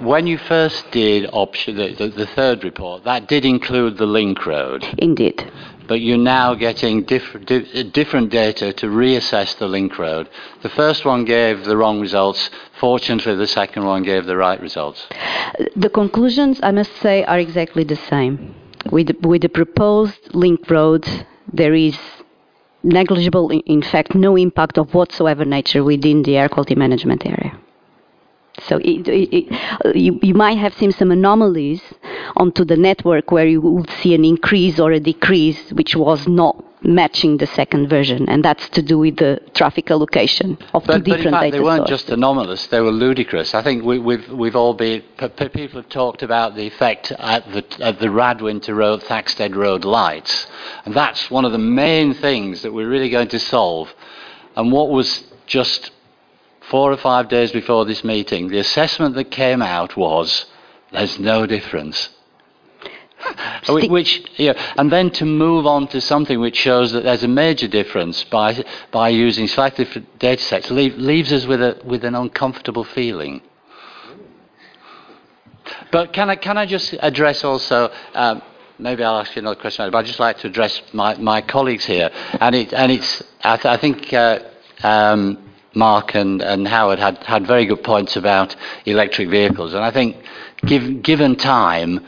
When you first did option the, the, the third report, that did include the link road. Indeed. But you're now getting diff- di- different data to reassess the link road. The first one gave the wrong results. Fortunately, the second one gave the right results. The conclusions, I must say, are exactly the same. With, with the proposed link road, there is negligible, in fact, no impact of whatsoever nature within the air quality management area. So it, it, it, uh, you, you might have seen some anomalies onto the network where you would see an increase or a decrease, which was not matching the second version, and that's to do with the traffic allocation of but, two different but in fact, data they weren't sources. just anomalous; they were ludicrous. I think we, we've we've all been people have talked about the effect at the at the Radwinter Road, Thaxted Road lights, and that's one of the main things that we're really going to solve. And what was just four or five days before this meeting, the assessment that came out was there's no difference. Wh- Which, know, and then to move on to something which shows that there's a major difference by by using slightly different data sets leave, leaves us with a with an uncomfortable feeling. But can I can I just address also? Um, maybe I'll ask you another question, but I'd just like to address my, my colleagues here, and it and it's I, th- I think. Uh, um, Mark and, and Howard had, had very good points about electric vehicles, and I think, give, given time,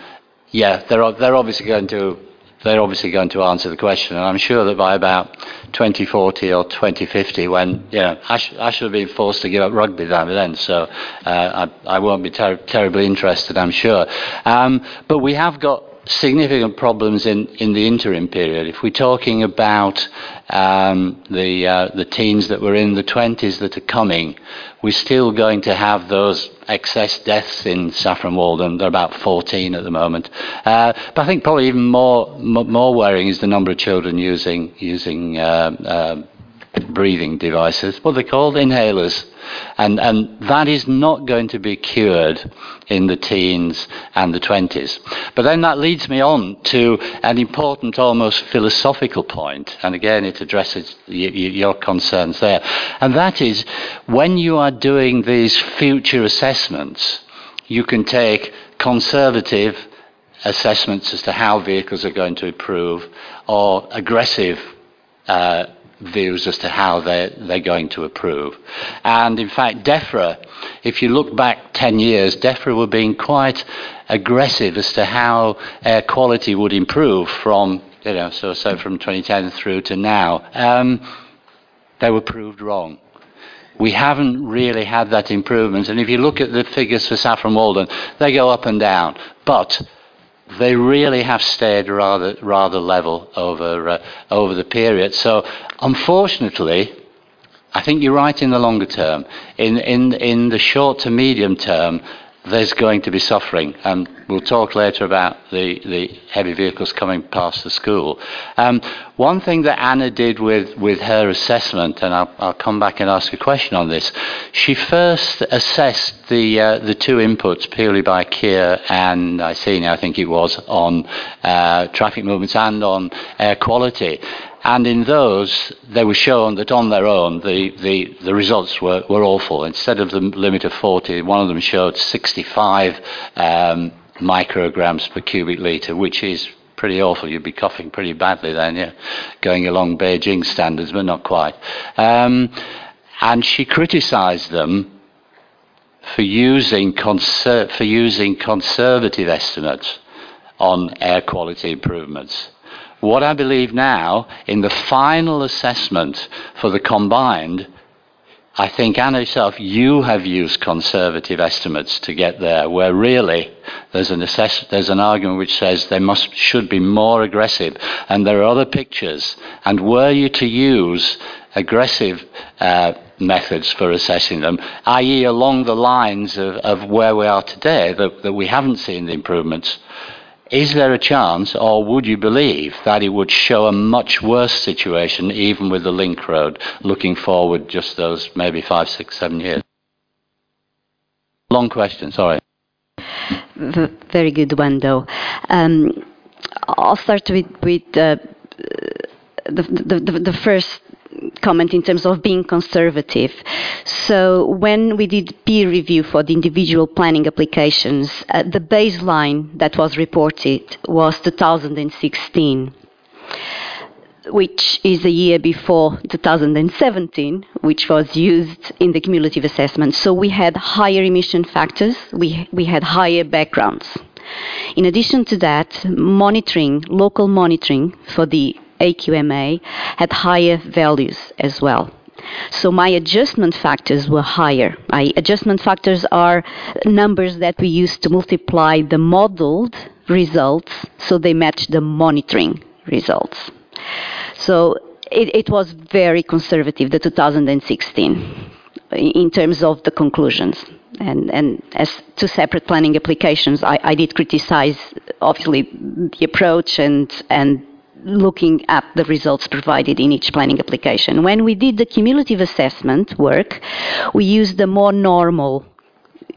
yeah, they're they're obviously going to they're obviously going to answer the question, and I'm sure that by about 2040 or 2050, when you know I, sh- I should have been forced to give up rugby by then, so uh, I, I won't be ter- terribly interested, I'm sure. Um, but we have got significant problems in, in the interim period. If we're talking about um, the uh, the teens that were in the 20s that are coming, we're still going to have those excess deaths in Saffron Walden. They're about 14 at the moment. Uh, but I think probably even more m- more worrying is the number of children using using uh, uh, breathing devices. What they're called? Inhalers. And, and that is not going to be cured in the teens and the 20s. But then that leads me on to an important, almost philosophical point, and again, it addresses y- y- your concerns there. And that is when you are doing these future assessments, you can take conservative assessments as to how vehicles are going to improve or aggressive uh, views as to how they're, they're going to approve. And in fact, DEFRA, if you look back 10 years, DEFRA were being quite aggressive as to how air quality would improve from, you know, so, so from 2010 through to now. Um, they were proved wrong. We haven't really had that improvement. And if you look at the figures for Saffron Walden, they go up and down. But they really have stayed rather rather level over uh, over the period. So, unfortunately, I think you're right in the longer term. In in in the short to medium term, there's going to be suffering, and we'll talk later about the, the heavy vehicles coming past the school. Um, one thing that Anna did with, with her assessment, and I'll, I'll come back and ask a question on this, she first assessed the, uh, the two inputs purely by Kier and Iceni, I think it was, on uh, traffic movements and on air quality. And in those, they were shown that on their own, the, the, the results were, were awful. Instead of the limit of 40, one of them showed 65 um, micrograms per cubic litre, which is pretty awful. You'd be coughing pretty badly then, yeah, going along Beijing standards, but not quite. Um, and she criticised them for using, conser- for using conservative estimates on air quality improvements. What I believe now, in the final assessment for the combined, I think, Anna yourself, you have used conservative estimates to get there, where really there's an, assess- there's an argument which says they must, should be more aggressive. And there are other pictures. And were you to use aggressive uh, methods for assessing them, i.e., along the lines of, of where we are today, that, that we haven't seen the improvements, is there a chance, or would you believe, that it would show a much worse situation, even with the link road, looking forward just those maybe five, six, seven years? Long question, sorry. Very good one, though. Um, I'll start with, with uh, the, the, the, the first comment in terms of being conservative. So when we did peer review for the individual planning applications, uh, the baseline that was reported was 2016 which is a year before 2017, which was used in the cumulative assessment. So we had higher emission factors, we, we had higher backgrounds. In addition to that, monitoring, local monitoring for the AQMA had higher values as well. So my adjustment factors were higher. My adjustment factors are numbers that we use to multiply the modeled results so they match the monitoring results. So it, it was very conservative, the 2016, in terms of the conclusions. And, and as two separate planning applications, I, I did criticize, obviously, the approach and, and looking at the results provided in each planning application. When we did the cumulative assessment work, we used a more normal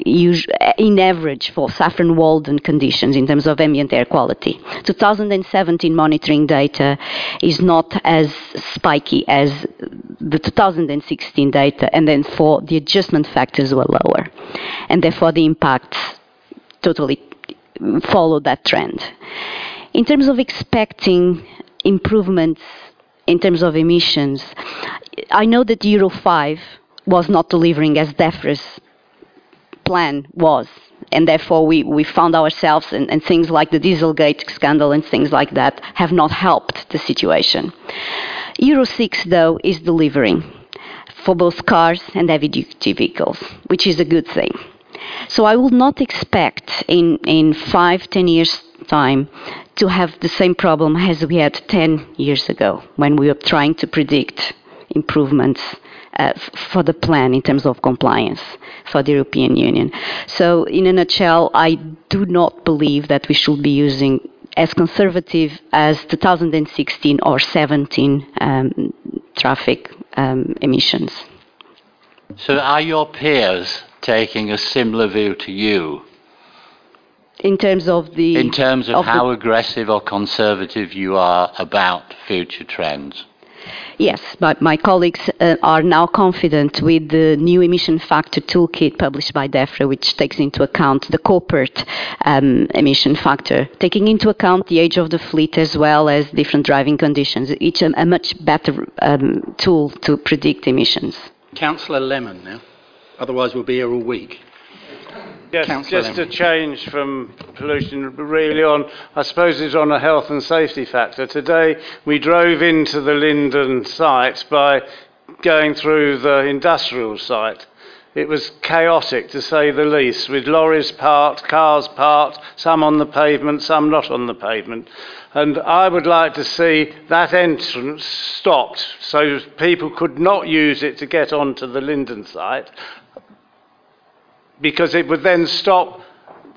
uh, in average for Saffron Walden conditions in terms of ambient air quality. 2017 monitoring data is not as spiky as the 2016 data, and then for the adjustment factors were lower, and therefore the impacts totally follow that trend. In terms of expecting improvements in terms of emissions, I know that Euro 5 was not delivering as DEFRA's plan was. And therefore, we, we found ourselves, and, and things like the Dieselgate scandal and things like that have not helped the situation. Euro 6, though, is delivering for both cars and heavy duty vehicles, which is a good thing. So I would not expect in, in five, ten years' time to have the same problem as we had 10 years ago when we were trying to predict improvements uh, for the plan in terms of compliance for the European Union. So, in a nutshell, I do not believe that we should be using as conservative as 2016 or 17 um, traffic um, emissions. So, are your peers taking a similar view to you? In terms of the. In terms of, of how the, aggressive or conservative you are about future trends? Yes, but my colleagues uh, are now confident with the new emission factor toolkit published by DEFRA, which takes into account the corporate um, emission factor, taking into account the age of the fleet as well as different driving conditions. It's a, a much better um, tool to predict emissions. Councillor Lemon now. Otherwise, we'll be here all week. Yes, just a change from pollution really on, I suppose it's on a health and safety factor. Today we drove into the Linden site by going through the industrial site. It was chaotic to say the least, with lorries parked, cars parked, some on the pavement, some not on the pavement. And I would like to see that entrance stopped so people could not use it to get onto the Linden site because it would then stop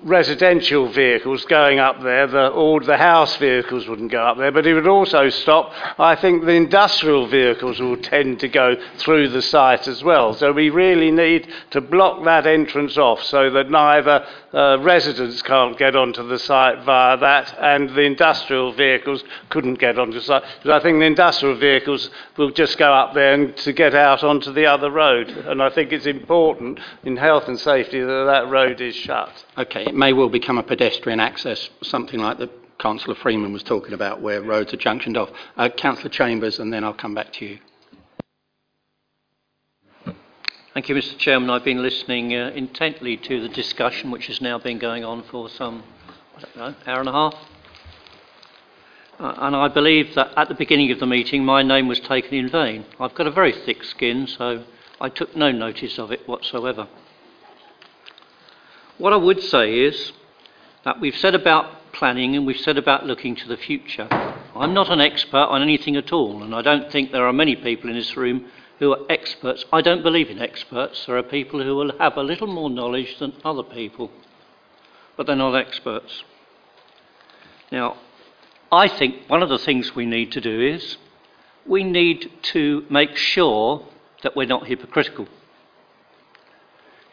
residential vehicles going up there, the, all the house vehicles wouldn't go up there, but it would also stop, I think the industrial vehicles will tend to go through the site as well. So we really need to block that entrance off so that neither uh, residents can't get onto the site via that and the industrial vehicles couldn't get onto the site. Because I think the industrial vehicles will just go up there and to get out onto the other road. And I think it's important in health and safety that that road is shut. Okay, it may well become a pedestrian access, something like the Councillor Freeman was talking about, where roads are junctioned off. Uh, Councillor Chambers, and then I'll come back to you. Thank you, Mr. Chairman. I've been listening uh, intently to the discussion, which has now been going on for some, I don't know, hour and a half. Uh, and I believe that at the beginning of the meeting, my name was taken in vain. I've got a very thick skin, so I took no notice of it whatsoever. What I would say is that we've said about planning and we've said about looking to the future. I'm not an expert on anything at all, and I don't think there are many people in this room who are experts. I don't believe in experts. There are people who will have a little more knowledge than other people, but they're not experts. Now, I think one of the things we need to do is we need to make sure that we're not hypocritical.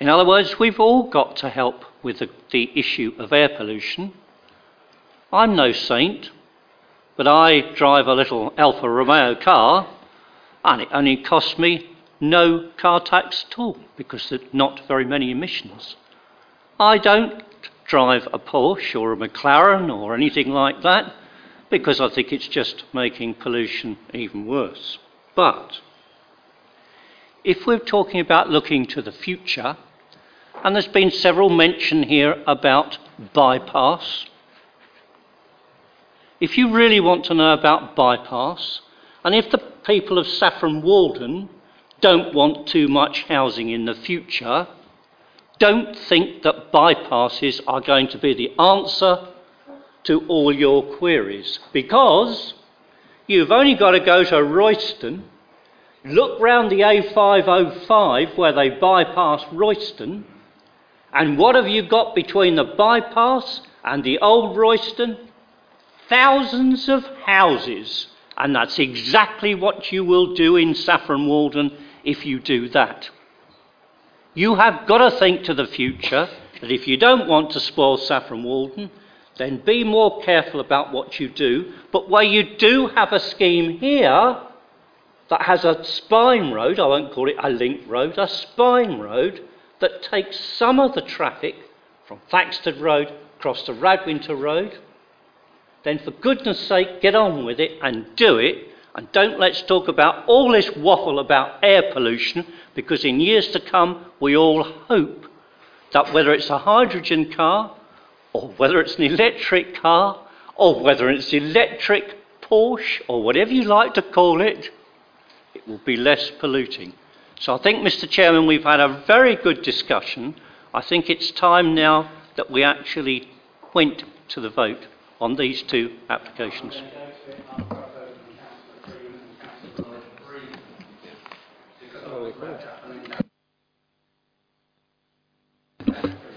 In other words, we've all got to help with the, the issue of air pollution. I'm no saint, but I drive a little Alfa Romeo car, and it only costs me no car tax at all because there's not very many emissions. I don't drive a Porsche or a McLaren or anything like that because I think it's just making pollution even worse. But if we're talking about looking to the future, and there's been several mention here about bypass. If you really want to know about bypass, and if the people of Saffron Walden don't want too much housing in the future, don't think that bypasses are going to be the answer to all your queries because you've only got to go to Royston, look round the A505 where they bypass Royston, and what have you got between the bypass and the old Royston? Thousands of houses. And that's exactly what you will do in Saffron Walden if you do that. You have got to think to the future that if you don't want to spoil Saffron Walden, then be more careful about what you do. But where you do have a scheme here that has a spine road, I won't call it a link road, a spine road that takes some of the traffic from Thaxted Road across to Radwinter Road, then for goodness sake, get on with it and do it. And don't let's talk about all this waffle about air pollution, because in years to come, we all hope that whether it's a hydrogen car, or whether it's an electric car, or whether it's electric Porsche, or whatever you like to call it, it will be less polluting. So I think, Mr. Chairman, we've had a very good discussion. I think it's time now that we actually went to the vote on these two applications.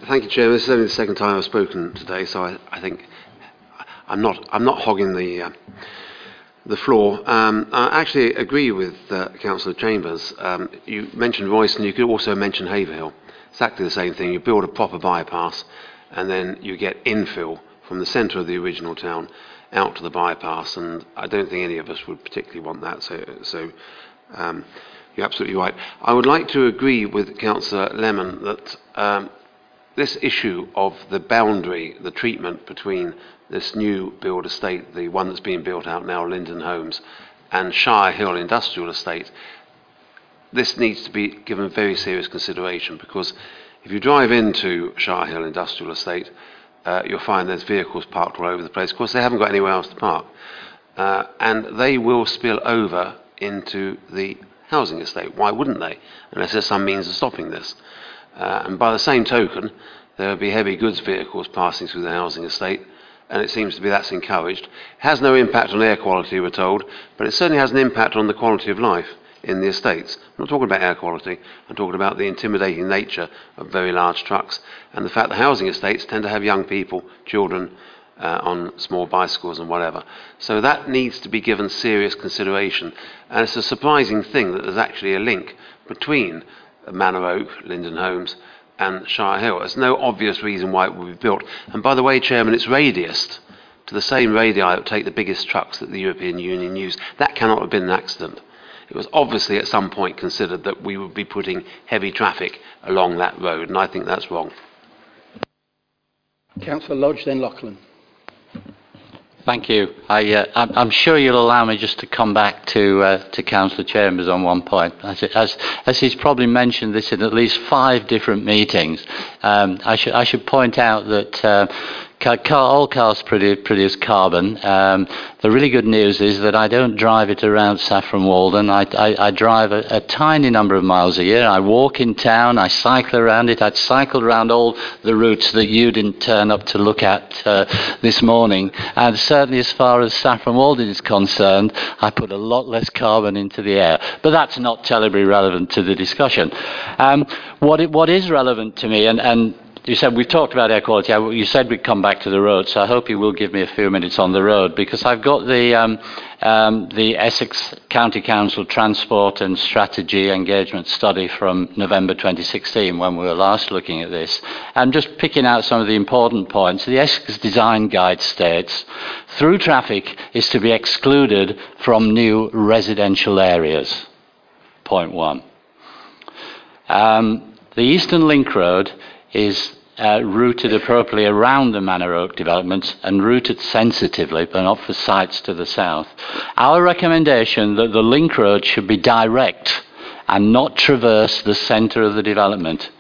Thank you, Chairman. This is only the second time I've spoken today, so I, I think I'm not, I'm not hogging the, uh, the floor. Um, I actually agree with uh, Councillor Chambers. Um, you mentioned Royston, you could also mention Haverhill. Exactly the same thing. You build a proper bypass, and then you get infill from the centre of the original town out to the bypass, and I don't think any of us would particularly want that. So, so um, you're absolutely right. I would like to agree with Councillor Lemon that um, this issue of the boundary, the treatment between this new build estate, the one that's being built out now, Linden Homes, and Shire Hill Industrial Estate, this needs to be given very serious consideration because if you drive into Shire Hill Industrial Estate, uh, you'll find there's vehicles parked all over the place. Of course, they haven't got anywhere else to park. Uh, and they will spill over into the housing estate. Why wouldn't they? Unless there's some means of stopping this. Uh, and by the same token, there will be heavy goods vehicles passing through the housing estate, and it seems to be that's encouraged. It has no impact on air quality, we're told, but it certainly has an impact on the quality of life in the estates. I'm not talking about air quality, I'm talking about the intimidating nature of very large trucks and the fact that housing estates tend to have young people, children, uh, on small bicycles and whatever. So that needs to be given serious consideration. And it's a surprising thing that there's actually a link between Manor Oak, Linden Homes, and Shire Hill. There's no obvious reason why it would be built. And by the way, Chairman, it's radiused to the same radii that take the biggest trucks that the European Union use. That cannot have been an accident. It was obviously at some point considered that we would be putting heavy traffic along that road, and I think that's wrong. Councillor Lodge, then Lachlan. Thank you. I, uh, I'm, sure you'll allow me just to come back to uh, to Councillor Chambers on one point. As, as, as he's probably mentioned this in at least five different meetings, um, I should I should point out that. Uh, car, all cars produce, produce carbon. Um, the really good news is that I don't drive it around Saffron Walden. I, I, I drive a, a, tiny number of miles a year. I walk in town. I cycle around it. I'd cycled around all the routes that you didn't turn up to look at uh, this morning. And certainly, as far as Saffron Walden is concerned, I put a lot less carbon into the air. But that's not terribly relevant to the discussion. Um, what, it, what is relevant to me, and, and you said we've talked about air quality. I- You said we'd come back to the road, so I hope you will give me a few minutes on the road because I've got the um, um, the Essex County Council Transport and Strategy Engagement Study from November 2016 when we were last looking at this. I'm just picking out some of the important points. The Essex Design Guide states through traffic is to be excluded from new residential areas. Point one. Um, the Eastern Link Road is uh, routed appropriately around the Manor Oak development and routed sensitively, but not for sites to the south. Our recommendation that the link road should be direct and not traverse the centre of the development.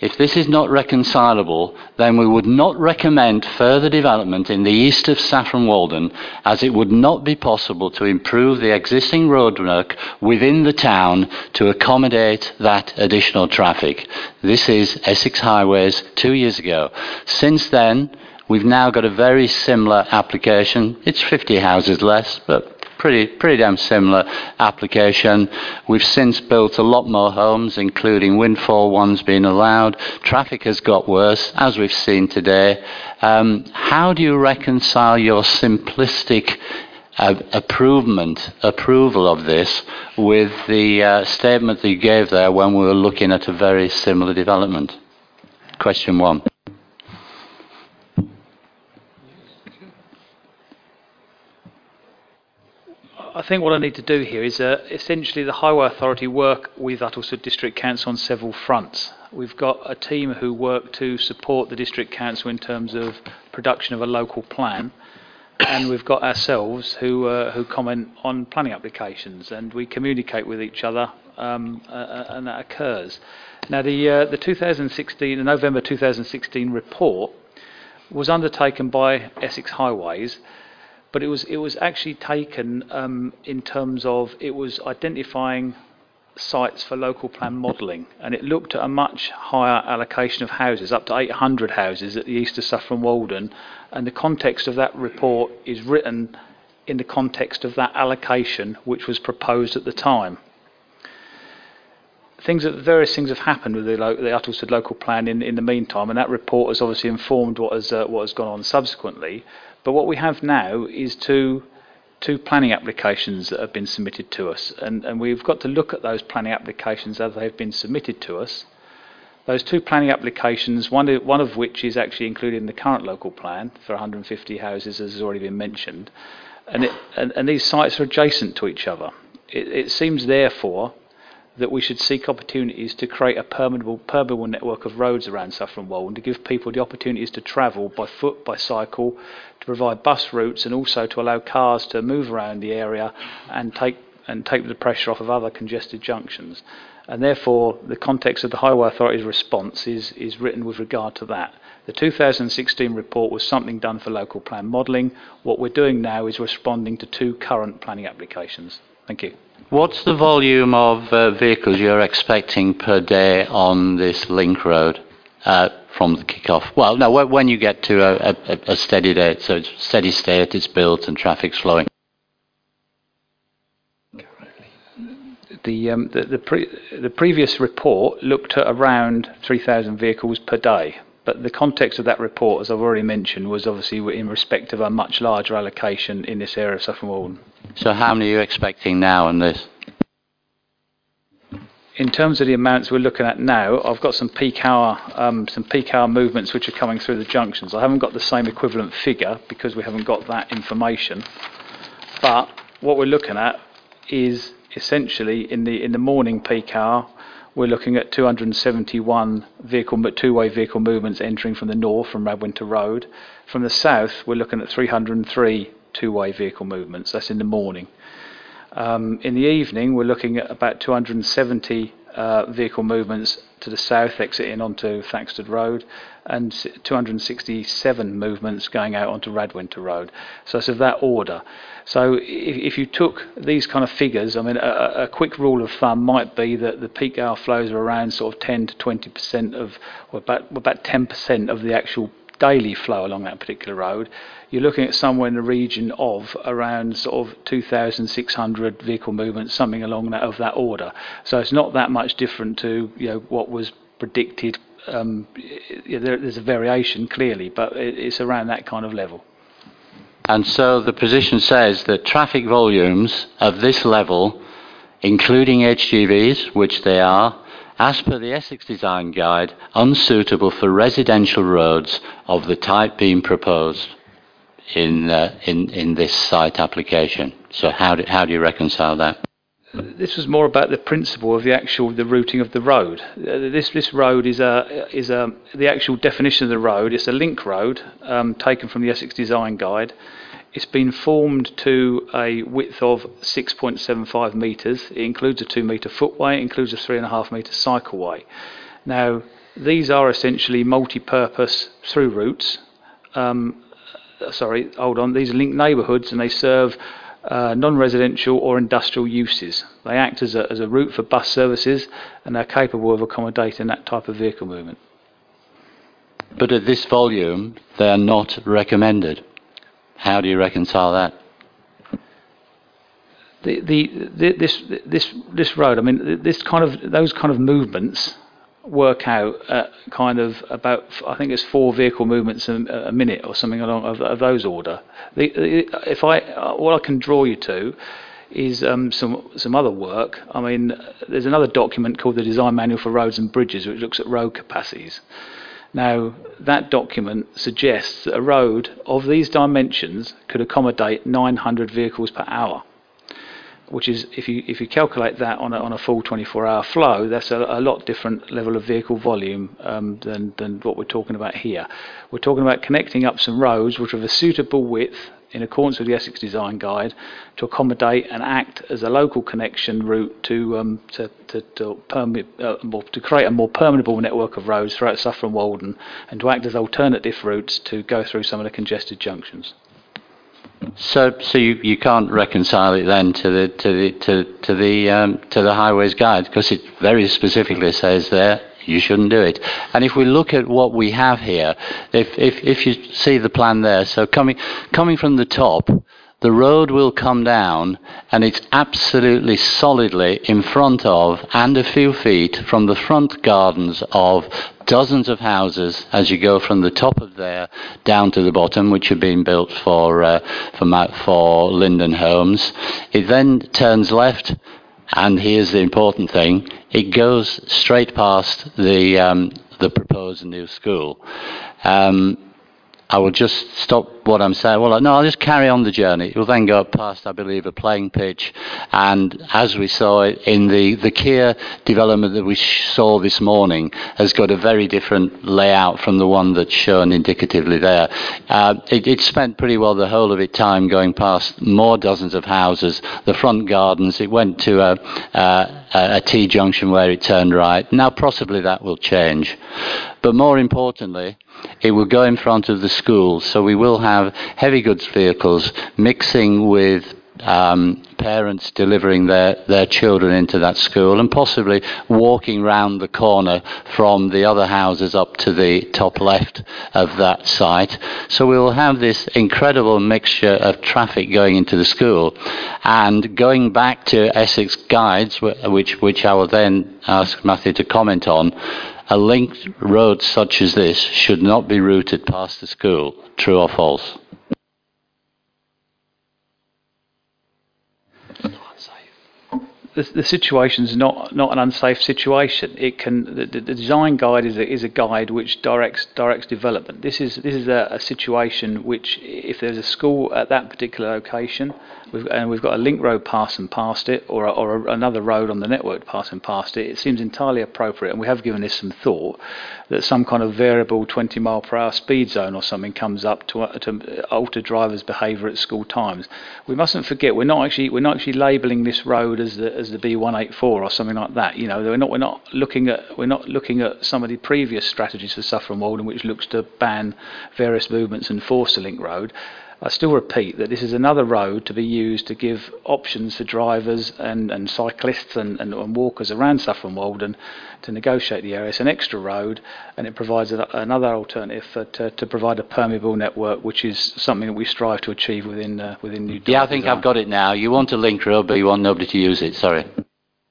If this is not reconcilable, then we would not recommend further development in the east of Saffron Walden, as it would not be possible to improve the existing roadwork within the town to accommodate that additional traffic. This is Essex Highways two years ago. Since then, we've now got a very similar application. It's 50 houses less, but pretty, pretty damn similar application. We've since built a lot more homes, including windfall ones being allowed. Traffic has got worse, as we've seen today. Um, how do you reconcile your simplistic uh, approvement, approval of this with the uh, statement that you gave there when we were looking at a very similar development? Question one. I think what I need to do here is uh, essentially the Highway Authority work with Uttlesford District Council on several fronts. We've got a team who work to support the District Council in terms of production of a local plan, and we've got ourselves who uh, who comment on planning applications, and we communicate with each other, um, uh, and that occurs. Now, the uh, the 2016, the November 2016 report was undertaken by Essex Highways but it was it was actually taken um, in terms of it was identifying sites for local plan modelling, and it looked at a much higher allocation of houses, up to 800 houses at the east of Saffron Walden, and the context of that report is written in the context of that allocation which was proposed at the time. Things, various things have happened with the, the Uttlesford local plan in, in the meantime, and that report has obviously informed what has uh, what has gone on subsequently. But what we have now is two, two planning applications that have been submitted to us, and, and we've got to look at those planning applications as they've been submitted to us. Those two planning applications, one, one of which is actually included in the current local plan for 150 houses, as has already been mentioned, and, it, and, and these sites are adjacent to each other. It, it seems, therefore, that we should seek opportunities to create a permeable, permeable network of roads around Saffron Walden to give people the opportunities to travel by foot, by cycle, to provide bus routes, and also to allow cars to move around the area and take and take the pressure off of other congested junctions. And therefore, the context of the Highway Authority's response is, is written with regard to that. The 2016 report was something done for local plan modelling. What we're doing now is responding to two current planning applications. Thank you. What's the volume of uh, vehicles you're expecting per day on this link road uh, from the kick-off? Well, no, when you get to a, a, a steady date, so it's steady state, it's built and traffic's flowing. The, um, the, the, pre- the previous report looked at around 3,000 vehicles per day. But the context of that report, as I've already mentioned, was obviously in respect of a much larger allocation in this area of Saffron Walden. So how many are you expecting now on this? In terms of the amounts we're looking at now, I've got some peak hour, um, some peak hour movements which are coming through the junctions. I haven't got the same equivalent figure because we haven't got that information. But what we're looking at is essentially in the in the morning peak hour, we're looking at 271 vehicle, two-way vehicle movements entering from the north from Radwinter Road. From the south, we're looking at 303 two-way vehicle movements. That's in the morning. Um, in the evening, we're looking at about 270 uh, vehicle movements to the south, exiting onto Thaxted Road, and 267 movements going out onto Radwinter Road. So it's of that order. So if, if you took these kind of figures, I mean, a, a, quick rule of thumb might be that the peak hour flows are around sort of 10 to 20 percent of, or about about 10 percent of the actual daily flow along that particular road, you're looking at somewhere in the region of around sort of 2,600 vehicle movements, something along that of that order. So it's not that much different to you know what was predicted um, there, there's a variation clearly, but it, it's around that kind of level. And so the position says that traffic volumes of this level, including HGVs, which they are, as per the Essex Design Guide, unsuitable for residential roads of the type being proposed in, uh, in, in this site application. So how do, how do you reconcile that? This was more about the principle of the actual the routing of the road. Uh, This this road is a is a the actual definition of the road. It's a link road um, taken from the Essex Design Guide. It's been formed to a width of 6.75 metres. It includes a two metre footway, it includes a three and a half metre cycleway. Now, these are essentially multi-purpose through routes. Um, uh, sorry, hold on. These are linked neighbourhoods, and they serve uh, non-residential or industrial uses. They act as a, as a route for bus services, and they're capable of accommodating that type of vehicle movement. But at this volume, they are not recommended. How do you reconcile that? the, the, the this this this road. I mean, this kind of those kind of movements work out at kind of about I think it's four vehicle movements a, a minute or something along of, of those order. The, the, if I what I can draw you to is um, some some other work. I mean, there's another document called the Design Manual for Roads and Bridges, which looks at road capacities. Now, that document suggests that a road of these dimensions could accommodate 900 vehicles per hour which is if you if you calculate that on a, on a full 24-hour flow, that's a, a lot different level of vehicle volume um, than than what we're talking about here. We're talking about connecting up some roads which are of a suitable width in accordance with the Essex Design Guide to accommodate and act as a local connection route to um, to to, to, uh, more, to create a more permeable network of roads throughout Saffron Walden, and to act as alternative routes to go through some of the congested junctions. So, so you, you can't reconcile it then to the to the to, to the um, to the highways guide because it very specifically says there you shouldn't do it. And if we look at what we have here, if if if you see the plan there, so coming coming from the top, the road will come down and it's absolutely solidly in front of and a few feet from the front gardens of dozens of houses as you go from the top of there down to the bottom, which have been built for uh, for, for Linden Homes. It then turns left, and here's the important thing: it goes straight past the um, the proposed new school. Um, I will just stop what I'm saying. Well, no, I'll just carry on the journey. It will then go past, I believe, a playing pitch. And as we saw it in the, the Kier development that we saw this morning, has got a very different layout from the one that's shown indicatively there. Uh, it, it spent pretty well the whole of its time going past more dozens of houses, the front gardens. It went to a, a, a T junction where it turned right. Now, possibly that will change. But more importantly, it will go in front of the schools. So we will have heavy goods vehicles mixing with um, parents delivering their, their children into that school and possibly walking round the corner from the other houses up to the top left of that site. So we will have this incredible mixture of traffic going into the school. And going back to Essex Guides, which, which I will then ask Matthew to comment on, a linked road such as this should not be routed past the school. True or false? the, the situation is not, not an unsafe situation. It can the, the design guide is a, is a guide which directs directs development. This is this is a, a situation which, if there's a school at that particular location, we've, and we've got a link road passing past it, or a, or a, another road on the network passing past it, it seems entirely appropriate. And we have given this some thought that some kind of variable 20 mile per hour speed zone or something comes up to, to alter drivers' behaviour at school times. We mustn't forget we're not actually we're not actually labelling this road as the as the B184 or something like that. You know, we're not we're not looking at we're not looking at some of the previous strategies for Saffron Walden, which looks to ban various movements and force the link road. I still repeat that this is another road to be used to give options for drivers and, and cyclists and, and, and walkers around Saffron Walden to negotiate the area. It's an extra road and it provides a, another alternative for, to, to provide a permeable network, which is something that we strive to achieve within, uh, within New Yeah, I think I've got it now. You want a link road, but you want nobody to use it. Sorry.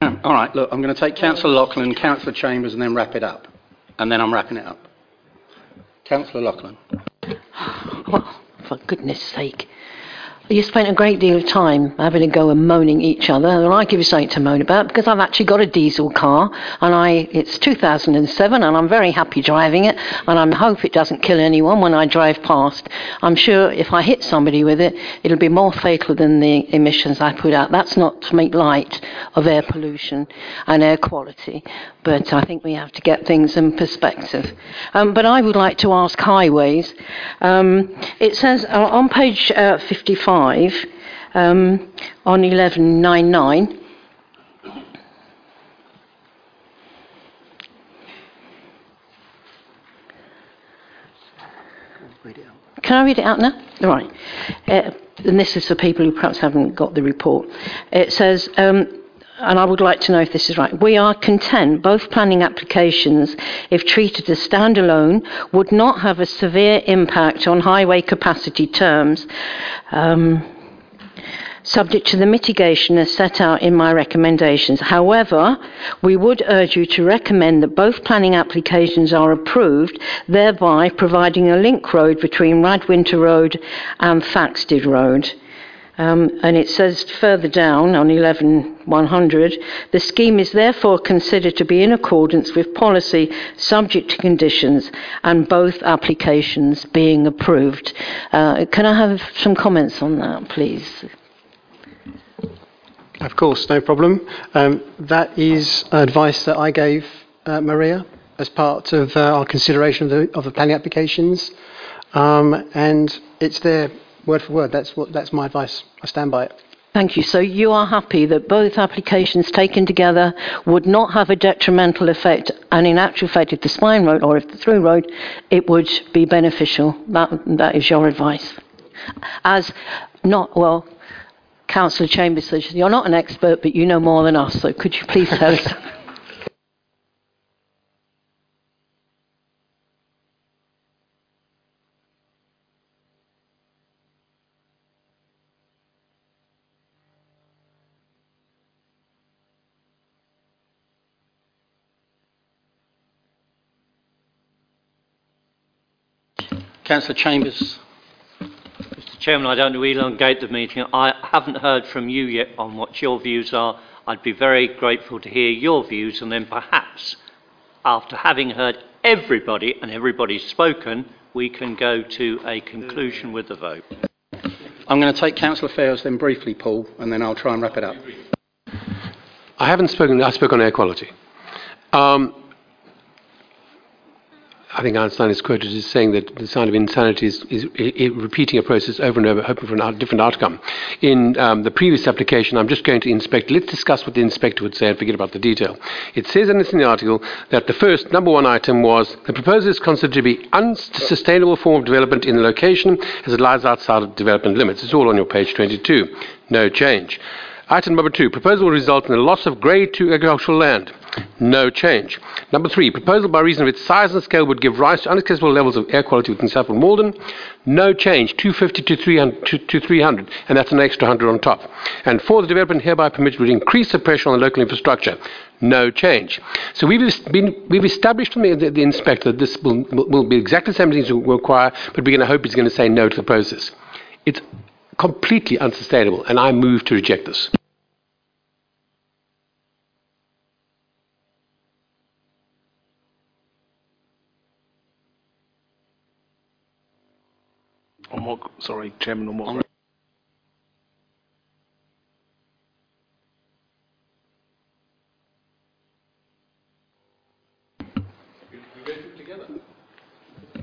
All right, look, I'm going to take Councillor Loughlin, Councillor Chambers, and then wrap it up. and then I'm wrapping it up. Councillor Loughlin. For goodness sake. You spent a great deal of time having a go and moaning each other, and I give you something to moan about because I've actually got a diesel car, and I it's 2007, and I'm very happy driving it, and I hope it doesn't kill anyone when I drive past. I'm sure if I hit somebody with it, it'll be more fatal than the emissions I put out. That's not to make light of air pollution and air quality, but I think we have to get things in perspective. Um, but I would like to ask highways. Um, it says uh, on page uh, 55 um, on 1199. Can I read it out now? Right. Uh, and this is for people who perhaps haven't got the report. It says, um, and I would like to know if this is right. We are content both planning applications, if treated as standalone, would not have a severe impact on highway capacity terms. Um, subject to the mitigation as set out in my recommendations. However, we would urge you to recommend that both planning applications are approved, thereby providing a link road between Radwinter Road and Thaxted Road. Um, and it says further down on 11100, the scheme is therefore considered to be in accordance with policy subject to conditions and both applications being approved. Uh, can I have some comments on that, please? Of course, no problem. Um, that is advice that I gave uh, Maria as part of uh, our consideration of the, of the planning applications, um, and it's there word for word. That's what that's my advice. I stand by it. Thank you. So you are happy that both applications taken together would not have a detrimental effect, and in actual fact, if the spine road or if the through road, it would be beneficial. That that is your advice. As not well, Councillor Chambers says you're not an expert, but you know more than us. So could you please tell us? Councillor Chambers. Mr Chairman, I don't know elongate the meeting. I haven't heard from you yet on what your views are. I'd be very grateful to hear your views and then perhaps, after having heard everybody and everybody's spoken, we can go to a conclusion with the vote. I'm going to take Councillor Fairhurst then briefly, Paul, and then I'll try and wrap it up. I haven't spoken, I spoke on air quality. Um, I think Einstein is quoted as saying that the sign of insanity is, is, is repeating a process over and over, hoping for a different outcome. In um, the previous application, I'm just going to inspect. Let's discuss what the inspector would say and forget about the detail. It says in, this, in the article that the first, number one item was the proposal is considered to be unsustainable form of development in the location as it lies outside of development limits. It's all on your page 22. No change. Item number two, proposal will result in the loss of grade two agricultural land. No change. Number three, proposal by reason of its size and scale would give rise to unacceptable levels of air quality within Saffron Walden. No change, 250 to 300, to, to 300, and that's an extra 100 on top. And four, the development hereby permitted would increase the pressure on the local infrastructure. No change. So we've, been, we've established from the, the, the inspector that this will, will be exactly the same things we require, but we're going to hope he's going to say no to the process. It's completely unsustainable, and I move to reject this. On what, sorry, Chairman, on what?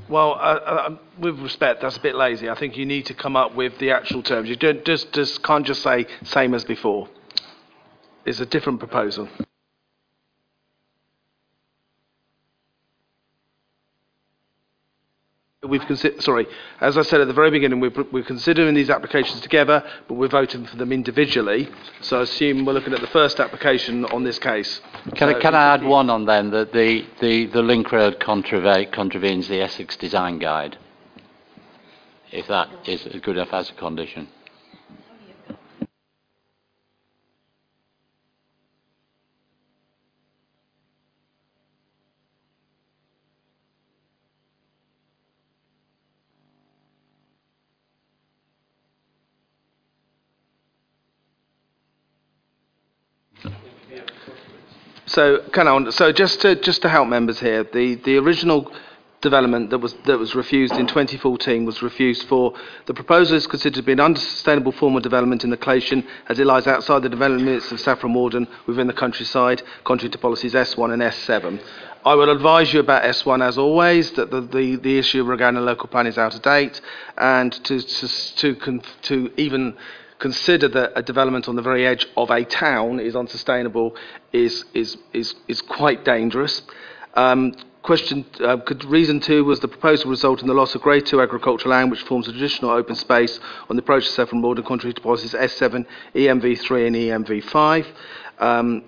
Well, uh, uh, with respect, that's a bit lazy. I think you need to come up with the actual terms. You don't just, just can't just say same as before. It's a different proposal. We've sorry, as I said at the very beginning, we're, we're considering these applications together, but we're voting for them individually. So I assume we're looking at the first application on this case. Can, So- I, can I add one on then that the, the, the link road contrave- contravenes the Essex Design Guide? If that is good enough as a condition. So, can I, so just to just to help members here, the, the original development that was that was refused in 2014 was refused for the proposal is considered to be an unsustainable form of development in the Clayton as it lies outside the development limits of Saffron Walden within the countryside, contrary to policies S1 and S7. I will advise you about S1 as always that the, the, the issue regarding the local plan is out of date and to to to, to even consider that a development on the very edge of a town is unsustainable is is is is quite dangerous. Um, question uh, could, reason two was the proposal result in the loss of grade two agricultural land which forms a traditional open space on the approach to Saffron Walden contrary to policies S7, ENV3 and ENV5. Um,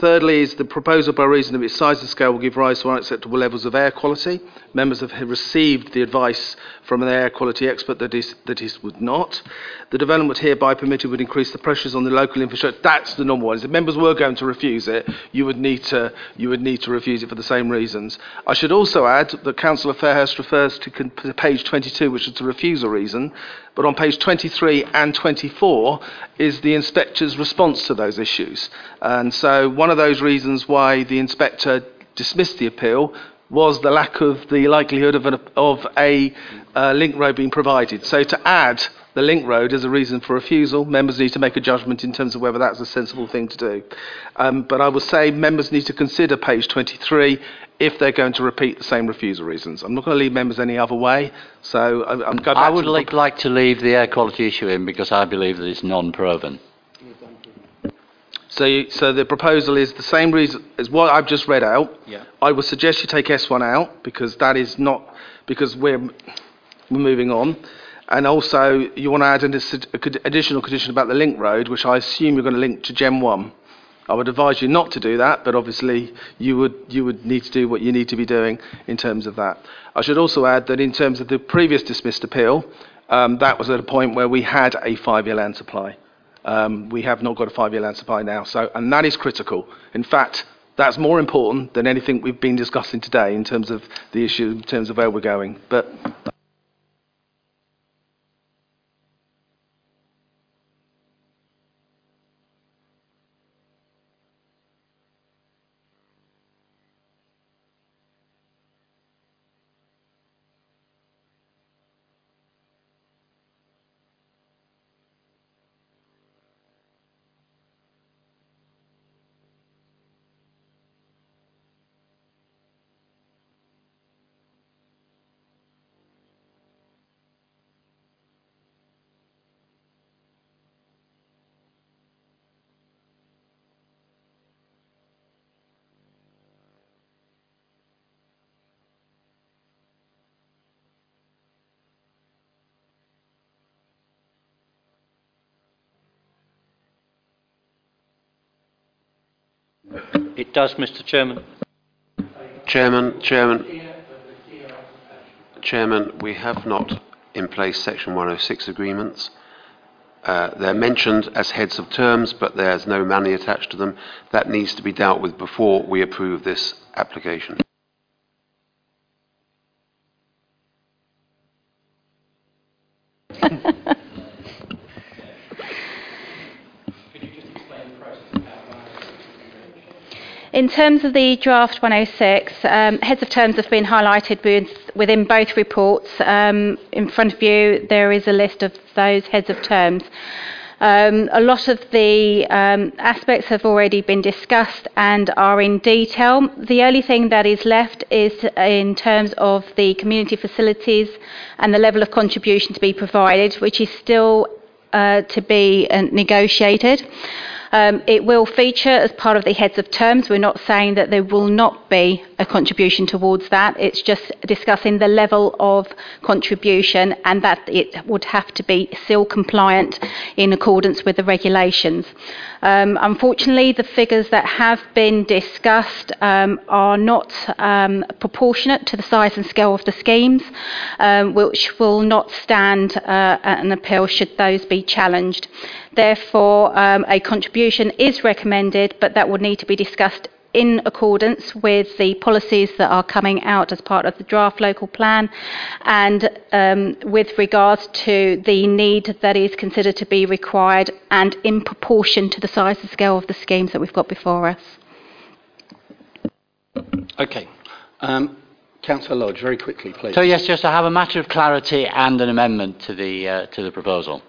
Thirdly, is the proposal by reason of its size and scale will give rise to unacceptable levels of air quality. Members have received the advice from an air quality expert that is that is would not. The development hereby permitted would increase the pressures on the local infrastructure. That's the normal one. If members were going to refuse it, you would need to you would need to refuse it for the same reasons. I should also add that Councillor Fairhurst refers to page 22, which is the refusal reason. But on page 23 and 24 is the inspector's response to those issues. And so one of those reasons why the inspector dismissed the appeal was the lack of the likelihood of, an, of a uh, link road being provided. So to add the link road as a reason for refusal, members need to make a judgment in terms of whether that's a sensible thing to do. Um, but I will say members need to consider page 23 if they're going to repeat the same refusal reasons. I'm not going to leave members any other way. So I, I'm going I would to like, like to leave the air quality issue in because I believe that it's non-proven. So, you, so the proposal is the same reason as what I've just read out. Yeah. I would suggest you take S1 out because that is not because we're we're moving on, and also you want to add an addi- a con- additional condition about the link road, which I assume you're going to link to GEN1. I would advise you not to do that, but obviously you would you would need to do what you need to be doing in terms of that. I should also add that in terms of the previous dismissed appeal, um, that was at a point where we had a five-year land supply. Um, we have not got a five-year land supply now, so and that is critical. In fact, that's more important than anything we've been discussing today in terms of the issue, in terms of where we're going. But It does, Mr Chairman. Chairman, Chairman, Chairman, we have not in place Section 106 agreements. Uh, they're mentioned as heads of terms, but there's no money attached to them. That needs to be dealt with before we approve this application. In terms of the draft 106, um, heads of terms have been highlighted within both reports. Um, in front of you, there is a list of those heads of terms. Um, a lot of the um, aspects have already been discussed and are in detail. The only thing that is left is in terms of the community facilities and the level of contribution to be provided, which is still uh, to be uh, negotiated. Um, it will feature as part of the heads of terms. We're not saying that there will not be a contribution towards that. It's just discussing the level of contribution and that it would have to be CIL compliant in accordance with the regulations. Um, unfortunately, the figures that have been discussed um, are not um, proportionate to the size and scale of the schemes, um, which will not stand uh, an appeal should those be challenged. Therefore, um, a contribution is recommended, but that would need to be discussed in accordance with the policies that are coming out as part of the draft local plan and um, with regards to the need that is considered to be required and in proportion to the size and scale of the schemes that we've got before us. Okay. Um, Councillor Lodge, very quickly, please. So yes, just to have a matter of clarity and an amendment to the uh, to the proposal.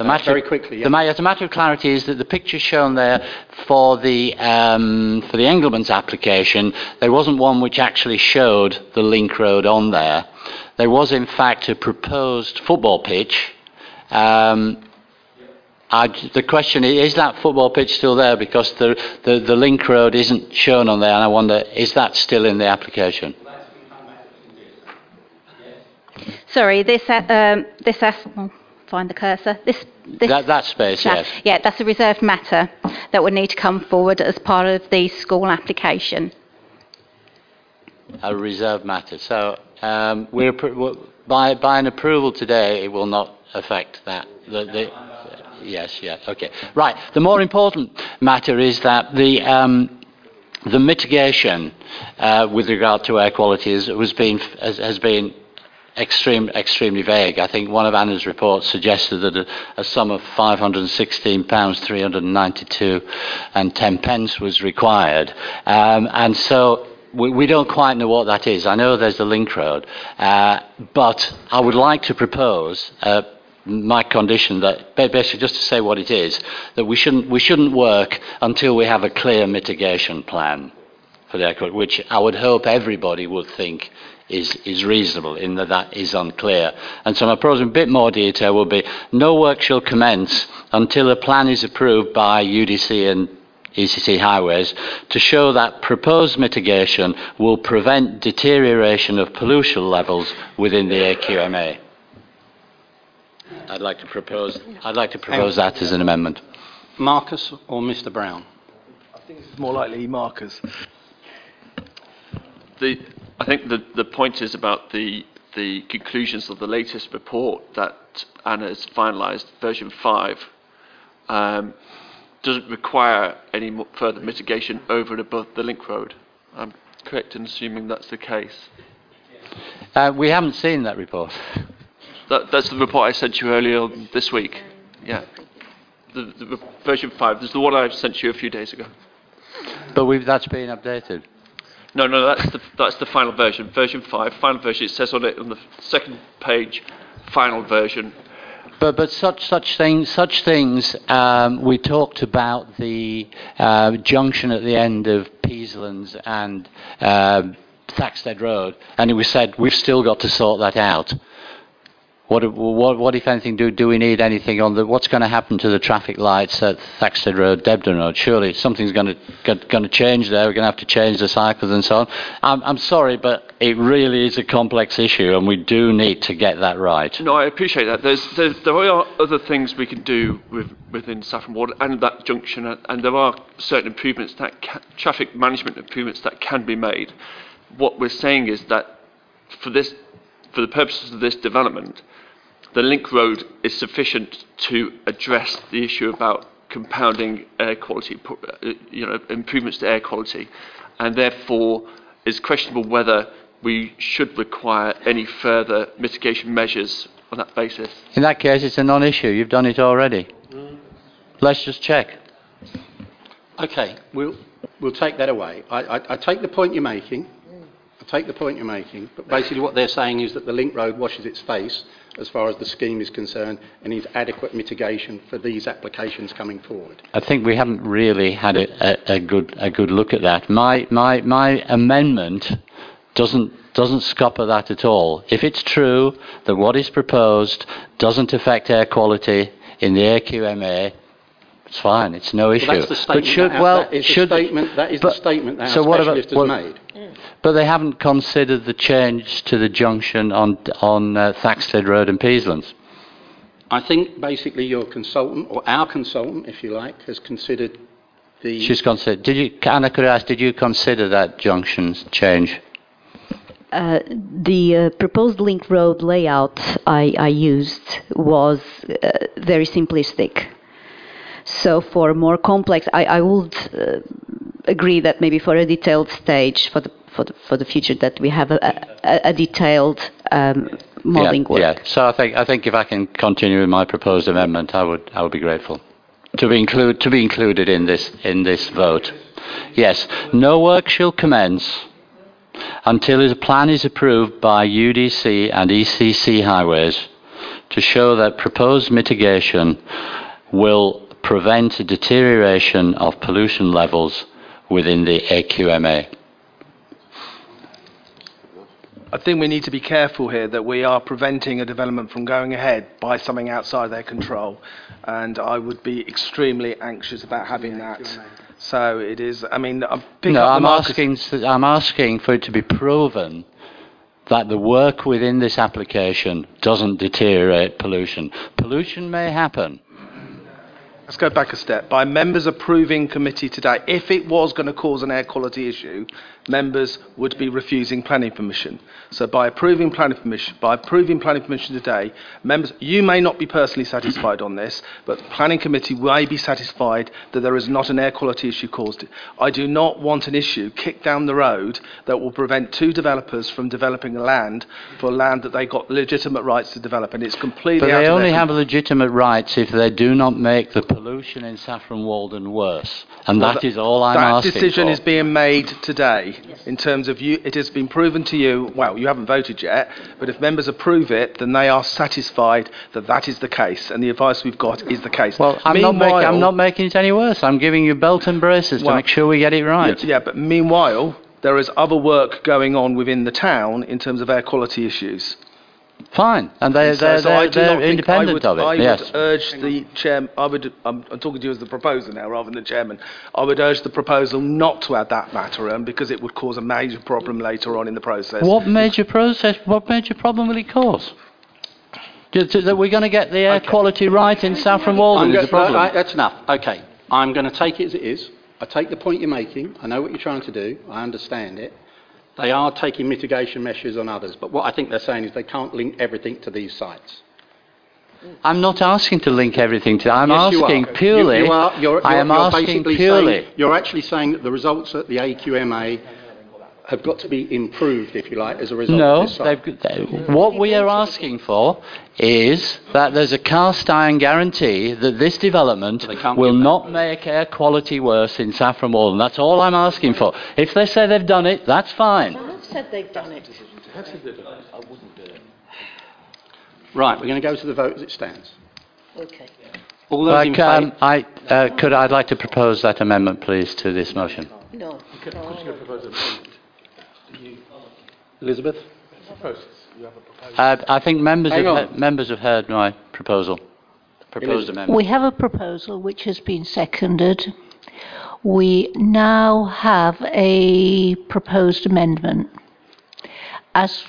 The matter, very quickly, yeah. The, ma- the matter of clarity is that the picture shown there for the um, for the Engelmans application, there wasn't one which actually showed the link road on there. There was in fact a proposed football pitch. Um, I, the question is, is that football pitch still there? Because the, the, the link road isn't shown on there, and I wonder, is that still in the application? Sorry, this, uh, um, this, as- well, find the cursor. This, this That, that space, that- yes. Yeah, that's a reserved matter that would need to come forward as part of the school application. a reserved matter. So um, we're by by an approval today, it will not affect that. The, the, yes, yes, okay, right. The more important matter is that the. Um, the mitigation uh, with regard to air quality is, was been, has, has been extreme, extremely vague. I think one of Anna's reports suggested that a, a sum of £516, 392 and 10 pence was required. Um, and so we, we don't quite know what that is. I know there's the link road, uh, but I would like to propose uh, my condition that basically just to say what it is that we shouldn't we shouldn't work until we have a clear mitigation plan for the aircraft, which I would hope everybody would think is, is reasonable in that that is unclear. And so my proposal in a bit more detail will be no work shall commence until a plan is approved by UDC and ECC highways to show that proposed mitigation will prevent deterioration of pollution levels within the AQMA. I'd like to propose, I'd like to propose that as an amendment. Marcus or Mr Brown? I think it's more likely Marcus. The, I think the, the point is about the, the conclusions of the latest report that Anna has finalised, version 5, um, doesn't require any further mitigation over and above the link road. I'm correct in assuming that's the case. Uh, we haven't seen that report. That, that's the report I sent you earlier this week. Yeah. The, the version 5. is the one I sent you a few days ago. But we've, that's been updated. No, no, that's the, that's the final version. Version 5, final version. It says on it on the second page, final version. But but such such things such things um, we talked about the uh, junction at the end of Peaslands and um Thaxted Road, and we said we've still got to sort that out. What, what, what if anything, do, do we need anything on the, what's going to happen to the traffic lights at Thaxted Road, Debden Road? Surely something's going to, going to change there. We're going to have to change the cycles and so on. I'm, I'm sorry, but it really is a complex issue and we do need to get that right. No, I appreciate that. There's, there's, there are other things we can do with, within Saffron Walden and that junction, and, there are certain improvements that ca- traffic management improvements that can be made. What we're saying is that for this, for the purposes of this development, the link road is sufficient to address the issue about compounding air quality, uh, you know, improvements to air quality, and therefore it's questionable whether we should require any further mitigation measures on that basis. In that case, it's a non-issue. You've done it already. Let's just check. Okay, we'll, we'll take that away. I, I, I take the point you're making. Take the point you're making, but basically what they're saying is that the link road washes its face as far as the scheme is concerned and is adequate mitigation for these applications coming forward. I think we haven't really had a, a, a good a good look at that. My my my amendment doesn't doesn't scupper that at all. If it's true that what is proposed doesn't affect air quality in the AQMA, it's fine. It's no issue. Well, that's the statement but should that well that is the should statement, that is but- the statement that so our what about- specialist has well, made. But they haven't considered the change to the junction on on uh, Thaxted Road and Peaslands. I think basically your consultant, or our consultant, if you like, has considered the... She's considered. Did you, Anna, could I ask, did you consider that junction change? Uh, the uh, proposed link road layout I, I used was uh, very simplistic. So for more complex, I, I would uh, agree that maybe for a detailed stage for the for the, for the future that we have a, a, a detailed um, modelling yeah, work. Yeah. So I think I think if I can continue with my proposed amendment, I would I would be grateful to be include to be included in this in this vote. Yes. No work shall commence until a plan is approved by UDC and ECC Highways to show that proposed mitigation will prevent a deterioration of pollution levels within the AQMA. I think we need to be careful here that we are preventing a development from going ahead by something outside their control. And I would be extremely anxious about having that. So it is, I mean, uh, I'm picking No, up I'm asking, I'm asking for it to be proven that the work within this application doesn't deteriorate pollution. Pollution may happen. Let's go back a step. By members approving committee today, if it was going to cause an air quality issue, members would be refusing planning permission. So by approving planning permission, by approving planning permission today, members, you may not be personally satisfied on this, but the planning committee may be satisfied that there is not an air quality issue caused. I do not want an issue kicked down the road that will prevent two developers from developing land for land that they got legitimate rights to develop, and it's completely But they only have legitimate rights if they do not make the pollution in Saffron Walden worse. And Well, that tha- is all I'm that asking decision for. is being made today in terms of you. It has been proven to you. Well, you haven't voted yet, but if members approve it, then they are satisfied that that is the case, and the advice we've got is the case. Well, I'm not, making, I'm not making it any worse. I'm giving you belt and braces Well, to make sure we get it right. Yeah, yeah, but meanwhile, there is other work going on within the town in terms of air quality issues. Fine, and they, So- they're, so I they're, they're independent would, of it. I yes. would urge the chair. I would. I'm, I'm talking to you as the proposer now, rather than the chairman. I would urge the proposal not to add that matter in because it would cause a major problem later on in the process. What major process? What major problem will it cause? Just that we're going to get the air quality right in Saffron Walden is the problem. right, that's enough. Okay. I'm going to take it as it is. I take the point you're making. I know what you're trying to do. I understand it. They are taking mitigation measures on others, but what I think they're saying is they can't link everything to these sites. I'm not asking to link everything to. I'm Yes, you asking are. purely. You, you are, you're, you're, I am asking purely. Saying, you're actually saying that the results at the AQMA have got to be improved, if you like, as a result No, of this site. they've, what we are asking for is that there's a cast iron guarantee that this development will not make air quality worse in Saffron Walden. That's all I'm asking for. If they say they've done it, that's fine. I've said they've done it. Right, we're going to go to the vote as it stands. Okay. All those Like, um. I, uh, could, I'd like to propose that amendment, please, to this motion. No. Elizabeth? Uh, I think members Hang have, he- members have heard my proposal. Proposed amendment. We have a proposal which has been seconded. We now have a proposed amendment. As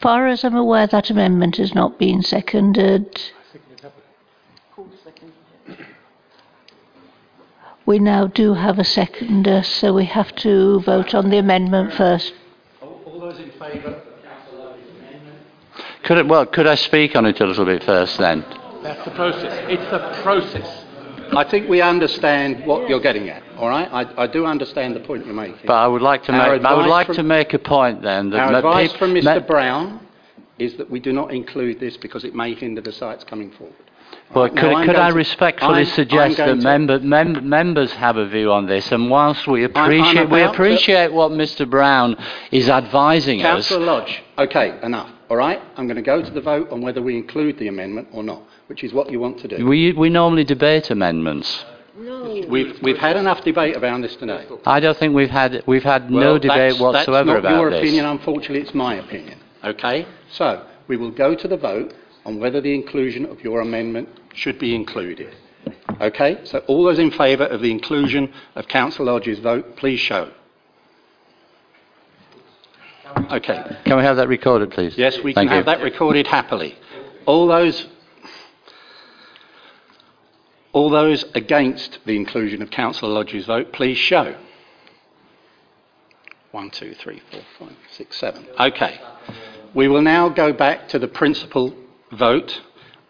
far as I'm aware, that amendment has not been seconded. We now do have a seconder, so we have to vote on the amendment first. All those in favour? Could it, well, could I speak on it a little bit first then? That's the process. It's the process. I think we understand what you're getting at, all right? I, I do understand the point you're making. But I would like to Our make, I would like from- to make a point then that Our advice peop- from Mr Brown is that we do not include this because it may hinder the sites coming forward. Well, Right, now could, I'm could I to- respectfully I'm- suggest I'm that member, mem- members have a view on this, and whilst we I'm appreciate, we about to- appreciate what Mr Brown is advising us, Councillor Lodge, okay, enough, all right? I'm going to go to the vote on whether we include the amendment or not, which is what you want to do. we, we normally debate amendments. No. We've, we've had enough debate around this today. I don't think we've had, we've had no Well, debate that's- whatsoever that's not about your this. opinion, unfortunately, it's my opinion. Okay? So, we will go to the vote on whether the inclusion of your amendment should be included. Okay? So, all those in favour of the inclusion of Councillor Lodge's vote, please show. Okay. Can we have that recorded, please? Yes, we Thank can you. have that recorded happily. All those, all those against the inclusion of Councillor Lodge's vote, please show. One, two, three, four, five, six, seven. Okay. We will now go back to the principal vote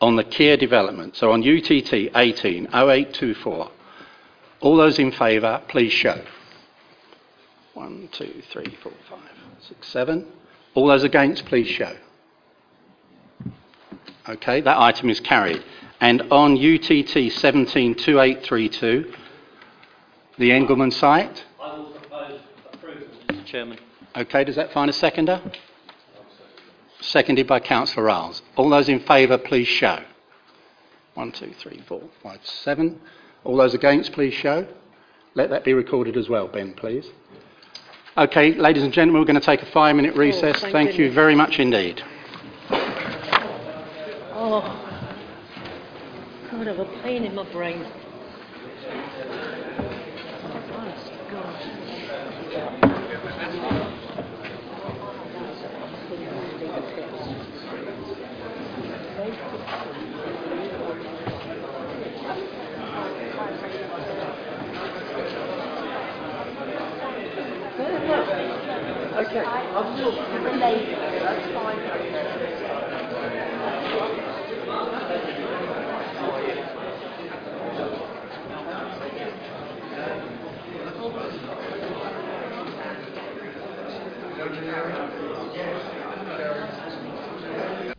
on the Kier development. So on UTT 18 0824. All those in favour, please show. One, two, three, four, five, six, seven. All those against, please show. Okay, that item is carried. And on UTT 172832, the Engelman site. I will propose approval, Mr Chairman. Okay, does that find a seconder? Seconded by Councillor Ryles. All those in favour, please show. One, two, three, four, five, seven. All those against, please show. Let that be recorded as well, Ben, please. Okay, ladies and gentlemen, we're going to take a five minute oh, recess. thank thank you very much indeed. Oh, God, I have a pain in my brain.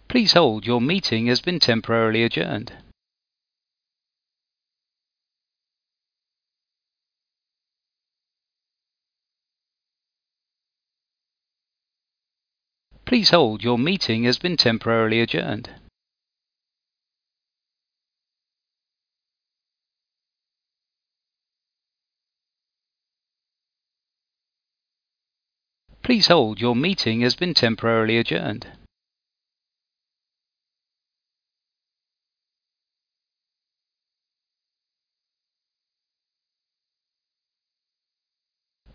Please hold, your meeting has been temporarily adjourned. Please hold, your meeting has been temporarily adjourned. Please hold, your meeting has been temporarily adjourned.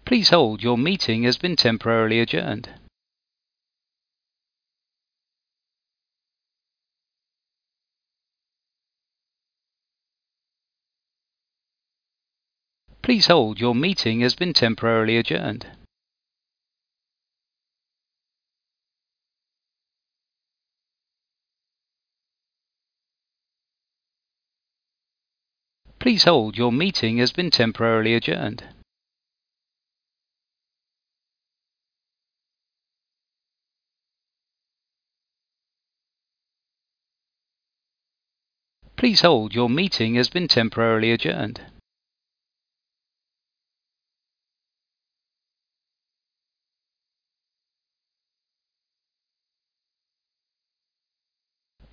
Please hold, your meeting has been temporarily adjourned. Please hold, your meeting has been temporarily adjourned. Please hold, your meeting has been temporarily adjourned. Please hold, your meeting has been temporarily adjourned.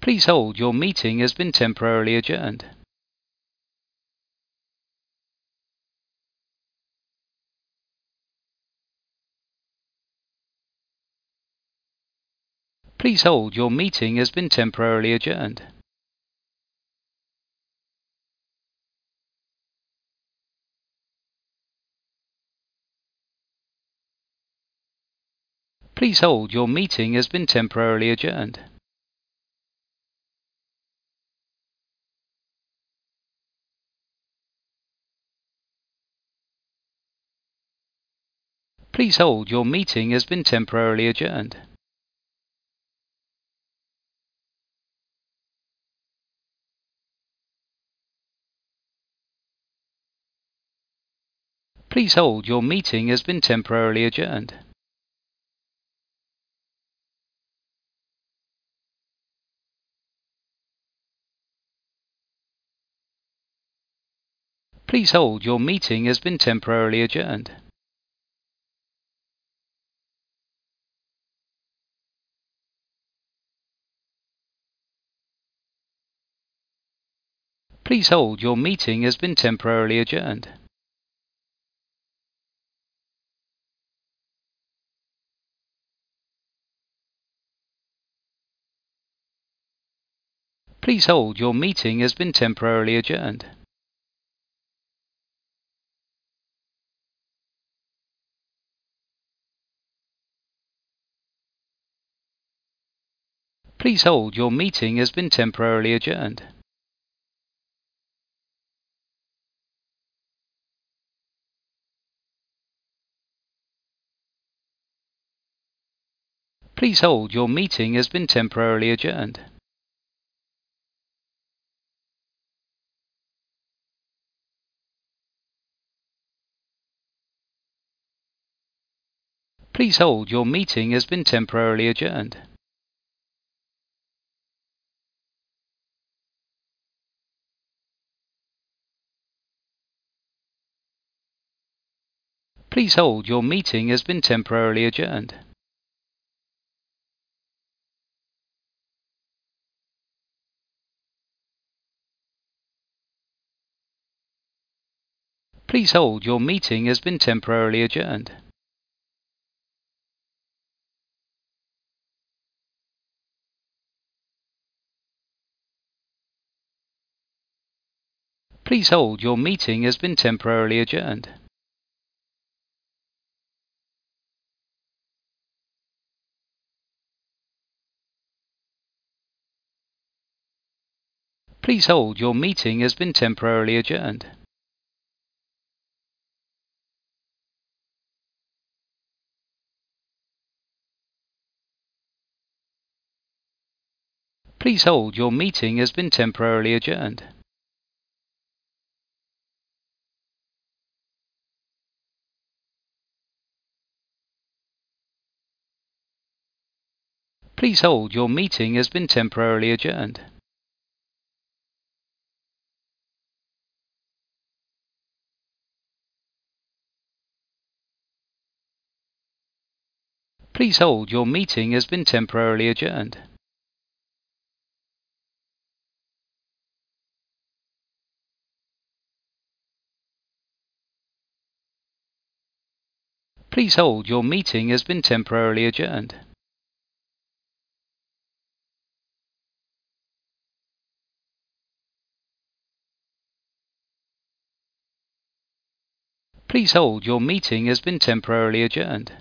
Please hold, your meeting has been temporarily adjourned. Please hold, your meeting has been temporarily adjourned. Please hold, your meeting has been temporarily adjourned. Please hold, your meeting has been temporarily adjourned. Please hold, your meeting has been temporarily adjourned. Please hold, your meeting has been temporarily adjourned. Please hold, your meeting has been temporarily adjourned. Please hold, your meeting has been temporarily adjourned. Please hold, your meeting has been temporarily adjourned. Please hold, your meeting has been temporarily adjourned. Please hold, your meeting has been temporarily adjourned. Please hold, your meeting has been temporarily adjourned. Please hold, your meeting has been temporarily adjourned. Please hold, your meeting has been temporarily adjourned. Please hold, your meeting has been temporarily adjourned. Please hold, your meeting has been temporarily adjourned. Please hold, your meeting has been temporarily adjourned. Please hold, your meeting has been temporarily adjourned. Please hold, your meeting has been temporarily adjourned. Please hold, your meeting has been temporarily adjourned.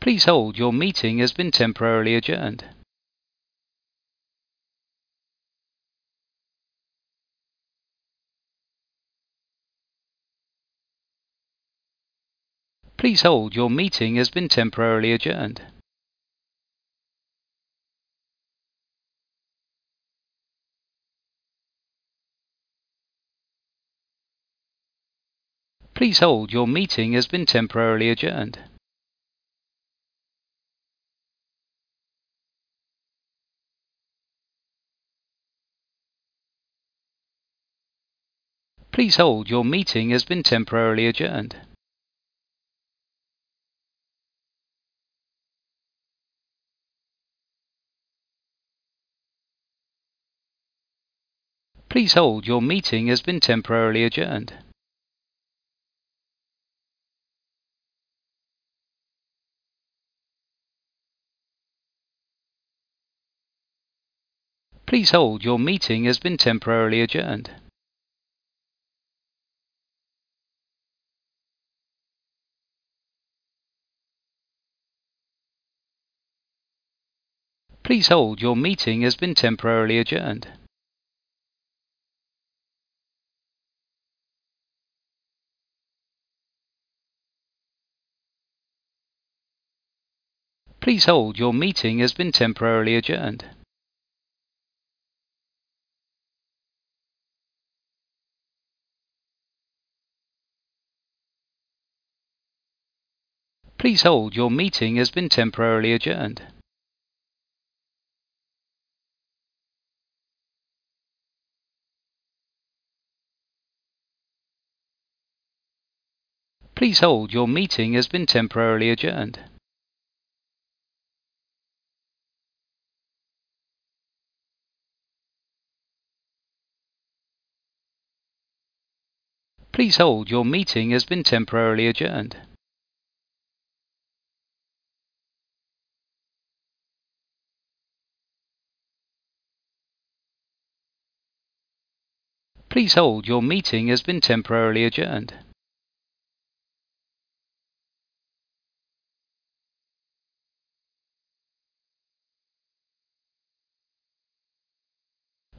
Please hold, your meeting has been temporarily adjourned. Please hold, your meeting has been temporarily adjourned. Please hold, your meeting has been temporarily adjourned. Please hold, your meeting has been temporarily adjourned. Please hold, your meeting has been temporarily adjourned. Please hold, your meeting has been temporarily adjourned. Please hold, your meeting has been temporarily adjourned. Please hold, your meeting has been temporarily adjourned. Please hold, your meeting has been temporarily adjourned. Please hold, your meeting has been temporarily adjourned. Please hold, your meeting has been temporarily adjourned. Please hold, your meeting has been temporarily adjourned.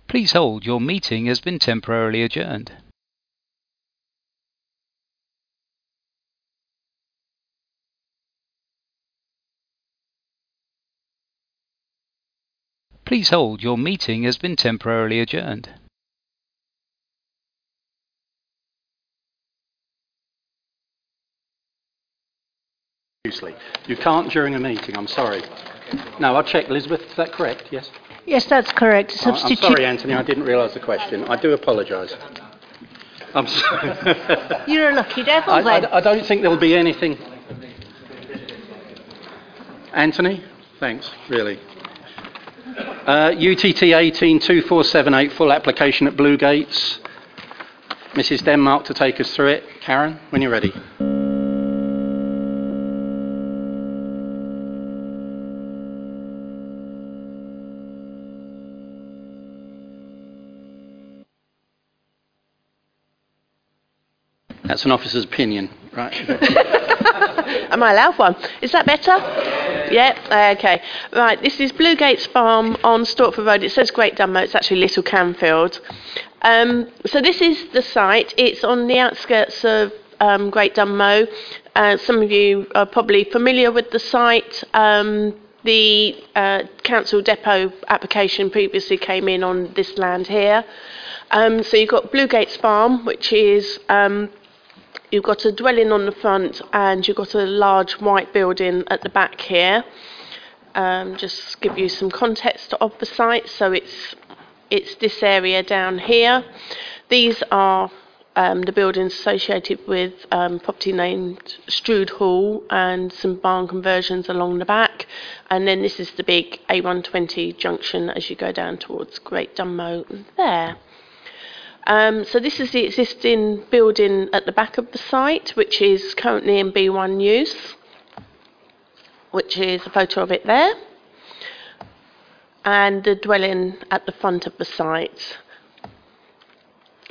Please hold, your meeting has been temporarily adjourned. Please hold, your meeting has been temporarily adjourned. Usually. You can't during a meeting, I'm sorry. No, I'll check. Elizabeth, is that correct? Yes? Yes, that's correct. I- I'm Substitute. sorry, Anthony, I didn't realise the question. I do apologise. I'm sorry. You're a lucky devil I, then. I- I don't think there'll be anything. Anthony? Thanks, really. Uh, UTT 182478, full application at Blue Gates. Mrs. Denmark to take us through it. Karen, when you're ready. That's an officer's opinion, right? Am I allowed one? Is that better? Yeah, okay. Right, this is Blue Gates Farm on Stortford Road. It says Great Dunmow, it's actually Little Canfield. Um, so this is the site. It's on the outskirts of um, Great Dunmow. Uh, some of you are probably familiar with the site. Um, the uh, council depot application previously came in on this land here. Um, so you've got Blue Gates Farm, which is um, you've got a dwelling on the front and you've got a large white building at the back here. Um, just give you some context of the site. So it's it's this area down here. These are um, the buildings associated with um, property named Strood Hall and some barn conversions along the back. And then this is the big A120 junction as you go down towards Great Dunmow there. Um, so this is the existing building at the back of the site, which is currently in B1 use, which is a photo of it there, and the dwelling at the front of the site.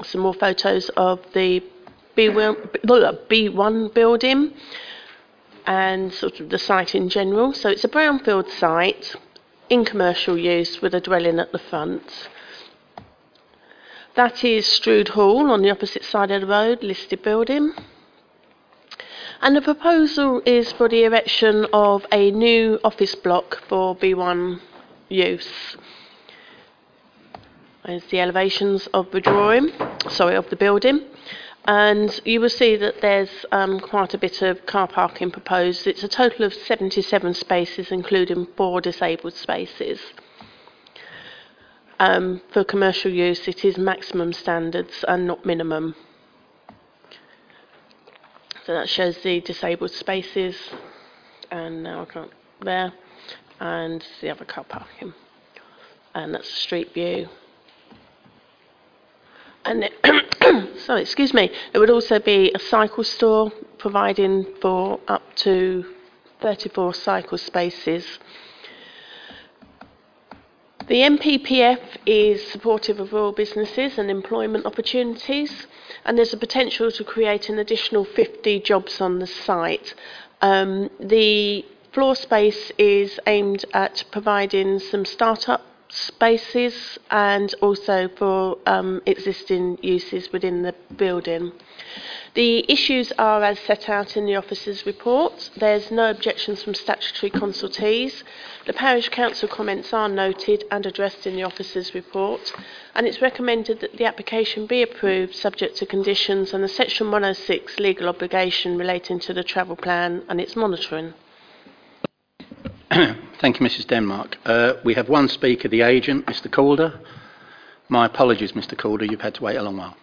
Some more photos of the B1 B1 building and sort of the site in general. So it's a brownfield site in commercial use with a dwelling at the front. That is Strood Hall on the opposite side of the road, listed building. And the proposal is for the erection of a new office block for B1 use. There's the elevations of the drawing, sorry, of the building. And you will see that there's um, quite a bit of car parking proposed. It's a total of 77 spaces, including four disabled spaces. Um, for commercial use, it is maximum standards and not minimum. So that shows the disabled spaces, and now I can't there, and the other car parking, and that's the street view. And sorry, excuse me. There would also be a cycle store providing for up to 34 cycle spaces. The NPPF is supportive of rural businesses and employment opportunities, and there's a potential to create an additional 50 jobs on the site. Um, the floor space is aimed at providing some start-up spaces and also for um, existing uses within the building. The issues are as set out in the officer's report. There's no objections from statutory consultees. The parish council comments are noted and addressed in the officer's report, and it's recommended that the application be approved subject to conditions and the section 106 legal obligation relating to the travel plan and its monitoring. Thank you, Mrs. Denmark. Uh, we have one speaker, the agent, Mr. Calder. My apologies, Mr. Calder, you've had to wait a long while.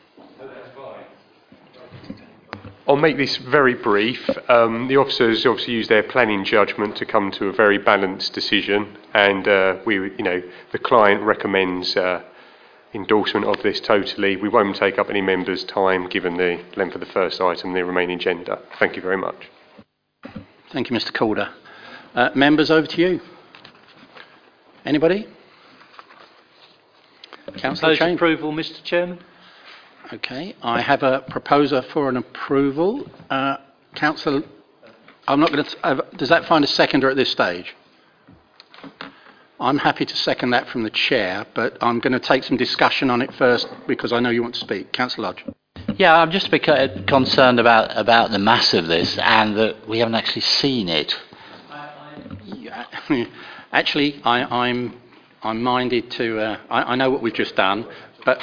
I'll make this very brief. Um, the officers obviously use their planning judgment to come to a very balanced decision, and uh, we, you know, the client recommends uh, endorsement of this totally. We won't take up any members' time given the length of the first item, and the remaining agenda. Thank you very much. Thank you, Mr. Calder. Uh, members, over to you. Anybody? Councillor Propose Chambers. approval, Mr Chairman. Okay, I have a proposer for an approval. Uh, Councillor, I'm not going to. Uh, does that find a seconder at this stage? I'm happy to second that from the chair, but I'm going to take some discussion on it first because I know you want to speak. Councillor Lodge. Yeah, I'm just a bit co- concerned about, about the mass of this and that we haven't actually seen it. Actually, I, I'm I'm minded to. Uh, I, I know what we've just done, but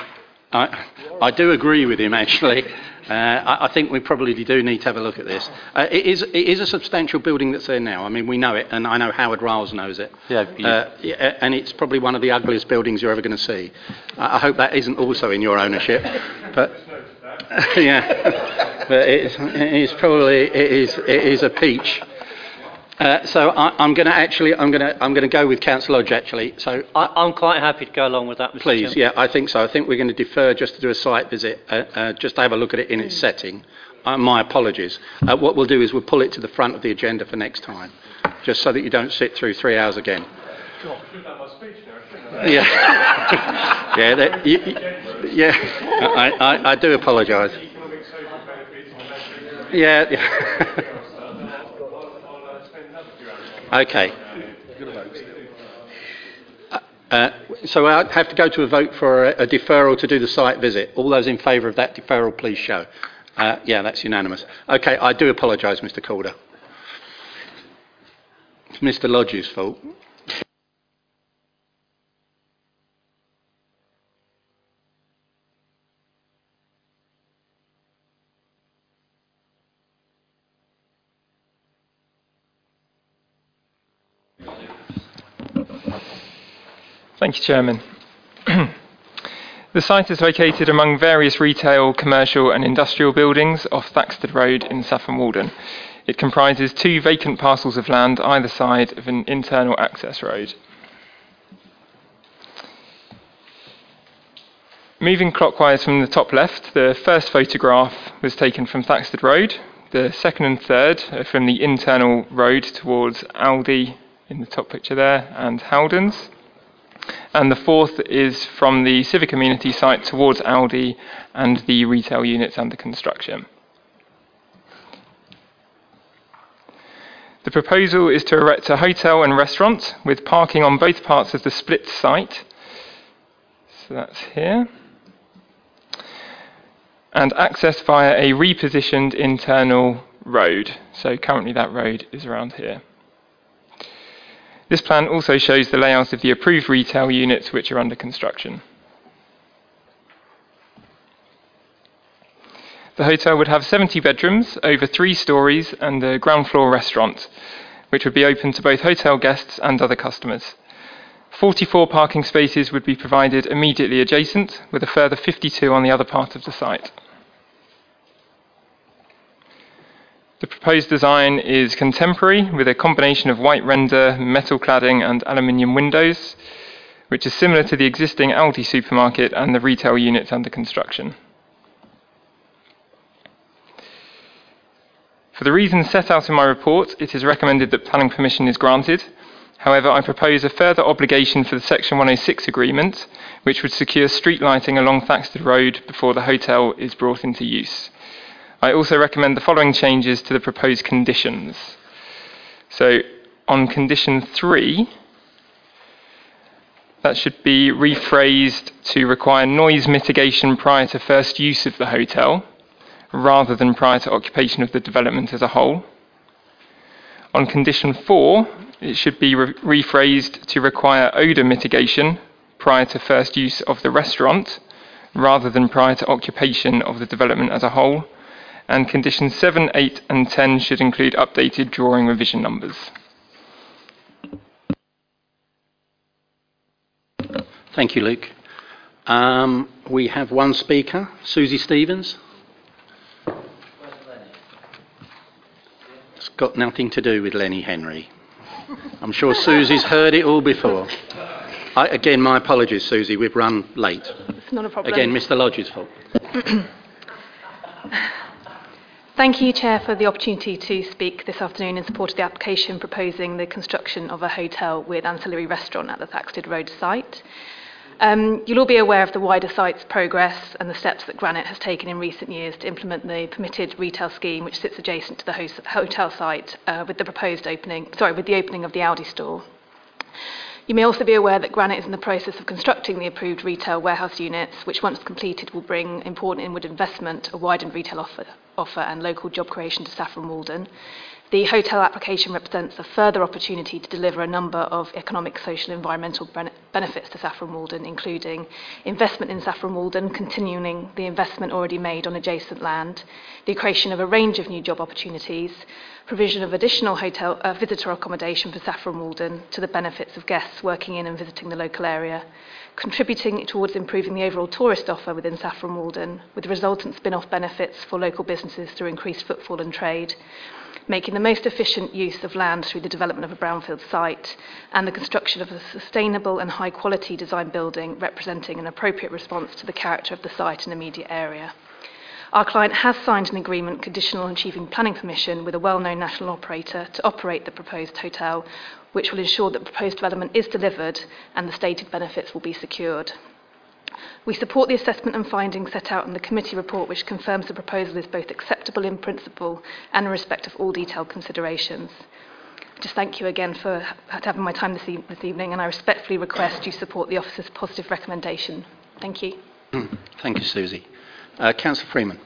I, I do agree with him actually. Uh, I, I think we probably do need to have a look at this. Uh, it, is, it is a substantial building that's there now. I mean, we know it, and I know Howard Ryles knows it. Yeah, Uh, yeah, and it's probably one of the ugliest buildings you're ever going to see. I, hope that isn't also in your ownership, but yeah, but it's, it's probably it is it is a peach. Uh, so I, I'm going to actually I'm going to I'm going to go with Councillor Lodge actually. So I, I'm quite happy to go along with that, Mr. Please, Chairman. yeah, I think so. I think we're going to defer just to do a site visit, uh, uh, just to have a look at it in its setting. Uh, my apologies. Uh, what we'll do is we'll pull it to the front of the agenda for next time, just so that you don't sit through three hours again. Yeah, yeah, that, you, you- yeah. I, I, I do apologise. Yeah. yeah. okay. Uh, so I have to go to a vote for a, a deferral to do the site visit. All those in favour of that deferral, please show. Uh, yeah, that's unanimous. Okay, I do apologise, Mr. Calder. It's Mr. Lodge's fault. Thank you, Chairman. the site is located among various retail, commercial, and industrial buildings off Thaxted Road in Saffron Walden. It comprises two vacant parcels of land either side of an internal access road. Moving clockwise from the top left, the first photograph was taken from Thaxted Road. The second and third are from the internal road towards Aldi in the top picture there and Howdens. And the fourth is from the civic community site towards Aldi and the retail units under construction. The proposal is to erect a hotel and restaurant with parking on both parts of the split site. So that's here. And access via a repositioned internal road. So currently that road is around here. This plan also shows the layout of the approved retail units which are under construction. The hotel would have 70 bedrooms, over three stories, and a ground floor restaurant, which would be open to both hotel guests and other customers. 44 parking spaces would be provided immediately adjacent, with a further 52 on the other part of the site. The proposed design is contemporary with a combination of white render, metal cladding, and aluminium windows, which is similar to the existing Aldi supermarket and the retail units under construction. For the reasons set out in my report, it is recommended that planning permission is granted. However, I propose a further obligation for the Section 106 agreement, which would secure street lighting along Thaxted Road before the hotel is brought into use. I also recommend the following changes to the proposed conditions. So, on condition three, that should be rephrased to require noise mitigation prior to first use of the hotel, rather than prior to occupation of the development as a whole. On condition four, it should be re- rephrased to require odour mitigation prior to first use of the restaurant, rather than prior to occupation of the development as a whole and conditions 7, 8, and 10 should include updated drawing revision numbers. Thank you, Luke. Um, we have one speaker, Susie Stevens. It's got nothing to do with Lenny Henry. I'm sure Susie's heard it all before. I, again, my apologies, Susie. We've run late. It's not a problem. Again, Mr. Lodge's fault. Thank you, Chair, for the opportunity to speak this afternoon in support of the application proposing the construction of a hotel with ancillary restaurant at the Thaxted Road site. Um, you'll all be aware of the wider site's progress and the steps that Granite has taken in recent years to implement the permitted retail scheme which sits adjacent to the hotel site uh, with the proposed opening, sorry, with the opening of the Aldi store. You may also be aware that Granite is in the process of constructing the approved retail warehouse units, which once completed will bring important inward investment, a widened retail offer, offer and local job creation to Saffron Walden. The hotel application represents a further opportunity to deliver a number of economic, social, and environmental benefits to Saffron Walden, including investment in Saffron Walden, continuing the investment already made on adjacent land, the creation of a range of new job opportunities, provision of additional hotel uh, visitor accommodation for Saffron Walden to the benefits of guests working in and visiting the local area, contributing towards improving the overall tourist offer within Saffron Walden, with resultant spin-off benefits for local businesses through increased footfall and trade, making the most efficient use of land through the development of a brownfield site and the construction of a sustainable and high quality design building representing an appropriate response to the character of the site and immediate area. Our client has signed an agreement conditional on achieving planning permission with a well known national operator to operate the proposed hotel, which will ensure that the proposed development is delivered and the stated benefits will be secured. We support the assessment and findings set out in the committee report, which confirms the proposal is both acceptable in principle and in respect of all detailed considerations. Just thank you again for having my time this, e- this evening, and I respectfully request you support the officer's positive recommendation. Thank you. Hmm. Thank you, Susie. Uh, Councillor Freeman.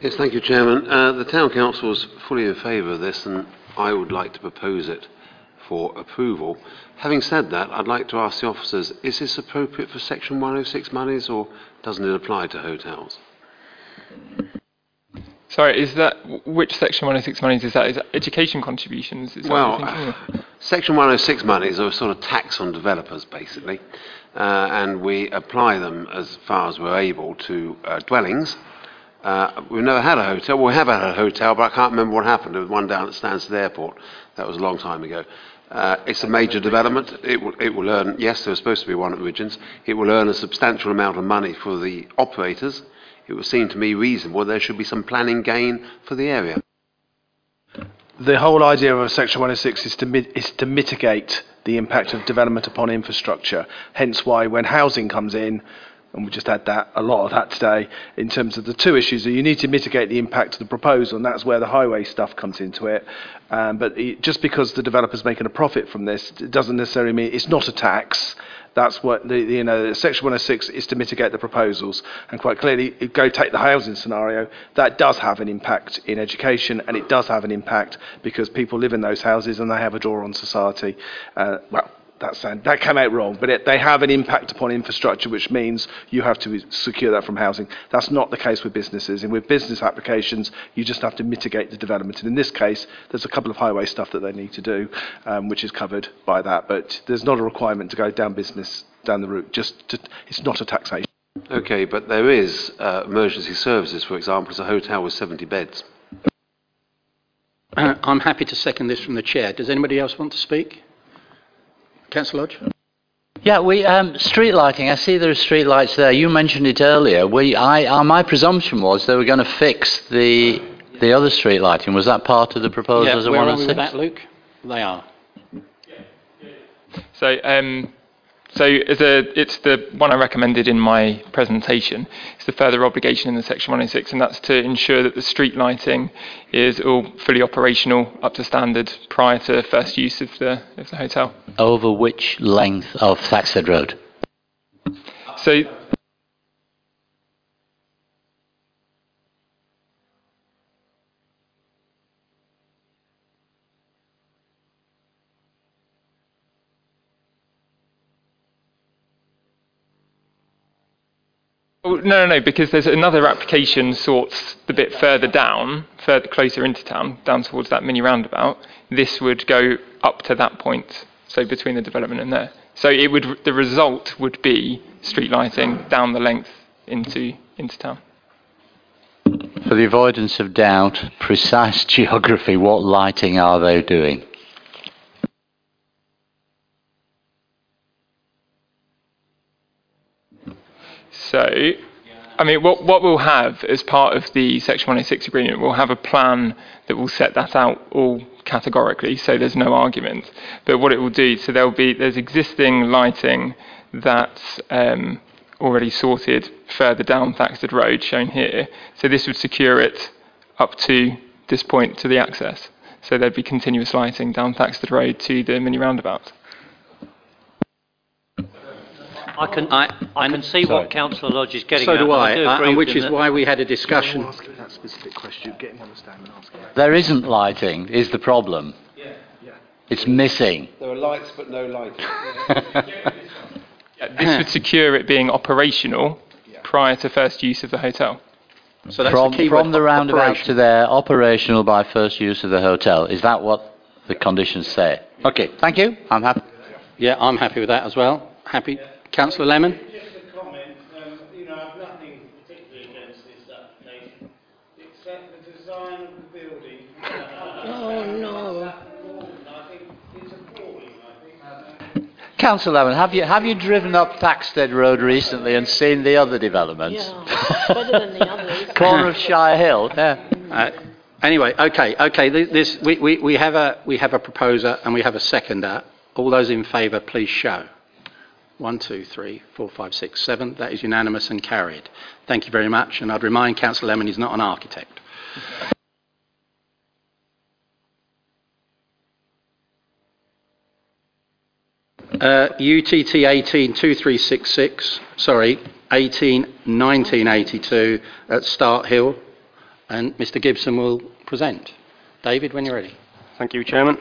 Yes, thank you, Chairman. Uh, the Town Council is fully in favour of this, and I would like to propose it for approval. Having said that, I'd like to ask the officers, is this appropriate for Section 106 monies, or doesn't it apply to hotels? Sorry, is that which section 106 monies is that? Is that education contributions? Is that what you're Well, thinking? Section 106 monies are a sort of tax on developers, basically, uh, and we apply them as far as we're able to uh, dwellings. Uh, we've never had a hotel. We have had a hotel, but I can't remember what happened. There was one down at Stansted Airport. That was a long time ago. Uh, it's a major development. It will, it will earn, yes, there was supposed to be one at Regents. It will earn a substantial amount of money for the operators. It would seem to me reasonable there should be some planning gain for the area. The whole idea of Section 106 is to, is to mitigate the impact of development upon infrastructure. Hence why when housing comes in, and we just had that a lot of that today in terms of the two issues that you need to mitigate the impact of the proposal and that's where the highway stuff comes into it um, but it, just because the developer's making a profit from this it doesn't necessarily mean it's not a tax that's what the, you know section 106 is to mitigate the proposals. And quite clearly go take the housing scenario that does have an impact in education and it does have an impact because people live in those houses and they have a draw on society. Uh, well that's, that came out wrong, but it, they have an impact upon infrastructure, which means you have to secure that from housing. That's not the case with businesses. And with business applications, you just have to mitigate the development. And in this case, there's a couple of highway stuff that they need to do, um, which is covered by that. But there's not a requirement to go down business down the route. Just to, it's not a taxation. Okay, but there is uh, emergency services, for example, it's a hotel with 70 beds. Uh, I'm happy to second this from the chair. Does anybody else want to speak? Councillor Lodge? Yeah, we um, street lighting. I see there are street lights there. You mentioned it earlier. We, I, uh, my presumption was they were going to fix the the other street lighting. Was that part of the proposal yeah, as a where are we 106? with that, Luke? They are. So, um, so as a, it's the one I recommended in my presentation. It's the further obligation in the section 106, and that's to ensure that the street lighting is all fully operational, up to standard, prior to first use of the of the hotel. Over which length of Thaxted Road? So. Oh, no, no, no, because there's another application sorts the bit further down, further closer into town, down towards that mini roundabout. This would go up to that point, so between the development and there. So it would, the result would be street lighting down the length into into town. For the avoidance of doubt, precise geography, what lighting are they doing? So, I mean, what, what we'll have as part of the Section 106 agreement, we'll have a plan that will set that out all categorically, so there's no argument. But what it will do, so there'll be there's existing lighting that's um, already sorted further down Thaxted Road, shown here. So this would secure it up to this point to the access. So there'd be continuous lighting down Thaxted Road to the mini roundabout. I can, I, can see sorry. what Councillor Lodge is getting so at. do and I, do uh, and which is why we had a discussion. that specific question. Get him on the stand and ask him. There isn't lighting, is the problem. Yeah. yeah. It's missing. There are lights but no lighting. Yeah, this would secure it being operational prior to first use of the hotel. So that's from, the key word, from the roundabout operation. to there, operational by first use of the hotel. Is that what the conditions say? Okay, thank you. I'm happy. Yeah, I'm happy with that as well. Happy. Councillor Lemon? Just a comment, um, you know, I've nothing particularly against this application, except the design of the building. Oh, no. I think it's appalling, I think. Councillor Lemon, have you, have you driven up Thaxted Road recently and seen the other developments? Better than the others. Corner of Shire Hill, yeah. Uh, anyway, okay, okay. This, we, we, we, have a, we have a proposer and we have a seconder. All those in favour, please show. One, two, three, four, five, six, seven. That is unanimous and carried. Thank you very much. And I'd remind Councillor Lemon he's not an architect. Uh, UTT 182366, sorry, 181982 at Start Hill. And Mr Gibson will present. David, when you're ready. Thank you, Chairman.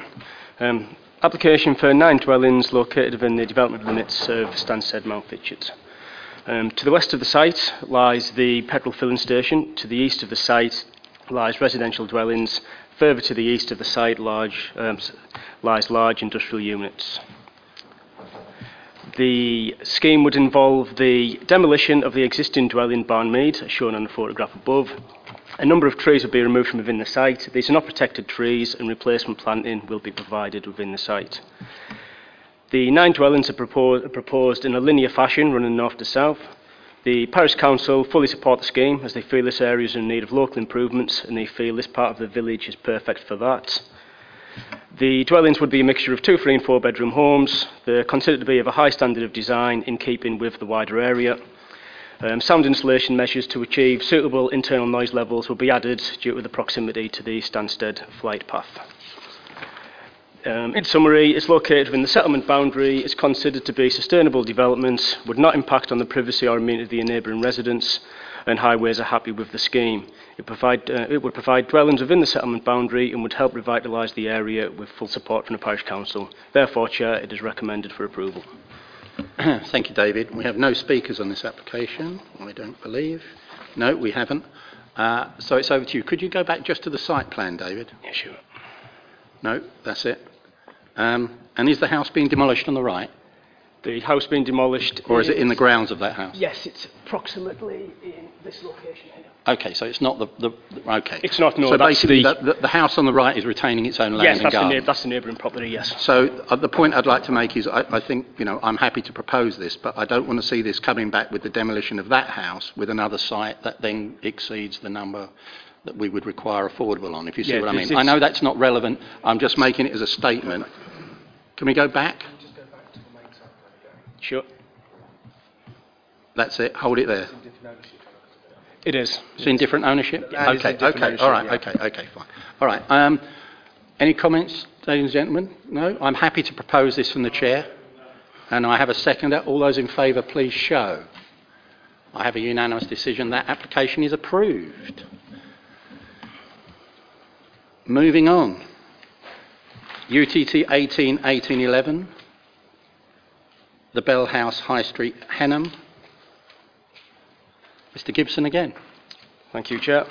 Um, application for nine dwellings located within the development limits of Stansted Mountfitchet. Um, to the west of the site lies the petrol filling station. To the east of the site lies residential dwellings. Further to the east of the site large, um, lies large industrial units. The scheme would involve the demolition of the existing dwelling Barnmead, shown on the photograph above. A number of trees will be removed from within the site. These are not protected trees, and replacement planting will be provided within the site. The nine dwellings are proposed, in a linear fashion, running north to south. The Parish Council fully support the scheme, as they feel this area is in need of local improvements, and they feel this part of the village is perfect for that. The dwellings would be a mixture of two, three, and four bedroom homes. They're considered to be of a high standard of design in keeping with the wider area. Um, sound insulation measures to achieve suitable internal noise levels will be added due to the proximity to the Stansted flight path. Um, in summary, it's located within the settlement boundary, it's considered to be sustainable development, would not impact on the privacy or amenity of the neighbouring residents, and highways are happy with the scheme. It, provide, uh, it would provide dwellings within the settlement boundary and would help revitalise the area with full support from the parish council. Therefore, Chair, it is recommended for approval. Thank you, David. We have no speakers on this application, I don't believe. No, we haven't. Uh, so it's over to you. Could you go back just to the site plan, David? Yeah, sure. No, that's it. Um, and is the house being demolished on the right? The house being demolished. Or is it in the grounds of that house? Yes, it's approximately in this location here. Okay, so it's not the... the, okay. It's not, no, So basically, the- the, the, house on the right is retaining its own land yes, and garden. neigh- that's the neighbouring property, yes. So uh, the point I'd like to make is I, I think, you know, I'm happy to propose this, but I don't want to see this coming back with the demolition of that house with another site that then exceeds the number that we would require affordable on, if you see Yeah, what I mean. I know that's not relevant. I'm just making it as a statement. Can we go back? Sure. That's it. Hold it there. It is. It's in different ownership? Is Okay, different okay, all right, ownership, okay, okay, fine. All right. Um, any comments, ladies and gentlemen? No? I'm happy to propose this from the chair. And I have a seconder. All those in favour, please show. I have a unanimous decision. That application is approved. Moving on. UTT 18 1811. The Bell House, High Street, Henham. Mr Gibson again. Thank you, Chair.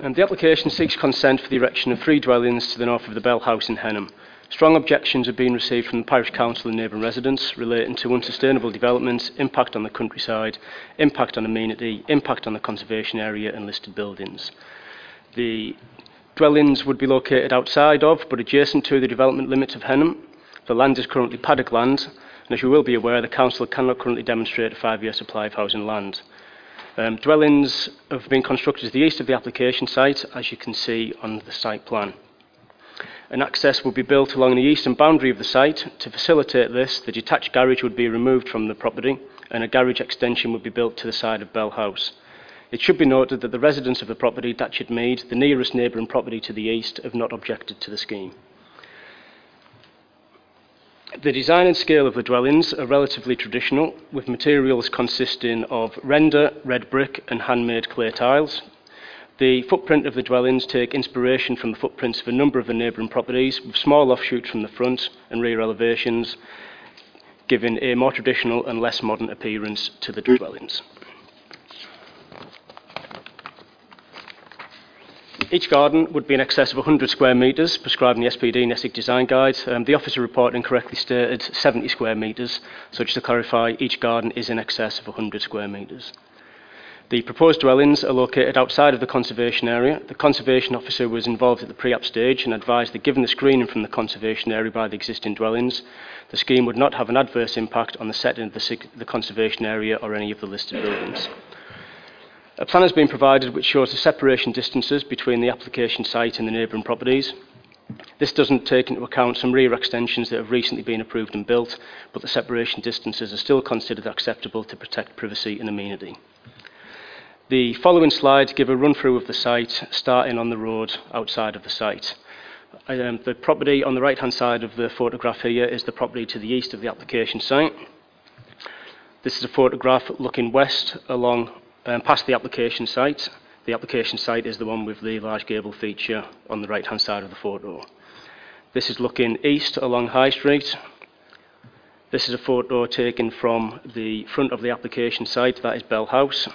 Um, the application seeks consent for the erection of three dwellings to the north of the Bell House in Henham. Strong objections have been received from the parish council and neighbouring residents relating to unsustainable developments, impact on the countryside, impact on amenity, impact on the conservation area and listed buildings. The dwellings would be located outside of but adjacent to the development limits of Henham. The land is currently paddock land, and as you will be aware, the council cannot currently demonstrate a five-year supply of housing land. Um, dwellings have been constructed to the east of the application site, as you can see on the site plan. An access will be built along the eastern boundary of the site. To facilitate this, the detached garage would be removed from the property and a garage extension would be built to the side of Bell House. It should be noted that the residents of the property, Datchet Mead, the nearest neighbouring property to the east, have not objected to the scheme. The design and scale of the dwellings are relatively traditional, with materials consisting of render, red brick, and handmade clay tiles. The footprint of the dwellings take inspiration from the footprints of a number of the neighbouring properties, with small offshoots from the front and rear elevations, giving a more traditional and less modern appearance to the dwellings. Each garden would be in excess of 100 square metres, prescribed in the SPD NESIC design guide. Um, the officer report incorrectly stated 70 square metres, so just to clarify, each garden is in excess of 100 square metres. The proposed dwellings are located outside of the conservation area. The conservation officer was involved at the pre-app stage and advised that given the screening from the conservation area by the existing dwellings, the scheme would not have an adverse impact on the setting of the, the conservation area or any of the listed buildings. A plan has been provided which shows the separation distances between the application site and the neighbouring properties. This doesn't take into account some rear extensions that have recently been approved and built, but the separation distances are still considered acceptable to protect privacy and amenity. The following slides give a run through of the site, starting on the road outside of the site. Um, the property on the right hand side of the photograph here is the property to the east of the application site. This is a photograph looking west along um, past the application site. The application site is the one with the large gable feature on the right hand side of the photo. This is looking east along High Street. This is a photo taken from the front of the application site, that is Bell House.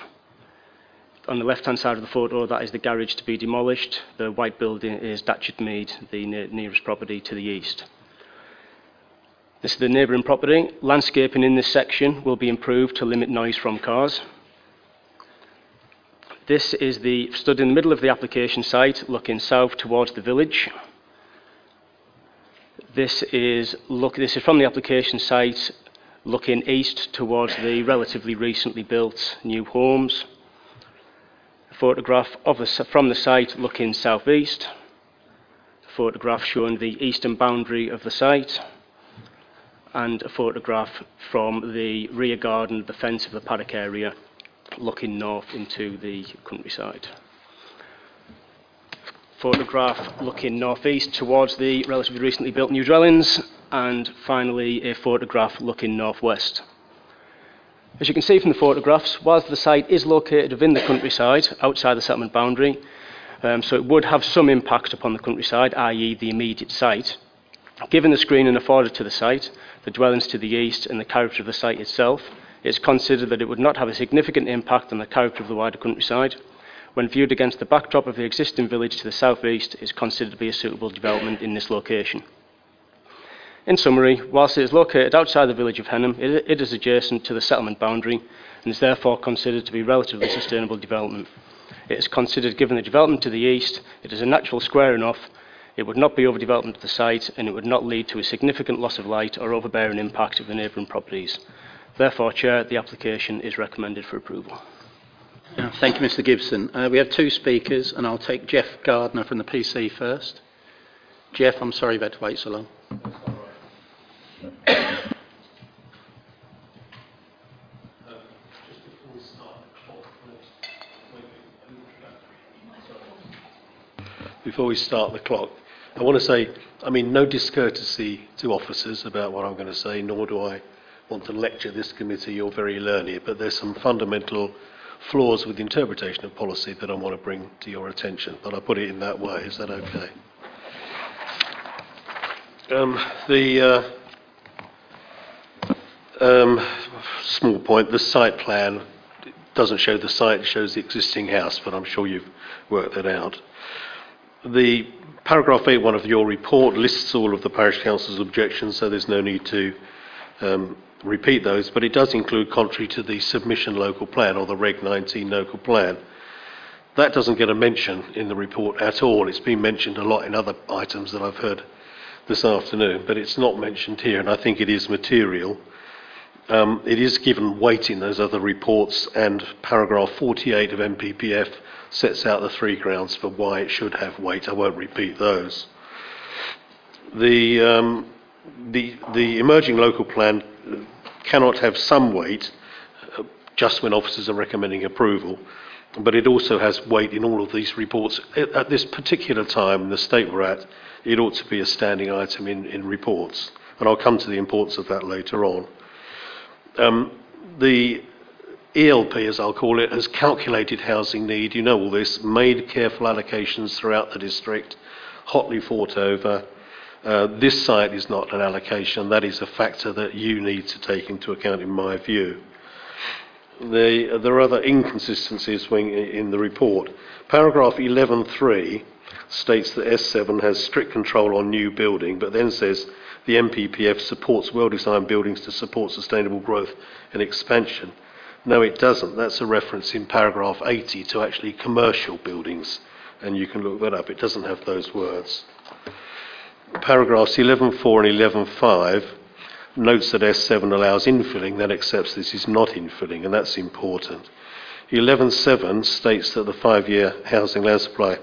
On the left hand side of the photo, that is the garage to be demolished. The white building is Datchet Mead, the ne- nearest property to the east. This is the neighbouring property. Landscaping in this section will be improved to limit noise from cars. This is the stood in the middle of the application site, looking south towards the village. This is look. This is from the application site, looking east towards the relatively recently built new homes. A photograph of the, from the site, looking southeast. A photograph showing the eastern boundary of the site, and a photograph from the rear garden, the fence of the paddock area, looking north into the countryside. Photograph looking northeast towards the relatively recently built new dwellings, and finally a photograph looking northwest. As you can see from the photographs, whilst the site is located within the countryside, outside the settlement boundary, um, so it would have some impact upon the countryside, i.e., the immediate site. Given the screening afforded to the site, the dwellings to the east, and the character of the site itself, it is considered that it would not have a significant impact on the character of the wider countryside. When viewed against the backdrop of the existing village to the southeast, it is considered to be a suitable development in this location. In summary, whilst it is located outside the village of Henham, it, it is adjacent to the settlement boundary and is therefore considered to be relatively sustainable development. It is considered, given the development to the east, it is a natural square enough, it would not be overdevelopment of the site, and it would not lead to a significant loss of light or overbearing impact of the neighbouring properties. Therefore, Chair, the application is recommended for approval. Thank you, Mr Gibson. Uh, we have two speakers, and I'll take Jeff Gardner from the PC first. Jeff, I'm sorry you've had to wait so long. before we start the clock. I want to say, I mean, no discourtesy to officers about what I'm going to say, nor do I want to lecture this committee. You're very learned, but there's some fundamental flaws with the interpretation of policy that I want to bring to your attention. But I put it in that way. Is that okay? Um, the uh, um, small point: the site plan doesn't show the site; it shows the existing house. But I'm sure you've worked that out. The paragraph 8.1 of your report lists all of the parish council's objections, so there's no need to um, repeat those, but it does include contrary to the submission local plan or the Reg 19 local plan. That doesn't get a mention in the report at all. It's been mentioned a lot in other items that I've heard this afternoon, but it's not mentioned here, and I think it is material. Um, it is given weight in those other reports, and paragraph 48 of NPPF sets out the three grounds for why it should have weight. I won't repeat those. The, um, the, the emerging local plan cannot have some weight just when officers are recommending approval, but it also has weight in all of these reports. At this particular time, the state we're at, it ought to be a standing item in, in reports. and I'll come to the importance of that later on. Um, the ELP, as I'll call it, has calculated housing need. You know all this, made careful allocations throughout the district, hotly fought over. Uh, this site is not an allocation. That is a factor that you need to take into account, in my view. The, there are other inconsistencies in the report. Paragraph 11.3 states that S7 has strict control on new building, but then says the NPPF supports well-designed buildings to support sustainable growth and expansion. No, it doesn't. That's a reference in paragraph 80 to actually commercial buildings, and you can look that up. It doesn't have those words. Paragraphs 11.4 and 11.5 notes that S7 allows infilling, then accepts this is not infilling, and that's important. 11.7 states that the five-year housing land supply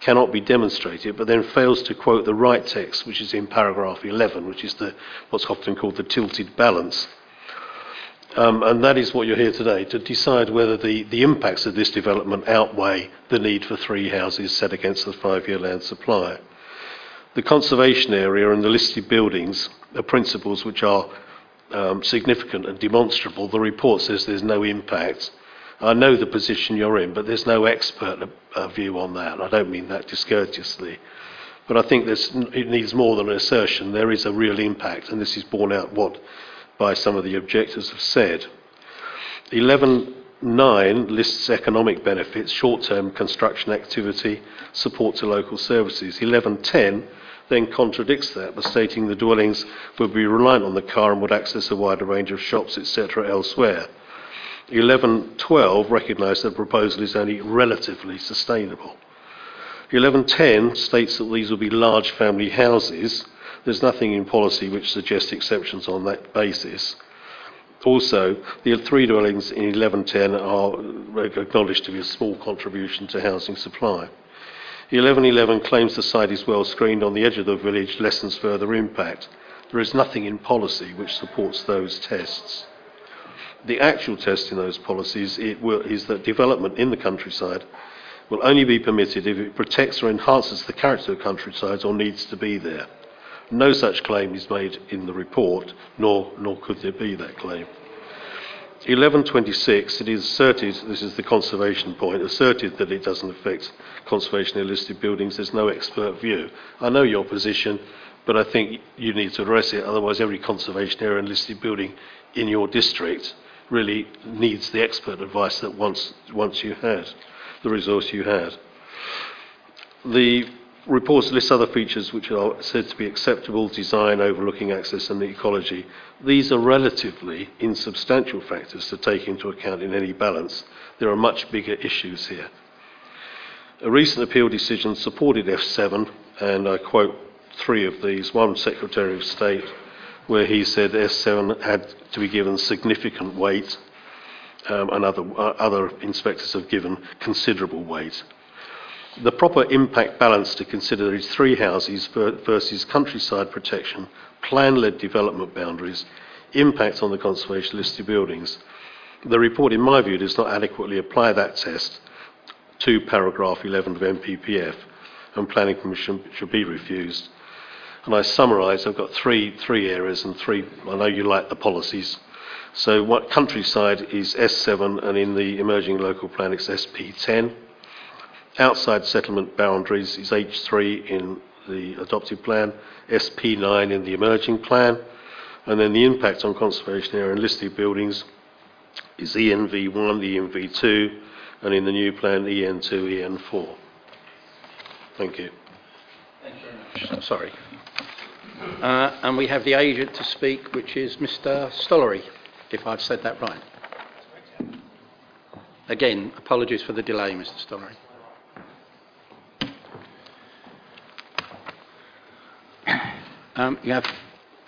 cannot be demonstrated, but then fails to quote the right text, which is in paragraph 11, which is the, what's often called the tilted balance. Um, and that is what you're here today, to decide whether the, the impacts of this development outweigh the need for three houses set against the five-year land supply. The conservation area and the listed buildings are principles which are um, significant and demonstrable. The report says there's no impact. I know the position you're in, but there's no expert uh, view on that. I don't mean that discourteously. But I think it needs more than an assertion. There is a real impact, and this is borne out what by some of the objectors have said. 11.9 lists economic benefits, short-term construction activity, support to local services. 11.10 then contradicts that by stating the dwellings would be reliant on the car and would access a wider range of shops, etc., elsewhere. 11.12 recognised that the proposal is only relatively sustainable. 11.10 states that these will be large family houses. There's nothing in policy which suggests exceptions on that basis. Also, the three dwellings in 1110 are acknowledged to be a small contribution to housing supply. 1111 claims the site is well screened on the edge of the village, lessens further impact. There is nothing in policy which supports those tests. The actual test in those policies will, is that development in the countryside will only be permitted if it protects or enhances the character of countryside or needs to be there. No such claim is made in the report, nor, nor could there be that claim. 1126, it is asserted, this is the conservation point, asserted that it doesn't affect conservation of listed buildings. There's no expert view. I know your position, but I think you need to address it. Otherwise, every conservation area and listed building in your district really needs the expert advice that once, once you had, the resource you had. The reports list other features which are said to be acceptable design, overlooking access, and ecology. These are relatively insubstantial factors to take into account in any balance. There are much bigger issues here. A recent appeal decision supported S7, and I quote three of these. One, Secretary of State, where he said S7 had to be given significant weight, um, and other, uh, other inspectors have given considerable weight. The proper impact balance to consider is three houses versus countryside protection, plan led development boundaries, impact on the conservation listed buildings. The report, in my view, does not adequately apply that test to paragraph 11 of NPPF, and planning permission should be refused. And I summarise, I've got three, three areas and three, I know you like the policies. So what countryside is S7 and in the emerging local plan it's SP10. Outside settlement boundaries is H3 in the adopted plan, SP9 in the emerging plan, and then the impact on conservation area and listed buildings is ENV1, ENV2, and in the new plan EN2, EN4. Thank you. Thank you very much. Sorry. Uh, and we have the agent to speak, which is Mr. Stollery, if I've said that right. Again, apologies for the delay, Mr. Stollery. Um, you have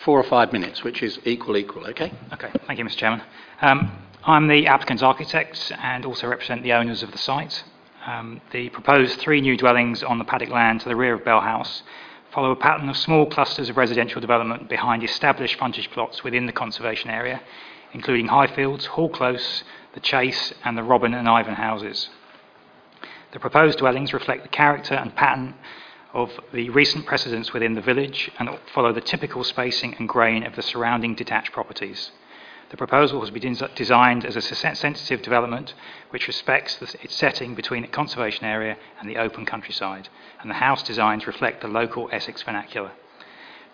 four or five minutes, which is equal, equal, okay? Okay, thank you, Mr. Chairman. Um, I'm the applicant's architect and also represent the owners of the site. Um, the proposed three new dwellings on the paddock land to the rear of Bell House follow a pattern of small clusters of residential development behind established frontage plots within the conservation area, including Highfields, Hall Close, the Chase, and the Robin and Ivan houses. The proposed dwellings reflect the character and pattern of the recent precedents within the village and follow the typical spacing and grain of the surrounding detached properties. The proposal has been designed as a sensitive development which respects its setting between a conservation area and the open countryside, and the house designs reflect the local Essex vernacular.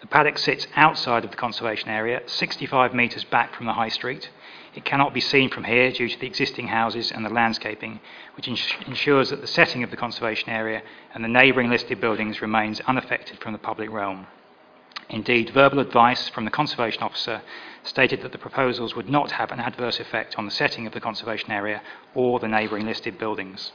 The paddock sits outside of the conservation area, 65 metres back from the high street. It cannot be seen from here due to the existing houses and the landscaping, which ensures that the setting of the conservation area and the neighbouring listed buildings remains unaffected from the public realm. Indeed, verbal advice from the conservation officer stated that the proposals would not have an adverse effect on the setting of the conservation area or the neighbouring listed buildings.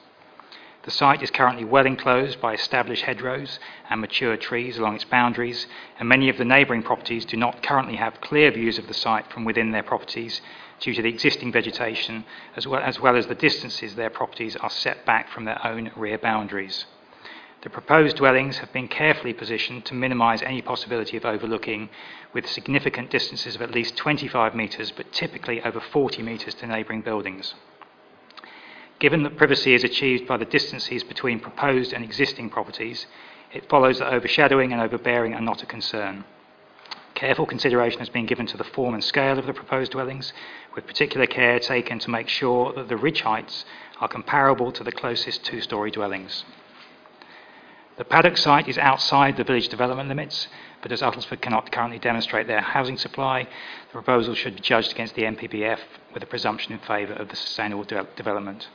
The site is currently well enclosed by established hedgerows and mature trees along its boundaries, and many of the neighbouring properties do not currently have clear views of the site from within their properties due to the existing vegetation, as well as, well as the distances their properties are set back from their own rear boundaries. The proposed dwellings have been carefully positioned to minimise any possibility of overlooking, with significant distances of at least 25 metres, but typically over 40 metres to neighbouring buildings. Given that privacy is achieved by the distances between proposed and existing properties, it follows that overshadowing and overbearing are not a concern. Careful consideration has been given to the form and scale of the proposed dwellings, with particular care taken to make sure that the ridge heights are comparable to the closest two story dwellings. The paddock site is outside the village development limits, but as Uttlesford cannot currently demonstrate their housing supply, the proposal should be judged against the NPPF with a presumption in favour of the sustainable de- development.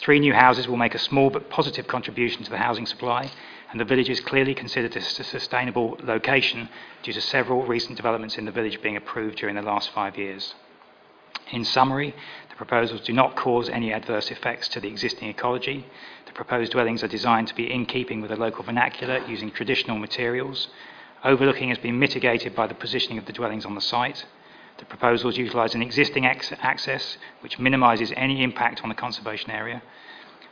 Three new houses will make a small but positive contribution to the housing supply, and the village is clearly considered a sustainable location due to several recent developments in the village being approved during the last five years. In summary, the proposals do not cause any adverse effects to the existing ecology. The proposed dwellings are designed to be in keeping with the local vernacular using traditional materials. Overlooking has been mitigated by the positioning of the dwellings on the site. The proposals utilise an existing access which minimises any impact on the conservation area.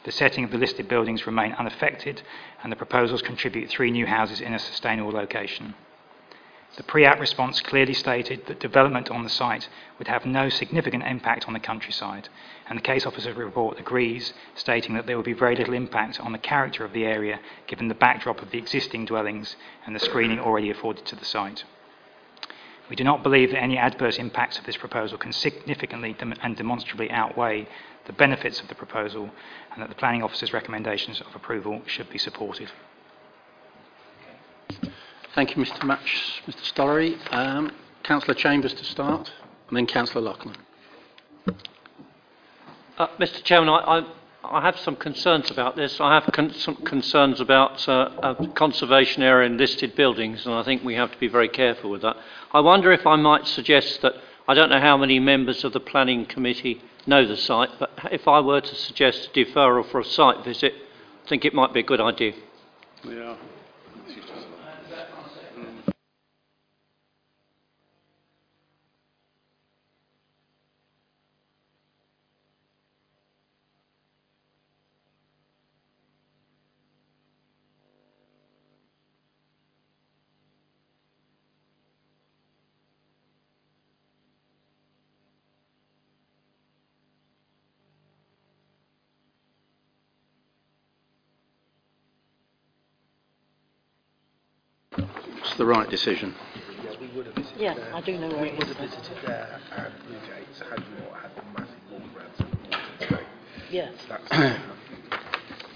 The setting of the listed buildings remain unaffected, and the proposals contribute three new houses in a sustainable location. The pre-app response clearly stated that development on the site would have no significant impact on the countryside, and the case officer report agrees, stating that there will be very little impact on the character of the area given the backdrop of the existing dwellings and the screening already afforded to the site. We do not believe that any adverse impacts of this proposal can significantly and demonstrably outweigh the benefits of the proposal, and that the planning officer's recommendations of approval should be supported. Thank you, Mr. Match, Mr. Stollery. Um, Councillor Chambers to start, and then Councillor Loughlin. Uh, Mr. Chairman, I, I, I have some concerns about this. I have con- some concerns about uh, uh, conservation area and listed buildings, and I think we have to be very careful with that. I wonder if I might suggest that I don't know how many members of the planning committee know the site, but if I were to suggest a deferral for a site visit, I think it might be a good idea. Yeah. The right decision. Yeah, I do know where We it would is. have visited there at Blue Gates had we not had the massive water grants. Yes. That's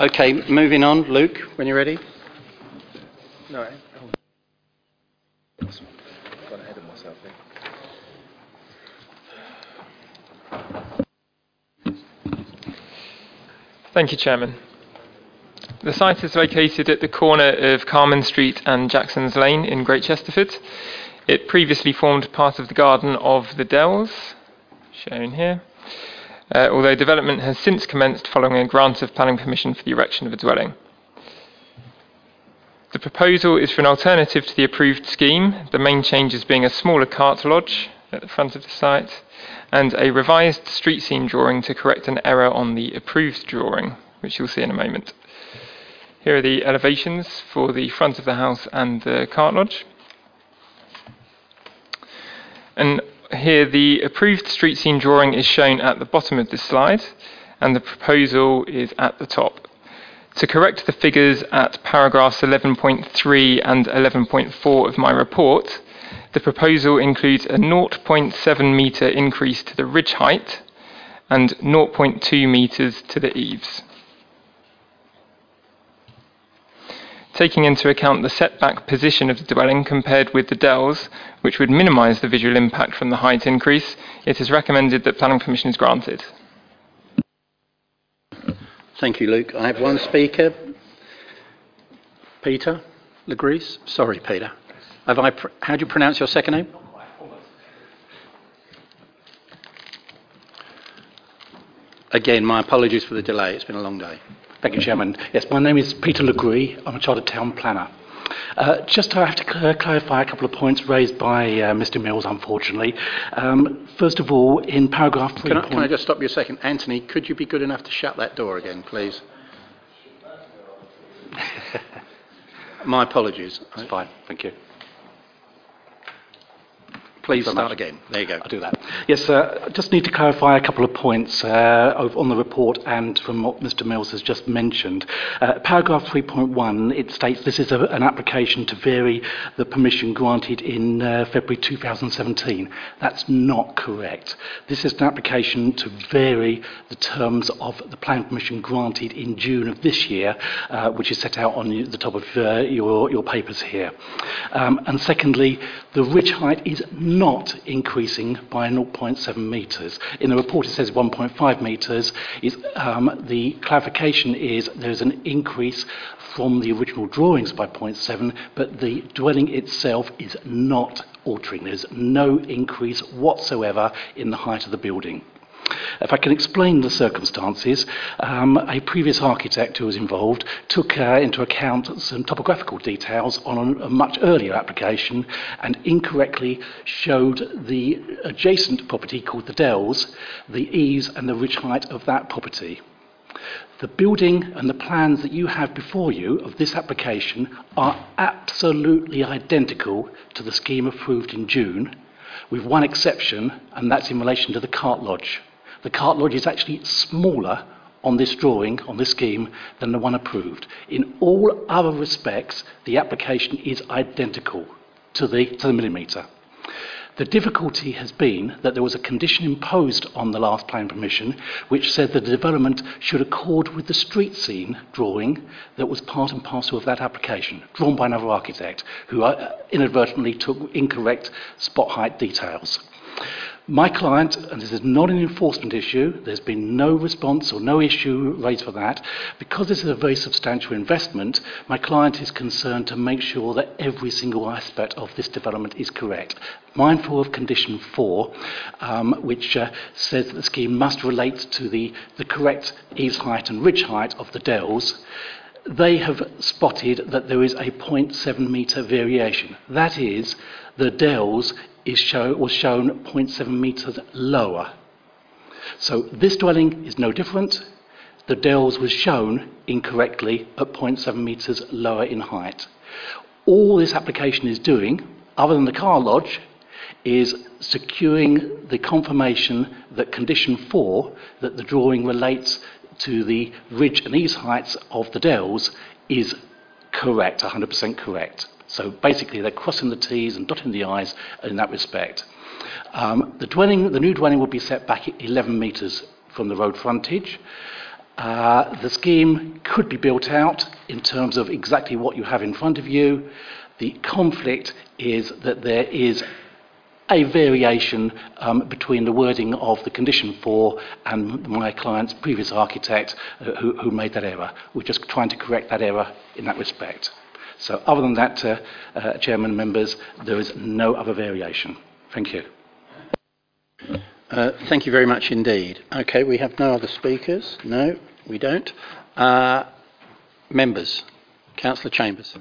Okay, moving on. Luke, when you're ready. no. oh. Got ahead of myself there. Thank you, Chairman. The site is located at the corner of Carmen Street and Jackson's Lane in Great Chesterford. It previously formed part of the garden of the Dells, shown here, uh, although development has since commenced following a grant of planning permission for the erection of a dwelling. The proposal is for an alternative to the approved scheme, the main changes being a smaller cart lodge at the front of the site and a revised street scene drawing to correct an error on the approved drawing, which you'll see in a moment. Here are the elevations for the front of the house and the cart lodge. And here the approved street scene drawing is shown at the bottom of this slide and the proposal is at the top. To correct the figures at paragraphs 11.3 and 11.4 of my report, the proposal includes a 0.7 metre increase to the ridge height and 0.2 metres to the eaves. Taking into account the setback position of the dwelling compared with the dells, which would minimise the visual impact from the height increase, it is recommended that planning permission is granted. Thank you, Luke. I have one speaker. Peter Legrees. Sorry, Peter. Pr- how do you pronounce your second name? Again, my apologies for the delay. It's been a long day. Thank you, Chairman. Yes, my name is Peter Legree. I'm a chartered town planner. Uh, just I have to cl- clarify a couple of points raised by uh, Mr. Mills, unfortunately. Um, first of all, in paragraph three. Can I, can I just stop you a second? Anthony, could you be good enough to shut that door again, please? My apologies. That's fine. Thank you. Please start much. again. There you go. I'll do that. Yes, uh, just need to clarify a couple of points uh, on the report and from what Mr. Mills has just mentioned. Uh, paragraph 3.1, it states this is a, an application to vary the permission granted in uh, February 2017. That's not correct. This is an application to vary the terms of the planning permission granted in June of this year, uh, which is set out on the top of uh, your, your papers here. Um, and secondly, the ridge height is not increasing by 0.7 metres. In the report, it says 1.5 metres. Um, the clarification is there's an increase from the original drawings by 0.7, but the dwelling itself is not altering. There's no increase whatsoever in the height of the building. If I can explain the circumstances, um, a previous architect who was involved took uh, into account some topographical details on a, much earlier application and incorrectly showed the adjacent property called the Dells, the eaves and the ridge height of that property. The building and the plans that you have before you of this application are absolutely identical to the scheme approved in June, with one exception, and that's in relation to the cart lodge. The cart lodge is actually smaller on this drawing, on this scheme, than the one approved. In all other respects, the application is identical to the, to the millimetre. The difficulty has been that there was a condition imposed on the last plan permission which said the development should accord with the street scene drawing that was part and parcel of that application, drawn by another architect who uh, inadvertently took incorrect spot height details. My client, and this is not an enforcement issue, there's been no response or no issue raised for that. Because this is a very substantial investment, my client is concerned to make sure that every single aspect of this development is correct. Mindful of condition four, um, which uh, says that the scheme must relate to the, the correct eaves height and ridge height of the dells, they have spotted that there is a 0.7 metre variation. That is, the dells is show, was shown 0.7 metres lower. So this dwelling is no different. The dells was shown incorrectly at 0.7 metres lower in height. All this application is doing, other than the car lodge, is securing the confirmation that condition four, that the drawing relates to the ridge and eaves heights of the dells, is correct, 100% correct. So basically, they're crossing the T's and dotting the I's in that respect. Um, the, dwelling, the new dwelling will be set back 11 metres from the road frontage. Uh, the scheme could be built out in terms of exactly what you have in front of you. The conflict is that there is a variation um, between the wording of the condition four and my client's previous architect uh, who, who made that error. We're just trying to correct that error in that respect. So, other than that, uh, uh, Chairman and members, there is no other variation. Thank you. Uh, thank you very much indeed. Okay, we have no other speakers. No, we don't. Uh, members, Councillor Chambers.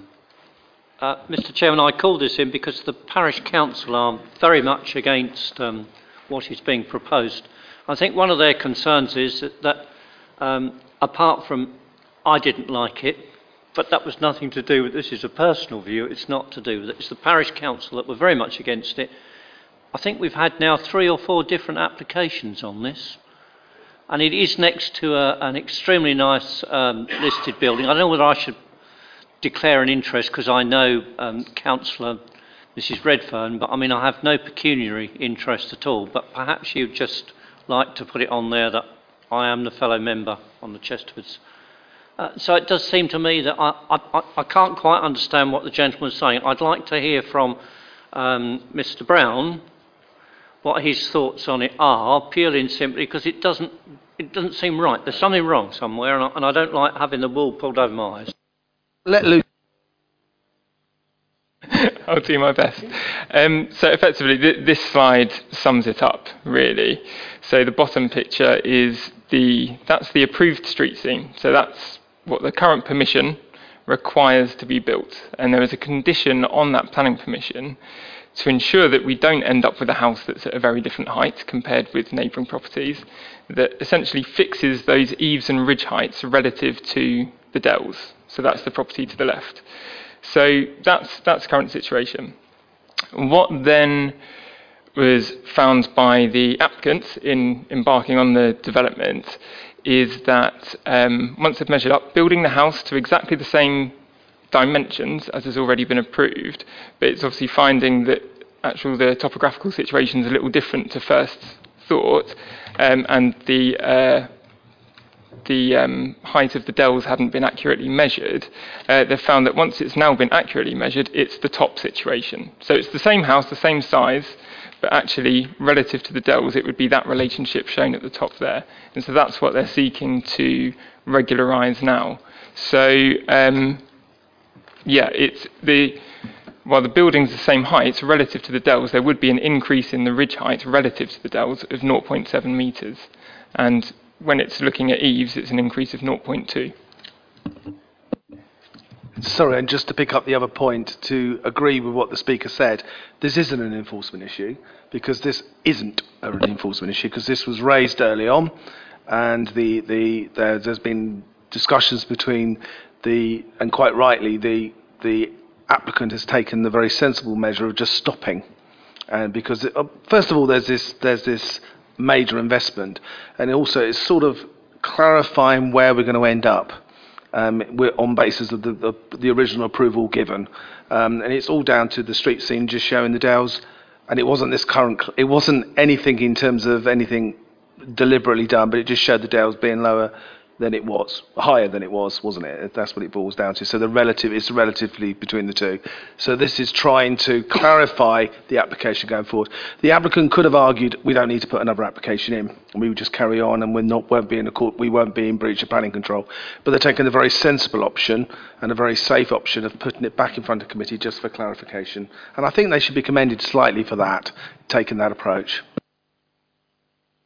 Uh, Mr Chairman, I called this in because the parish council are very much against um, what is being proposed. I think one of their concerns is that, that um, apart from I didn't like it, but that was nothing to do with this is a personal view, it's not to do with it. It's the parish council that were very much against it. I think we've had now three or four different applications on this. and it is next to a, an extremely nice um, listed building. I don't know whether I should declare an interest because I know um, Councillor Mrs Redfern, but I mean I have no pecuniary interest at all. But perhaps you'd just like to put it on there that I am the fellow member on the Chesterfords. Uh, so it does seem to me that I, I, I can't quite understand what the gentleman is saying. I'd like to hear from um, Mr Brown what his thoughts on it are, purely and simply because it doesn't, it doesn't seem right. There's something wrong somewhere, and I, and I don't like having the wool pulled over my eyes. Let Luke. I'll do my best. Um, so effectively, th- this slide sums it up really. So the bottom picture is the that's the approved street scene. So that's what the current permission requires to be built, and there is a condition on that planning permission to ensure that we don't end up with a house that's at a very different height compared with neighbouring properties, that essentially fixes those eaves and ridge heights relative to the dells. So that's the property to the left. So that's that's current situation. What then was found by the applicants in embarking on the development is that um, once they've measured up, building the house to exactly the same dimensions as has already been approved, but it's obviously finding that actual the topographical situation is a little different to first thought, um, and the uh, the um, height of the dells hadn't been accurately measured, uh, they've found that once it's now been accurately measured, it's the top situation. So it's the same house, the same size, but actually, relative to the dells, it would be that relationship shown at the top there. And so that's what they're seeking to regularise now. So, um, yeah, it's the while the building's the same height relative to the dells, there would be an increase in the ridge height relative to the dells of 0.7 metres. And when it's looking at eaves, it's an increase of 0.2. Sorry, and just to pick up the other point, to agree with what the speaker said, this isn't an enforcement issue because this isn't an enforcement issue because this was raised early on, and the, the there, there's been discussions between the and quite rightly the the applicant has taken the very sensible measure of just stopping, and because uh, first of all there's this there's this major investment, and also it's sort of clarifying where we're going to end up. Um, on basis of the, original approval given, um, and it's all down to the street scene just showing the Dales, and it wasn't anything in terms of anything deliberately done, but it just showed the Dales being lower than it was, higher than it was, wasn't it? That's what it boils down to. So the relative is relatively between the two. So this is trying to clarify the application going forward. The applicant could have argued we don't need to put another application in, and we would just carry on, and we're not won't be in a court, we won't be in breach of planning control. But they're taking the very sensible option and a very safe option of putting it back in front of committee just for clarification. And I think they should be commended slightly for that, taking that approach.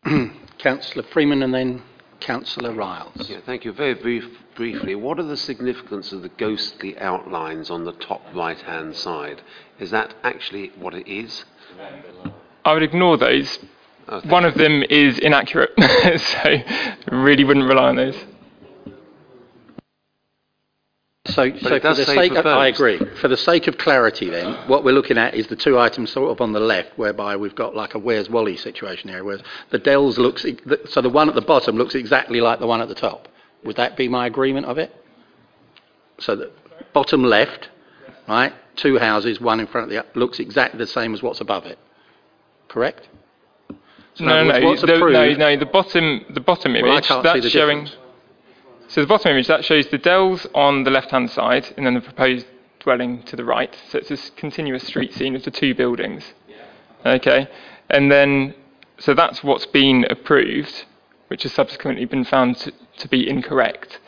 Councillor Freeman and then Councillor Ryles. Yeah, thank you. Very brief, briefly, what are the significance of the ghostly outlines on the top right-hand side? Is that actually what it is? I would ignore those. One of them is inaccurate, so really wouldn't rely on those. So, But so for the say sake of, I agree. For the sake of clarity, then, what we're looking at is the two items sort of on the left, whereby we've got like a Where's Wally situation here, where the Dells looks, so the one at the bottom looks exactly like the one at the top. Would that be my agreement of it? So the bottom left, right, two houses, one in front of the other, looks exactly the same as what's above it. Correct? So in No, words, no, what's the, no, no. The bottom, the bottom image can't that's the showing. difference. So the bottom image that shows the dells on the left-hand side, and then the proposed dwelling to the right. So it's this continuous street scene of the two buildings. Okay, and then so that's what's been approved, which has subsequently been found to, to be incorrect.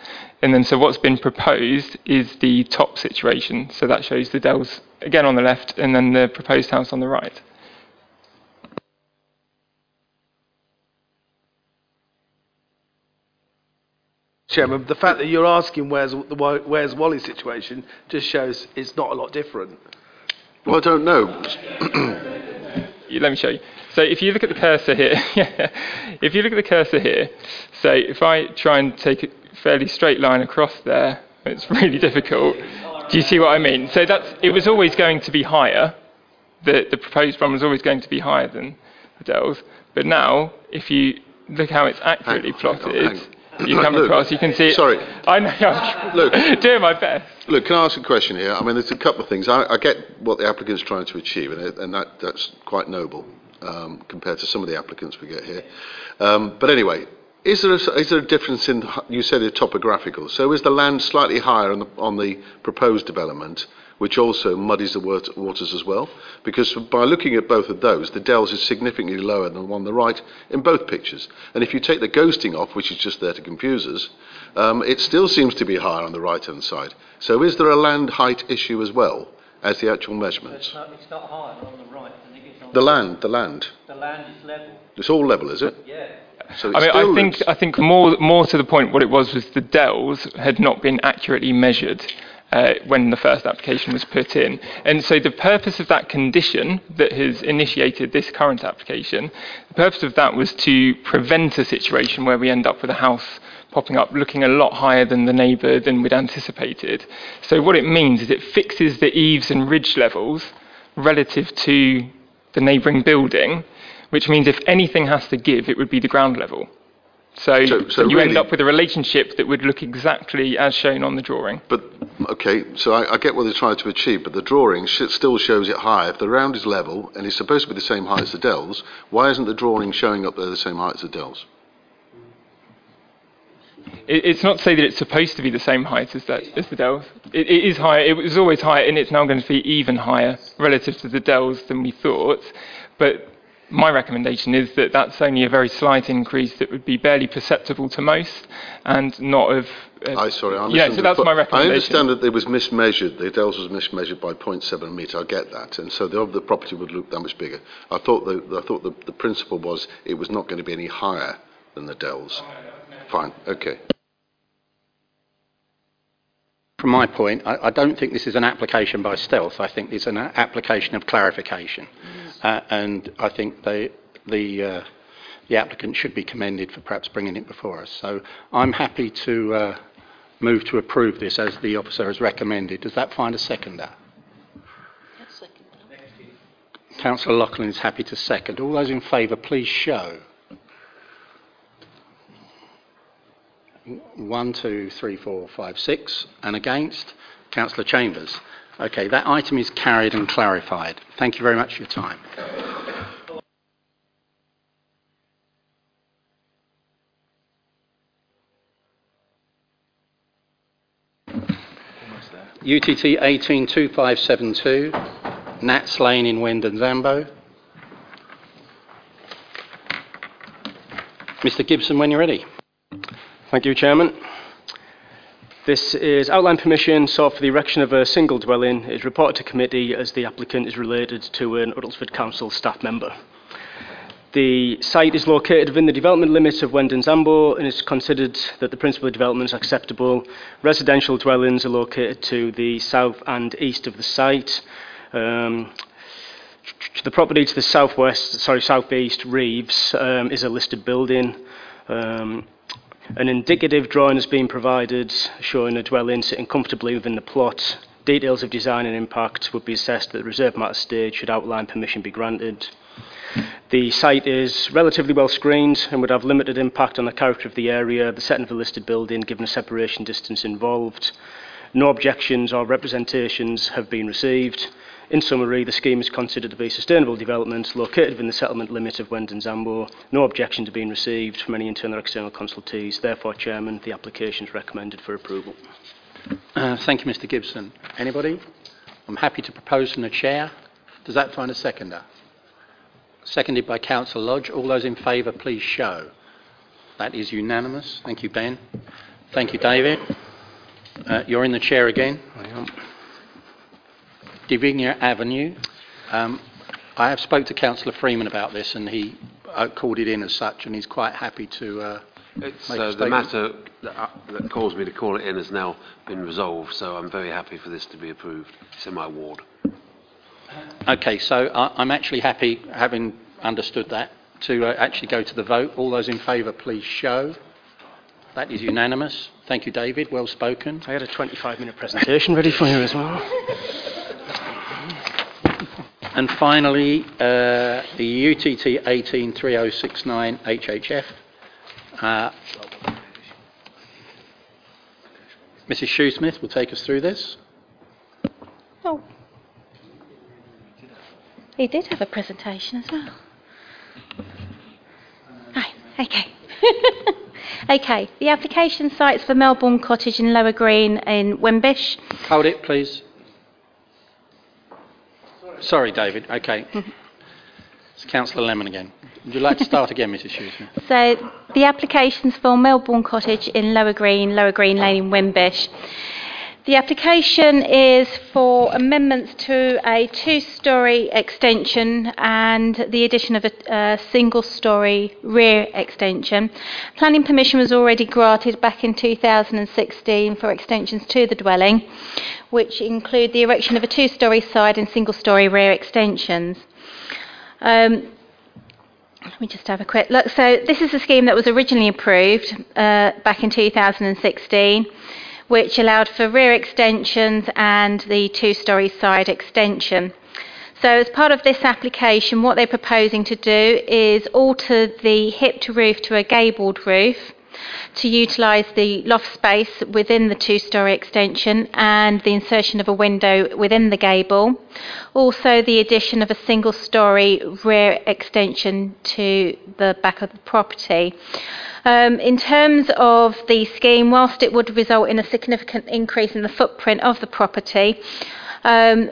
And then so what's been proposed is the top situation. So that shows the dells again on the left, and then the proposed house on the right. Chairman, the fact that you're asking where's the where's Wally's situation just shows it's not a lot different. Well, I don't know. Let me show you. So if you look at the cursor here, if you look at the cursor here, so if I try and take a fairly straight line across there, it's really difficult. Do you see what I mean? So that's it was always going to be higher. The the proposed one was always going to be higher than the Dells. But now, if you look how it's accurately Hang on, plotted, hang on. You come Look, across, you can see. Sorry. I know. Look. doing my best. Look, can I ask a question here? I mean, there's a couple of things. I, I get what the applicant's trying to achieve, and, it, and that, that's quite noble um, compared to some of the applicants we get here. Um, but anyway, is there, a, is there a difference in, you said it topographical, so is the land slightly higher on the, on the proposed development, which also muddies the waters as well? Because by looking at both of those, the Dells is significantly lower than the one on the right in both pictures. And if you take the ghosting off, which is just there to confuse us, um, it still seems to be higher on the right-hand side. So is there a land height issue as well as the actual measurements? It's not, it's not higher on the right than it is on The land, the land. The land is level. It's all level, is it? Yeah. So I mean, still I think I think more more to the point, what it was was the dells had not been accurately measured uh, when the first application was put in, and so the purpose of that condition that has initiated this current application, the purpose of that was to prevent a situation where we end up with a house popping up looking a lot higher than the neighbour than we'd anticipated. So what it means is it fixes the eaves and ridge levels relative to the neighbouring building, which means if anything has to give, it would be the ground level. So, So- so you end up with a relationship that would look exactly as shown on the drawing. But okay, so I, I get what they're trying to achieve, but the drawing sh- still shows it high. If the round is level and it's supposed to be the same height as the dells, why isn't the drawing showing up there the same height as the dells? It, it's not to say that it's supposed to be the same height as, that, as the dells. It, it is higher. It was always higher, and it's now going to be even higher relative to the dells than we thought. But my recommendation is that that's only a very slight increase that would be barely perceptible to most, and not of. Uh, I sorry, I yeah, so that's my I understand that it was mismeasured. The dells was mismeasured by 0.7 metre. I get that, and so the, the property would look that much bigger. I thought the I thought the, the principle was it was not going to be any higher than the dells. Fine, okay. From my point, I, I don't think this is an application by stealth. I think it's an application of clarification. Uh, and I think they, the, uh, the applicant should be commended for perhaps bringing it before us. So I'm happy to uh, move to approve this as the officer has recommended. Does that find a seconder? Councillor Loughlin is happy to second. All those in favour, please show. One, two, three, four, five, six. And against? Councillor Chambers. Okay, that item is carried and clarified. Thank you very much for your time. UTT 182572, Nats Lane in Wendens Ambo. Mr Gibson, when you're ready. Thank you, Chairman. This is outline permission sought for the erection of a single dwelling. It is reported to committee as the applicant is related to an Uttlesford Council staff member. The site is located within the development limits of Wendens Ambo and it's considered that the principal development is acceptable. Residential dwellings are located to the south and east of the site. Um, the property to the southwest, sorry, southeast, Reeves, um, is a listed building. Um, an indicative drawing has been provided showing a dwelling sitting comfortably within the plot. Details of design and impact would be assessed at the reserve matter stage should outline permission be granted. The site is relatively well screened and would have limited impact on the character of the area, the setting of the listed building, given the separation distance involved. No objections or representations have been received. In summary, the scheme is considered to be sustainable development located within the settlement limit of Wendens Ambo. No objections have been received from any internal or external consultees. Therefore, Chairman, the application is recommended for approval. Uh, thank you, Mr Gibson. Anybody? I'm happy to propose from the chair. Does that find a seconder? Seconded by Councillor Lodge. All those in favour, please show. That is unanimous. Thank you, Ben. Thank you, David. Uh, you're in the chair again. I am. Divinia Avenue. Um, I have spoke to Councillor Freeman about this, and he uh, called it in as such, and he's quite happy to uh, It's, make a uh, the matter that, uh, that caused me to call it in has now been resolved, so I'm very happy for this to be approved. It's in my ward. Okay, so I, I'm actually happy, having understood that, to uh, actually go to the vote. All those in favour, please show. That is unanimous. Thank you, David. Well spoken. I had a 25 minute presentation ready for you as well. And finally, uh, the UTT 183069 HHF, Uh, Mrs. Shoesmith will take us through this. Oh. He did have a presentation as well. Right, okay. okay, the application sites for Melbourne Cottage in Lower Green in Wimbish. Hold it, please. Sorry, David. Okay. It's Councillor Lemon again. Would you like to start again, Mrs. Shoesmith? So the applications for Melbourne Cottage in Lower Green, Lower Green Lane in Wimbish. The application is for amendments to a two-storey extension and the addition of a, a single-storey rear extension. Planning permission was already granted back in 2016 for extensions to the dwelling, which include the erection of a two-storey side and single-storey rear extensions. Um, let me just have a quick look. So this is a scheme that was originally approved uh, back in 2016 which allowed for rear extensions and the two-storey side extension. So as part of this application, what they're proposing to do is alter the hipped roof to a gabled roof to utilise the loft space within the two-storey extension and the insertion of a window within the gable. Also the addition of a single-storey rear extension to the back of the property. Um, in terms of the scheme, whilst it would result in a significant increase in the footprint of the property, um,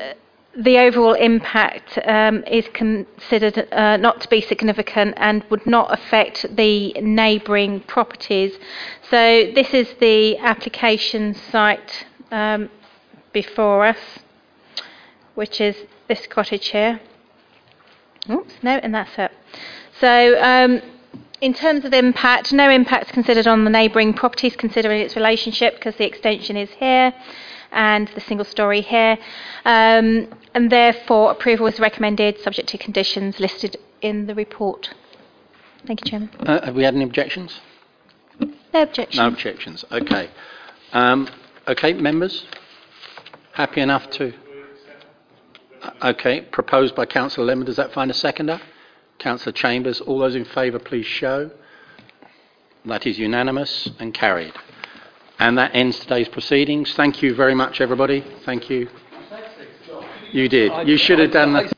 the overall impact um, is considered uh, not to be significant and would not affect the neighbouring properties. So this is the application site um, before us, which is this cottage here. Oops, no, and that's it. So um, in terms of impact, no impact is considered on the neighbouring properties considering its relationship because the extension is here and the single storey here. Um, and therefore, approval is recommended subject to conditions listed in the report. Thank you, Chairman. Uh, have we had any objections? No objection. No objections. Okay. Um, okay, members? Happy enough to? Uh, Okay, proposed by Councillor Lemon. Does that find a seconder? Councillor Chambers. All those in favour, please show. That is unanimous and carried. And that ends today's proceedings. Thank you very much, everybody. Thank you. You did. You should have done that.